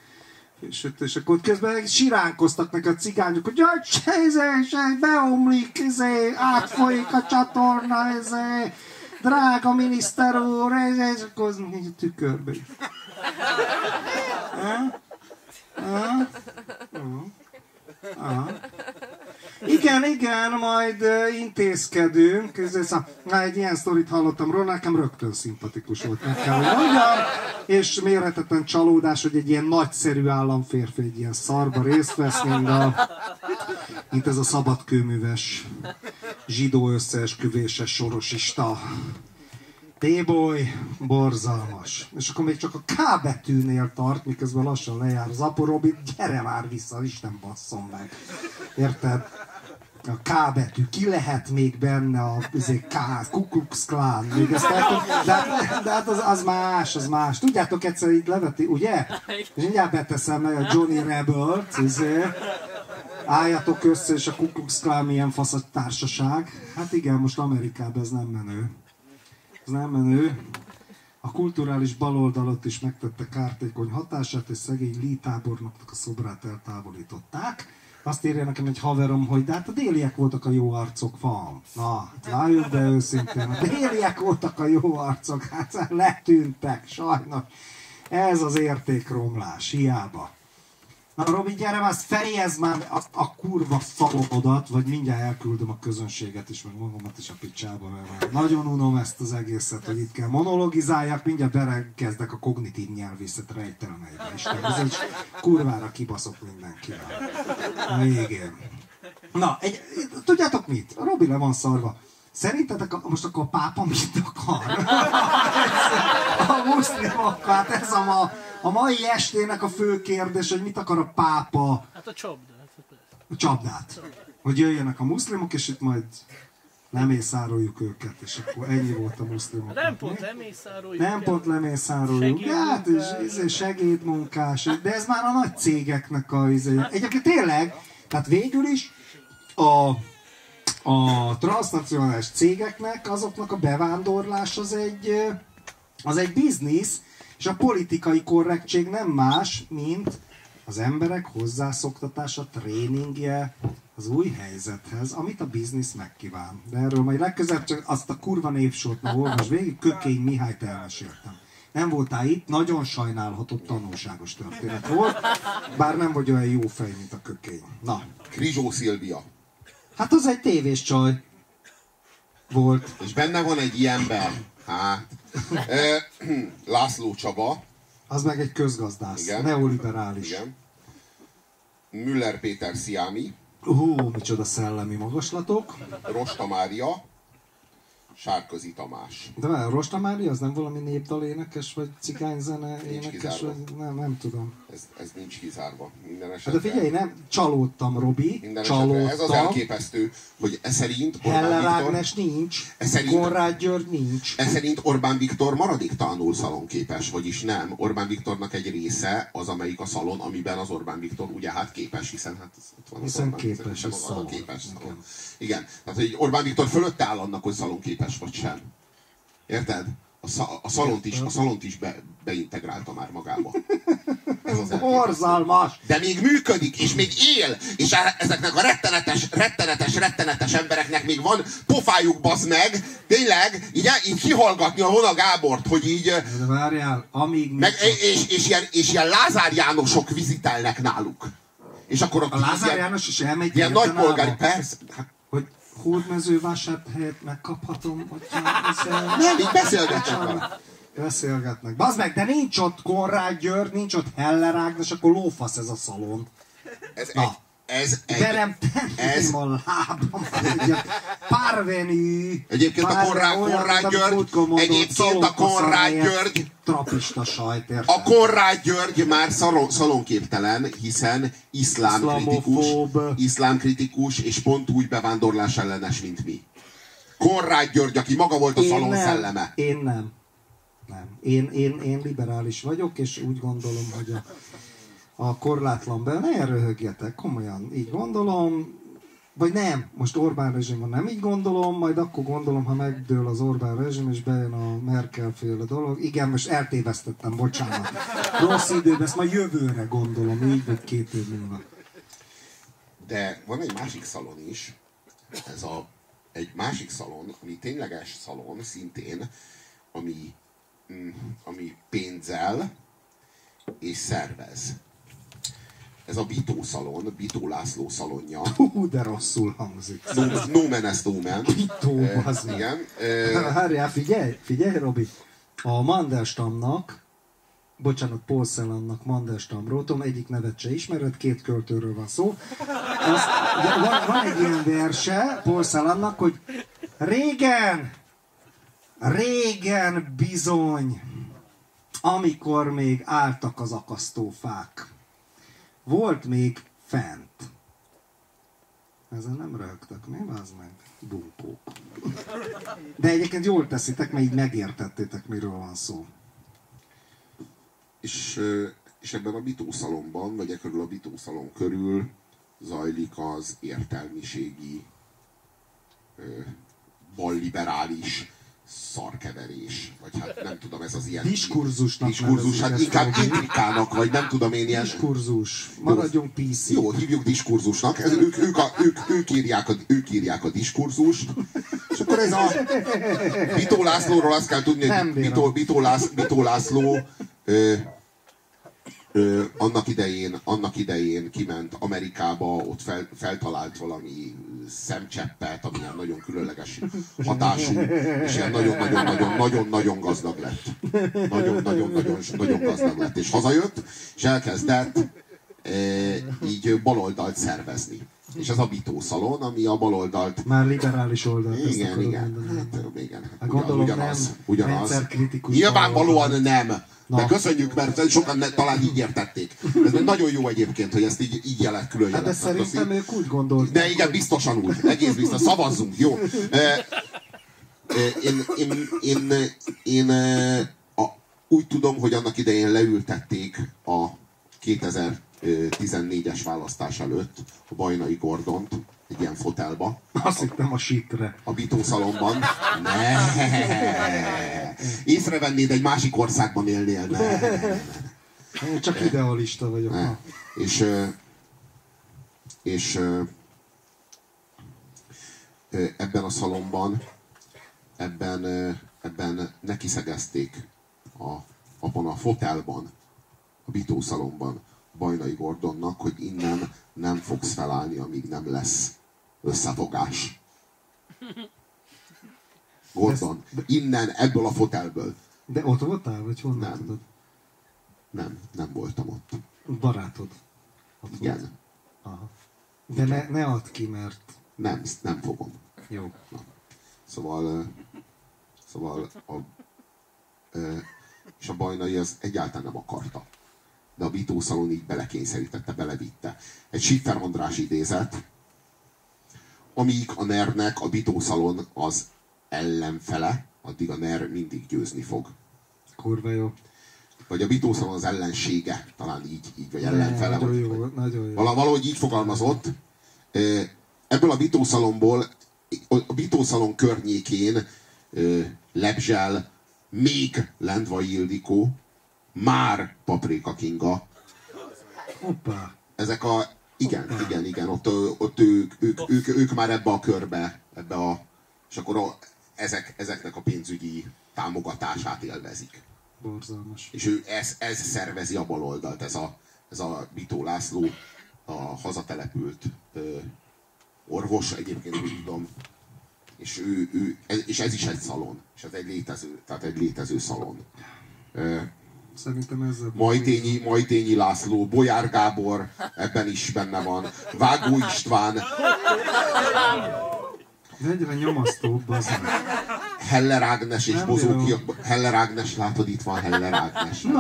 fésült, és akkor közben siránkoztak neki a cigányok, hogy jaj, se, se, beomlik, izé, átfolyik a csatorna, izé, drága miniszter úr, izé, és akkor az a tükörbe. Ha? Ha? Ha? Igen, igen, majd intézkedünk. Na, egy ilyen sztorit hallottam róla, nekem rögtön szimpatikus volt, meg kell, hogy mondjam. És mérhetetlen csalódás, hogy egy ilyen nagyszerű államférfi egy ilyen szarba részt vesz, mint, a, mint ez a szabadkőműves zsidó összeesküvéses sorosista. T-boy, borzalmas. És akkor még csak a K betűnél tart, miközben lassan lejár az Apo Robi, gyere már vissza, Isten basszom meg. Érted? A K betű, ki lehet még benne a izé, K, Ku Klux Klan, még ezt el de, hát- de hát az, az, más, az más. Tudjátok egyszer így leveti, ugye? És mindjárt beteszem meg a Johnny Rebel-t, izé. Álljatok össze, és a Ku Klux Klan milyen fasz a társaság. Hát igen, most Amerikában ez nem menő. Ez nem menő. A kulturális baloldalot is megtette kártékony hatását, és szegény Lee tábornoknak a szobrát eltávolították. Azt írja nekem egy haverom, hogy de hát a déliek voltak a jó arcok, van. Na, hát várjuk be őszintén, a déliek voltak a jó arcok, hát letűntek, sajnos. Ez az értékromlás, hiába. Na Robi, gyere már, fejezd már a, a kurva szalomodat, vagy mindjárt elküldöm a közönséget is, meg magamat is a picsába, mert már nagyon unom ezt az egészet, hogy itt kell monologizáljak, mindjárt belekezdek a kognitív nyelvészet rejtelemeibe. Isten, ez egy kurvára kibaszok mindenkivel. Végén. Na, egy, tudjátok mit? A Robi le van szarva. Szerintetek a, most akkor a pápa mit akar? a muszlimok, hát ez a, ma, a mai estének a fő kérdés, hogy mit akar a pápa Hát a csapda. Hát a csapdát. Hogy jöjjenek a muszlimok, és itt majd lemészároljuk őket, és akkor ennyi volt a muszlimok. Nem pont lemészároljuk. Nem pont lemészároljuk. Hát, és izé, segédmunkás, de ez már a nagy cégeknek a izé. Egyébként tényleg, tehát végül is a, a transnacionális cégeknek, azoknak a bevándorlás az egy, az egy biznisz, és a politikai korrektség nem más, mint az emberek hozzászoktatása, tréningje az új helyzethez, amit a biznisz megkíván. De erről majd legközelebb csak azt a kurva névsort ma olvas végig, Kökény Mihályt elmeséltem. Nem voltál itt, nagyon sajnálható tanulságos történet volt, bár nem vagy olyan jó fej, mint a kökény. Na, Krizsó Szilvia. hát az egy tévés csaj volt. És benne van egy ilyenben. Hát. László Csaba. Az meg egy közgazdász, Igen. neoliberális. Igen. Müller Péter Sziámi. Hú, micsoda szellemi magaslatok. Rosta Mária. Sárközi Tamás. De várj, Rosta Mária, az nem valami népdal énekes, vagy cigányzene énekes, vagy nem, nem tudom. Ez, ez nincs kizárva. Minden Hát esetre. de figyelj, nem, csalódtam, Robi, Minden esetre ez az csalódtam. elképesztő, hogy ez szerint Orbán Heller Viktor, Ágnes nincs, Ez szerint- Konrád György nincs. ez szerint Orbán Viktor maradéktalanul szalonképes, vagyis nem. Orbán Viktornak egy része az, amelyik a szalon, amiben az Orbán Viktor ugye hát képes, hiszen hát ott van az Hiszen Orbán képes, az a szalon. képes szalon. Igen. Igen. Tehát, hogy Orbán Viktor fölötte áll annak, hogy szalonképes vagy sem. Érted? A, sza- a szalont is, a szalont is be, beintegrálta már magába. Ez az. Borzalmas! De még működik, és még él, és e- ezeknek a rettenetes, rettenetes, rettenetes embereknek még van pofájuk, bazd meg, tényleg, így, így kihallgatni a Hona Gábort, hogy így, De várjál, amíg meg, nincs- és, és, ilyen, és ilyen Lázár Jánosok vizitelnek náluk. És akkor a Lázár ilyen, János is elmegy ilyen értenába, nagypolgári, persze, hát hódmezővásárhelyet megkaphatom, hogyha nem, így beszélgetnek vele. Beszélgetnek. Bazd meg, de nincs ott Konrád György, nincs ott Heller Ágnes, akkor lófasz ez a szalon. Ez egy, Na. Ez egy, De nem ez- a lábam. Párvenű. Egyébként a Konrád- Konrád György- egyébként a Konrád György- Trapista sajt, érted? A Konrád György már szalon, szalonképtelen, hiszen iszlámkritikus, iszlámkritikus és pont úgy bevándorlás ellenes, mint mi. Konrád György, aki maga volt a Én szalon nem, szelleme. Én nem. nem. Én, én, én liberális vagyok, és úgy gondolom, hogy a, a korlátlan be, ne röhögjetek, komolyan, így gondolom, vagy nem, most Orbán rezsim van, nem így gondolom, majd akkor gondolom, ha megdől az Orbán rezsim, és bejön a Merkel féle dolog. Igen, most eltévesztettem, bocsánat. Rossz időben, ezt majd jövőre gondolom, így vagy két év múlva. De van egy másik szalon is, ez a, egy másik szalon, ami tényleges szalon, szintén, ami, mm, ami pénzzel és szervez. Ez a Bitó szalon, Bitó László szalonja. Hú, de rosszul hangzik. No, no man is no man. Bitó, Eh, bazd meg. Igen. eh, Várjál, figyelj, figyelj, Robi. A Mandelstamnak, bocsánat, Paul Celannak Mandelstam rótom, egyik nevet se ismered, két költőről van szó. Azt, van, van egy ilyen verse Paul Celannak, hogy régen, régen bizony, amikor még álltak az akasztófák, volt még fent. Ezen nem rögtök, mi az meg? Bunkók. De egyébként jól teszitek, mert így megértettétek, miről van szó. és, és ebben a bitószalomban, vagy e körül a bitószalom körül zajlik az értelmiségi balliberális szarkeverés. Vagy hát nem tudom, ez az ilyen... Diskurzusnak Diskurzus, hát inkább intrikának, vagy nem tudom én ilyen... Diskurzus. Maradjunk PC. Jó, hívjuk diskurzusnak. Ez, ők, ők, a, ők, ők, írják a, ők írják a diskurzust. És akkor ez a Bitó Lászlóról azt kell tudni, hogy. Bitó, Bitó, Lász, Bitó László ö, ö, annak, idején, annak idején kiment Amerikába, ott fel, feltalált valami szemcseppet, ami ilyen nagyon különleges hatású, és ilyen nagyon-nagyon-nagyon-nagyon gazdag lett. Nagyon-nagyon-nagyon nagyon gazdag lett. És hazajött, és elkezdett e, így baloldalt szervezni. És ez a Bitó szalon, ami a baloldalt Már liberális oldalt ezt igen, igen. mondani. Hát, igen. Hát gondolom ugyanaz, nem ugyanaz. Nyilvánvalóan nem. De Na. köszönjük, mert sokan ne, talán így értették. Ez nagyon jó egyébként, hogy ezt így, így jelet, külön Hát de szerintem ők úgy gondolták. de igen, biztosan úgy. Egész biztos. Szavazzunk, jó. Én, én, én, én e, a, úgy tudom, hogy annak idején leültették a 2014-es választás előtt a Bajnai Gordont egy ilyen fotelba, Azt hittem a sitre. a Bitószalomban. Ne! Észrevennéd, egy másik országban élnél. Ne! Én csak idealista vagyok. Ne. És, és ebben a szalomban, ebben, ebben nekiszegezték a, abban a fotelban, a bitószalomban Bajnai Gordonnak, hogy innen nem fogsz felállni, amíg nem lesz összefogás. Gordon, innen, ebből a fotelből. De ott voltál, vagy honnan Nem. tudod? Nem, nem voltam ott. Barátod. Ott volt. Igen. Aha. De ne, ne add ki, mert Nem, nem fogom. jó. Szóval, ö, szóval a, és a bajnai az egyáltalán nem akarta. De a Bitószalon így belekényszerítette, belevitte. Egy Schiffer András idézet, amíg a NER-nek a Bitószalon az ellenfele, addig a NER mindig győzni fog. Kurva jó. Vagy a Bitószalon az ellensége, talán így, így vagy ellenfele. Nagyon vagy, jó, vagy, nagyon jó. Vala- valahogy így fogalmazott. Ebből a Bitószalomból, a Bitószalon környékén lebzsel még Lendvai Ildikó, már Paprika Kinga. Hoppá. Ezek a, igen, igen, igen, ott, ott ők, ők, ők, ők már ebbe a körbe, ebbe a, és akkor a, ezek, ezeknek a pénzügyi támogatását élvezik. Borzalmas. És ő ez, ez szervezi a baloldalt, ez a, ez a Bitó László, a hazatelepült ö, orvos, egyébként úgy tudom, és, ő, ő, ez, és ez is egy szalon, és ez egy létező, tehát egy létező szalon. Ö, Szerintem ezzel... Majtényi, Majtényi László, Bolyár Gábor, ebben is benne van, Vágó István, Egyre nyomasztóbb az. Heller Ágnes és Bozóki. Heller Ágnes, látod, itt van Heller Ágnes. Na,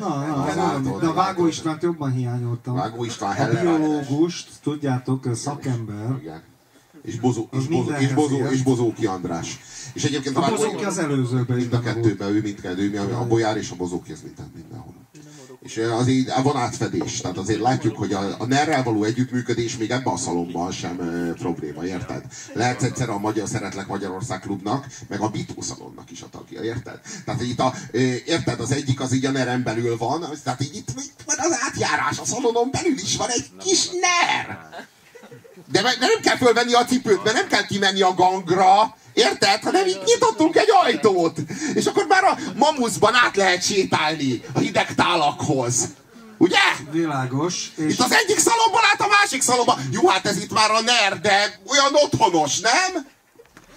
na, na, ez látod, de a Vágó. Istvánt jobban hiányoltam. Vágó István, A Heller Ágnes. biológust, tudjátok, szakember. Igen. És, Bozó, és, Bozó, és, Bozó, és Bozóki András. És egyébként A Bozóki az előzőben mind a kettőben, ő mindkettő, ő, mi- a Bolyár és a Bozóki, az minden, mindenhol. És azért van átfedés, tehát azért látjuk, hogy a, a NER-rel való együttműködés még ebben a szalomban sem ö, probléma, érted? Lehet egyszer a Magyar Szeretlek Magyarország klubnak, meg a Bitó szalonnak is a tagja, érted? Tehát itt a, ö, érted, az egyik az így a NER-en belül van, tehát így itt, itt van az átjárás, a szalonon belül is van egy kis NER! De, de nem kell fölvenni a cipőt, mert nem kell kimenni a gangra, érted? Hanem így nyitottunk egy ajtót, és akkor már a mamuszban át lehet sétálni a hideg tálakhoz. Ugye? Világos. És Itt az egyik szalomból át a másik szalomba. Jó, hát ez itt már a NER, de olyan otthonos, nem?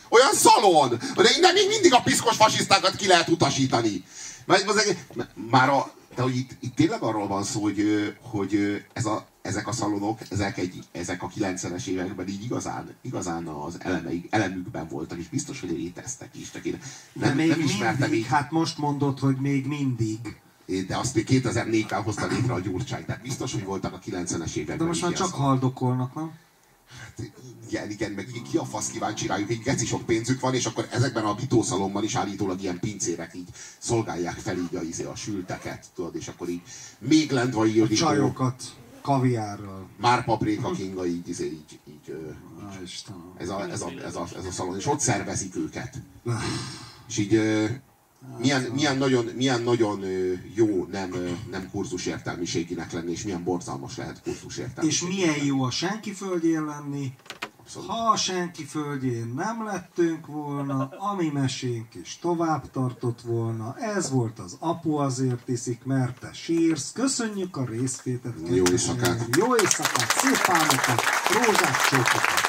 Olyan szalon. De innen még mindig a piszkos fasisztákat ki lehet utasítani. Egész- Már a, de hogy itt, itt tényleg arról van szó, hogy, hogy ez a, ezek a szalonok, ezek, egy, ezek a 90-es években így igazán, igazán az elemeik, elemükben voltak, és biztos, hogy léteztek is. Csak én de nem, még nem ismertem mindig, így, hát most mondod, hogy még mindig. de azt még 2004-ben hozta létre a Gyurcsány. Tehát biztos, hogy voltak a 90-es években De most már csak haldokolnak, nem? igen, igen, meg ki a fasz kíváncsi rájuk, egy geci sok pénzük van, és akkor ezekben a bitószalomban is állítólag ilyen pincérek így szolgálják fel így a, izé, a sülteket, tudod, és akkor így még lendvai Ildikó, Csajokat kaviárral. már paprika kinga így, izé, így, így ö, Á, Istenem. ez, a, ez, a, ez, a, ez a szalon, és ott szervezik őket. És így milyen, milyen nagyon, milyen nagyon jó nem, nem kurzus értelmiséginek lenni, és milyen borzalmas lehet kurzus És milyen jó a senki földjén lenni, Abszolút. ha senki földjén nem lettünk volna, ami mesénk is tovább tartott volna, ez volt az apu azért iszik, mert te sírsz. Köszönjük a részvételt. Jó éjszakát. Jó éjszakát, szép álmokat, rózsás csókokat.